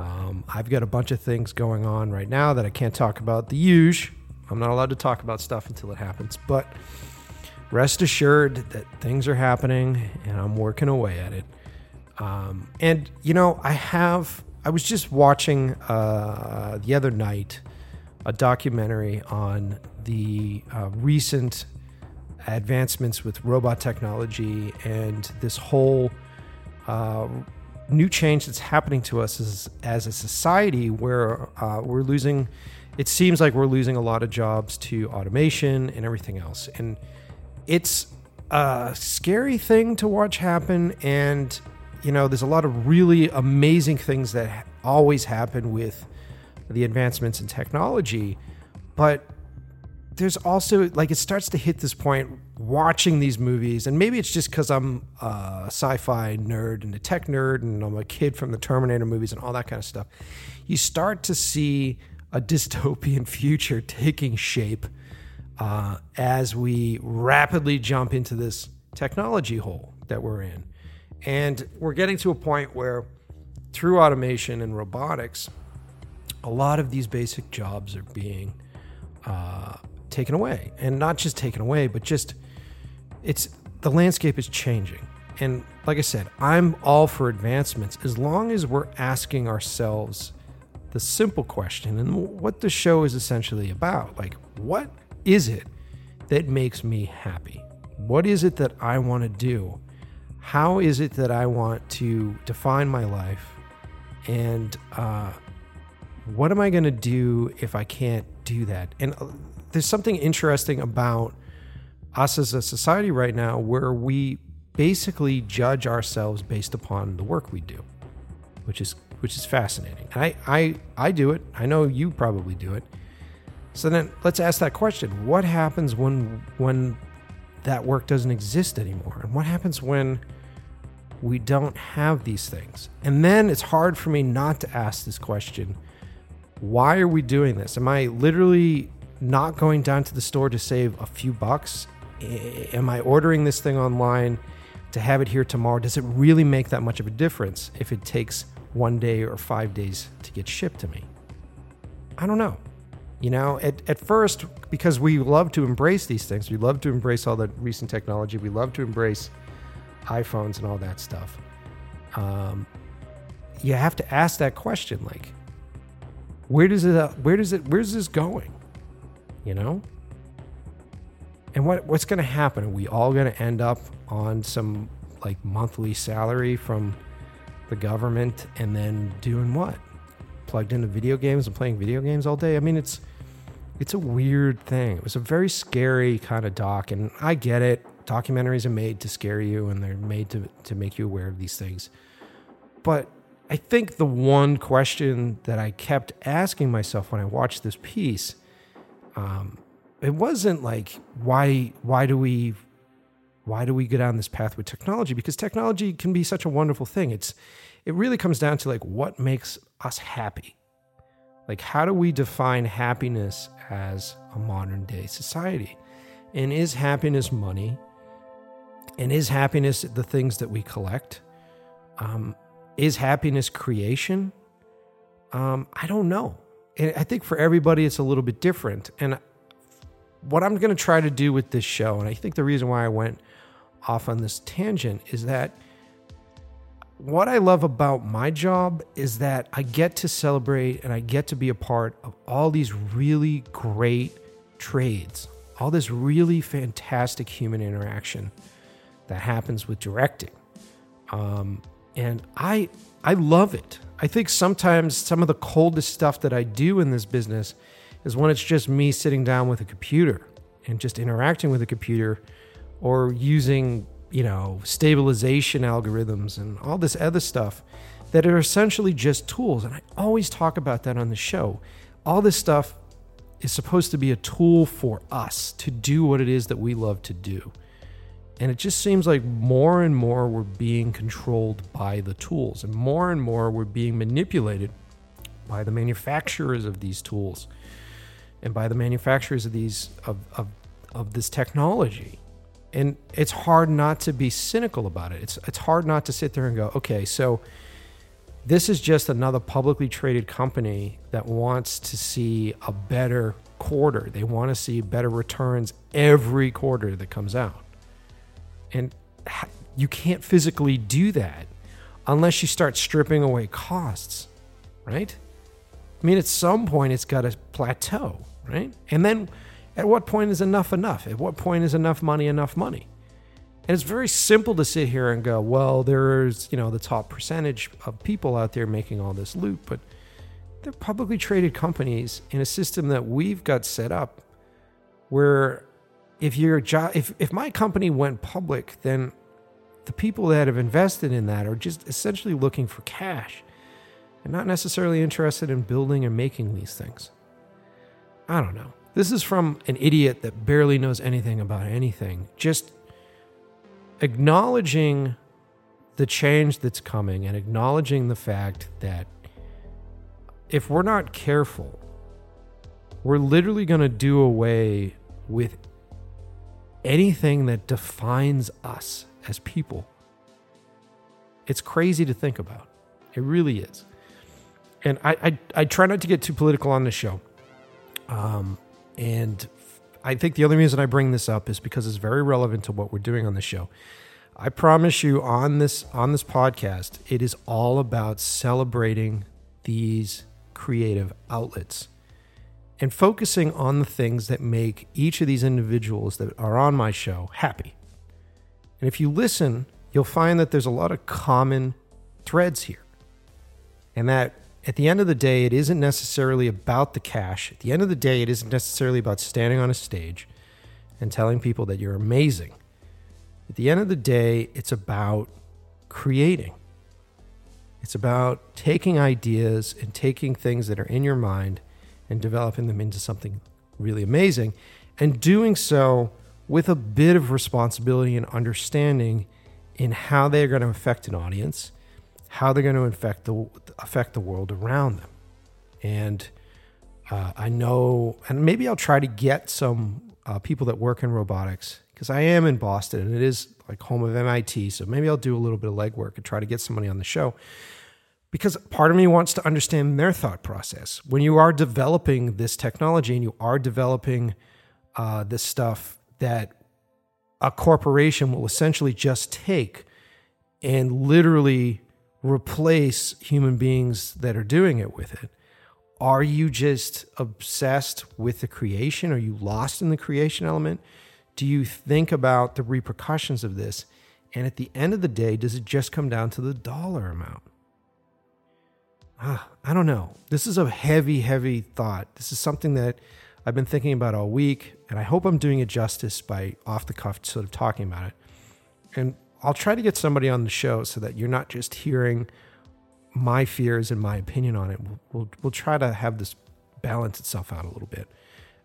[SPEAKER 5] Um, I've got a bunch of things going on right now that I can't talk about. The huge, I'm not allowed to talk about stuff until it happens, but rest assured that things are happening and I'm working away at it. Um, and you know, I have I was just watching uh, the other night a documentary on the uh, recent advancements with robot technology and this whole uh, new change that's happening to us as, as a society where uh, we're losing, it seems like we're losing a lot of jobs to automation and everything else. And it's a scary thing to watch happen. And you know, there's a lot of really amazing things that always happen with the advancements in technology, but there's also like it starts to hit this point watching these movies, and maybe it's just because I'm a sci-fi nerd and a tech nerd, and I'm a kid from the Terminator movies and all that kind of stuff. You start to see a dystopian future taking shape uh, as we rapidly jump into this technology hole that we're in. And we're getting to a point where, through automation and robotics, a lot of these basic jobs are being uh, taken away. And not just taken away, but just it's the landscape is changing. And like I said, I'm all for advancements as long as we're asking ourselves the simple question and what the show is essentially about. Like, what is it that makes me happy? What is it that I want to do? how is it that I want to define my life? And uh, what am I going to do if I can't do that? And uh, there's something interesting about us as a society right now where we basically judge ourselves based upon the work we do, which is which is fascinating. I I I do it. I know you probably do it. So then let's ask that question. What happens when when that work doesn't exist anymore? And what happens when we don't have these things? And then it's hard for me not to ask this question why are we doing this? Am I literally not going down to the store to save a few bucks? Am I ordering this thing online to have it here tomorrow? Does it really make that much of a difference if it takes one day or five days to get shipped to me? I don't know. You know, at, at first, because we love to embrace these things, we love to embrace all the recent technology, we love to embrace iPhones and all that stuff. Um, you have to ask that question, like, where does it, where does it, where's this going? You know, and what what's going to happen? Are we all going to end up on some like monthly salary from the government, and then doing what? Plugged into video games and playing video games all day? I mean, it's it's a weird thing. It was a very scary kind of doc, and I get it. Documentaries are made to scare you, and they're made to to make you aware of these things. But I think the one question that I kept asking myself when I watched this piece, um, it wasn't like why why do we why do we go down this path with technology? Because technology can be such a wonderful thing. It's it really comes down to like what makes us happy like, how do we define happiness as a modern day society? And is happiness money? And is happiness the things that we collect? Um, is happiness creation? Um, I don't know. And I think for everybody, it's a little bit different. And what I'm going to try to do with this show, and I think the reason why I went off on this tangent is that what I love about my job is that I get to celebrate and I get to be a part of all these really great trades, all this really fantastic human interaction that happens with directing. Um, and I I love it. I think sometimes some of the coldest stuff that I do in this business is when it's just me sitting down with a computer and just interacting with a computer or using you know, stabilization algorithms and all this other stuff that are essentially just tools. And I always talk about that on the show. All this stuff is supposed to be a tool for us to do what it is that we love to do. And it just seems like more and more we're being controlled by the tools, and more and more we're being manipulated by the manufacturers of these tools and by the manufacturers of these of, of, of this technology and it's hard not to be cynical about it. It's it's hard not to sit there and go, okay, so this is just another publicly traded company that wants to see a better quarter. They want to see better returns every quarter that comes out. And you can't physically do that unless you start stripping away costs, right? I mean, at some point, it's got to plateau, right? And then at what point is enough enough? At what point is enough money enough money? And it's very simple to sit here and go, well, there's, you know, the top percentage of people out there making all this loot, but they're publicly traded companies in a system that we've got set up where if your job if, if my company went public, then the people that have invested in that are just essentially looking for cash and not necessarily interested in building and making these things. I don't know. This is from an idiot that barely knows anything about anything. Just acknowledging the change that's coming and acknowledging the fact that if we're not careful, we're literally going to do away with anything that defines us as people. It's crazy to think about. It really is. And I, I, I try not to get too political on the show. Um, and I think the only reason I bring this up is because it's very relevant to what we're doing on the show. I promise you on this on this podcast, it is all about celebrating these creative outlets and focusing on the things that make each of these individuals that are on my show happy. And if you listen, you'll find that there's a lot of common threads here. And that at the end of the day, it isn't necessarily about the cash. At the end of the day, it isn't necessarily about standing on a stage and telling people that you're amazing. At the end of the day, it's about creating. It's about taking ideas and taking things that are in your mind and developing them into something really amazing and doing so with a bit of responsibility and understanding in how they're going to affect an audience how they're going to affect the affect the world around them. And uh, I know, and maybe I'll try to get some uh, people that work in robotics because I am in Boston and it is like home of MIT. So maybe I'll do a little bit of legwork and try to get somebody on the show because part of me wants to understand their thought process. When you are developing this technology and you are developing uh, this stuff that a corporation will essentially just take and literally replace human beings that are doing it with it? Are you just obsessed with the creation? Are you lost in the creation element? Do you think about the repercussions of this? And at the end of the day, does it just come down to the dollar amount? Ah, I don't know. This is a heavy, heavy thought. This is something that I've been thinking about all week, and I hope I'm doing it justice by off the cuff sort of talking about it. And I'll try to get somebody on the show so that you're not just hearing my fears and my opinion on it. We'll, we'll, we'll try to have this balance itself out a little bit.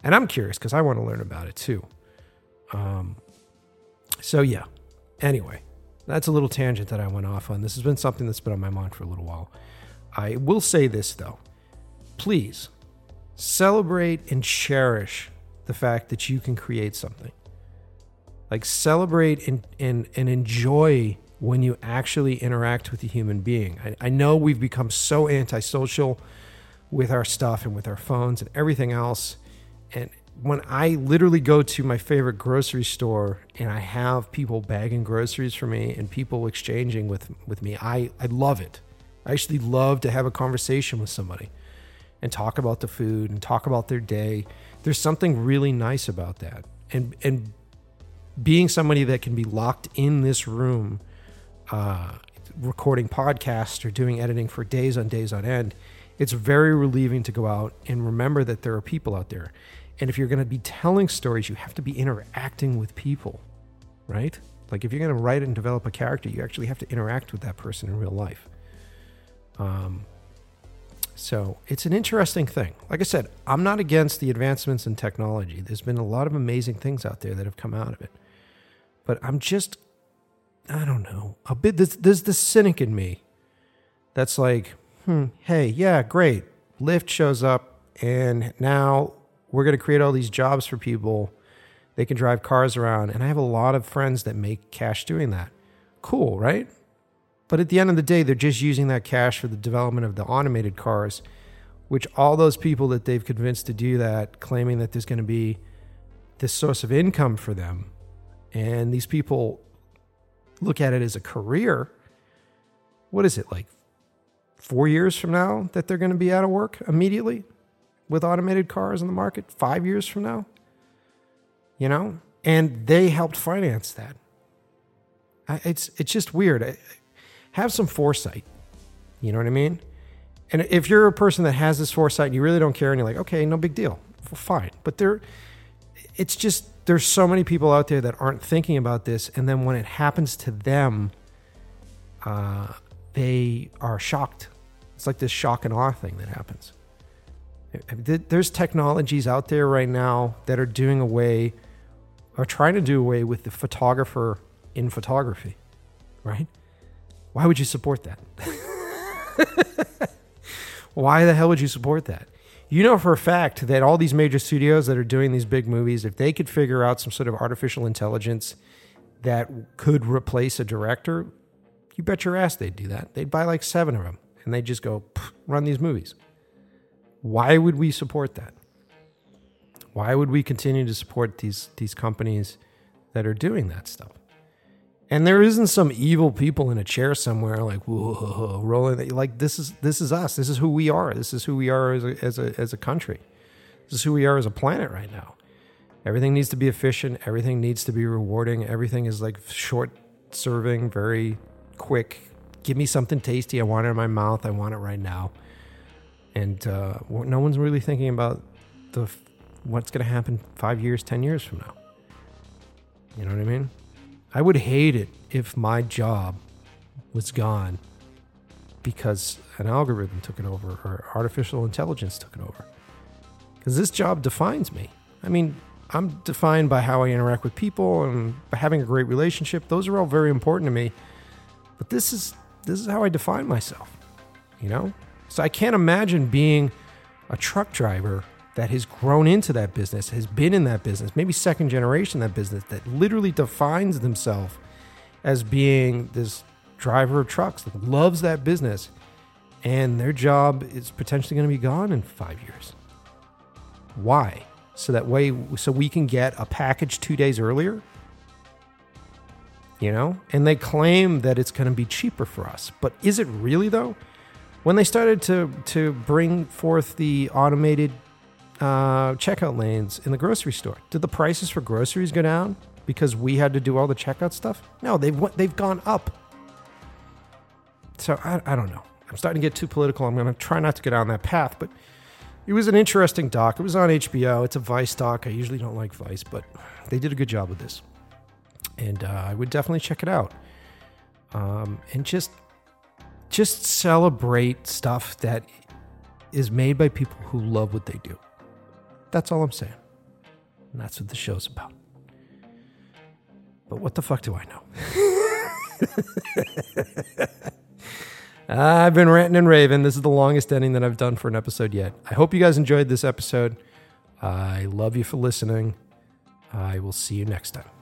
[SPEAKER 5] And I'm curious because I want to learn about it too. Um, so, yeah. Anyway, that's a little tangent that I went off on. This has been something that's been on my mind for a little while. I will say this though please celebrate and cherish the fact that you can create something. Like celebrate and, and, and enjoy when you actually interact with a human being. I, I know we've become so antisocial with our stuff and with our phones and everything else. And when I literally go to my favorite grocery store and I have people bagging groceries for me and people exchanging with with me, I I love it. I actually love to have a conversation with somebody and talk about the food and talk about their day. There's something really nice about that. And and being somebody that can be locked in this room uh, recording podcasts or doing editing for days on days on end, it's very relieving to go out and remember that there are people out there. And if you're going to be telling stories, you have to be interacting with people, right? Like if you're going to write and develop a character, you actually have to interact with that person in real life. Um, so it's an interesting thing. Like I said, I'm not against the advancements in technology. There's been a lot of amazing things out there that have come out of it. But I'm just, I don't know, a bit, there's, there's the cynic in me that's like, hmm, hey, yeah, great. Lyft shows up and now we're going to create all these jobs for people. They can drive cars around. And I have a lot of friends that make cash doing that. Cool, right? But at the end of the day, they're just using that cash for the development of the automated cars, which all those people that they've convinced to do that, claiming that there's going to be this source of income for them. And these people look at it as a career. What is it, like four years from now that they're going to be out of work immediately with automated cars in the market? Five years from now? You know? And they helped finance that. It's, it's just weird have some foresight. You know what I mean? And if you're a person that has this foresight and you really don't care and you're like, okay, no big deal, well, fine. But there, it's just there's so many people out there that aren't thinking about this, and then when it happens to them, uh, they are shocked. It's like this shock and awe thing that happens. There's technologies out there right now that are doing away, are trying to do away with the photographer in photography, right? Why would you support that? Why the hell would you support that? You know for a fact that all these major studios that are doing these big movies, if they could figure out some sort of artificial intelligence that could replace a director, you bet your ass they'd do that. They'd buy like seven of them and they'd just go run these movies. Why would we support that? Why would we continue to support these these companies that are doing that stuff? And there isn't some evil people in a chair somewhere like whoa, rolling. Like this is this is us. This is who we are. This is who we are as a, as a as a country. This is who we are as a planet right now. Everything needs to be efficient. Everything needs to be rewarding. Everything is like short serving very quick. Give me something tasty. I want it in my mouth. I want it right now. And uh, no one's really thinking about the what's going to happen five years ten years from now. You know what i mean I would hate it if my job was gone because an algorithm took it over or artificial intelligence took it over. Because this job defines me. I mean, I'm defined by how I interact with people and having a great relationship. Those are all very important to me. But this is this is how I define myself. You know? So I can't imagine being a truck driver that has grown into that business, has been in that business, maybe second generation that business, that literally defines themselves as being this driver of trucks that loves that business, and their job is potentially going to be gone in five years. Why? So that way, so we can get a package two days earlier. You know, and they claim that it's going to be cheaper for us, but is it really though? When they started to to bring forth the automated uh, checkout lanes in the grocery store. Did the prices for groceries go down because we had to do all the checkout stuff? No, they've they've gone up. So I, I don't know. I'm starting to get too political. I'm going to try not to get on that path, but it was an interesting doc. It was on HBO. It's a Vice doc. I usually don't like Vice, but they did a good job with this, and uh, I would definitely check it out. Um, and just just celebrate stuff that is made by people who love what they do. That's all I'm saying. And that's what the show's about. But what the fuck do I know? I've been ranting and raving. This is the longest ending that I've done for an episode yet. I hope you guys enjoyed this episode. I love you for listening. I will see you next time.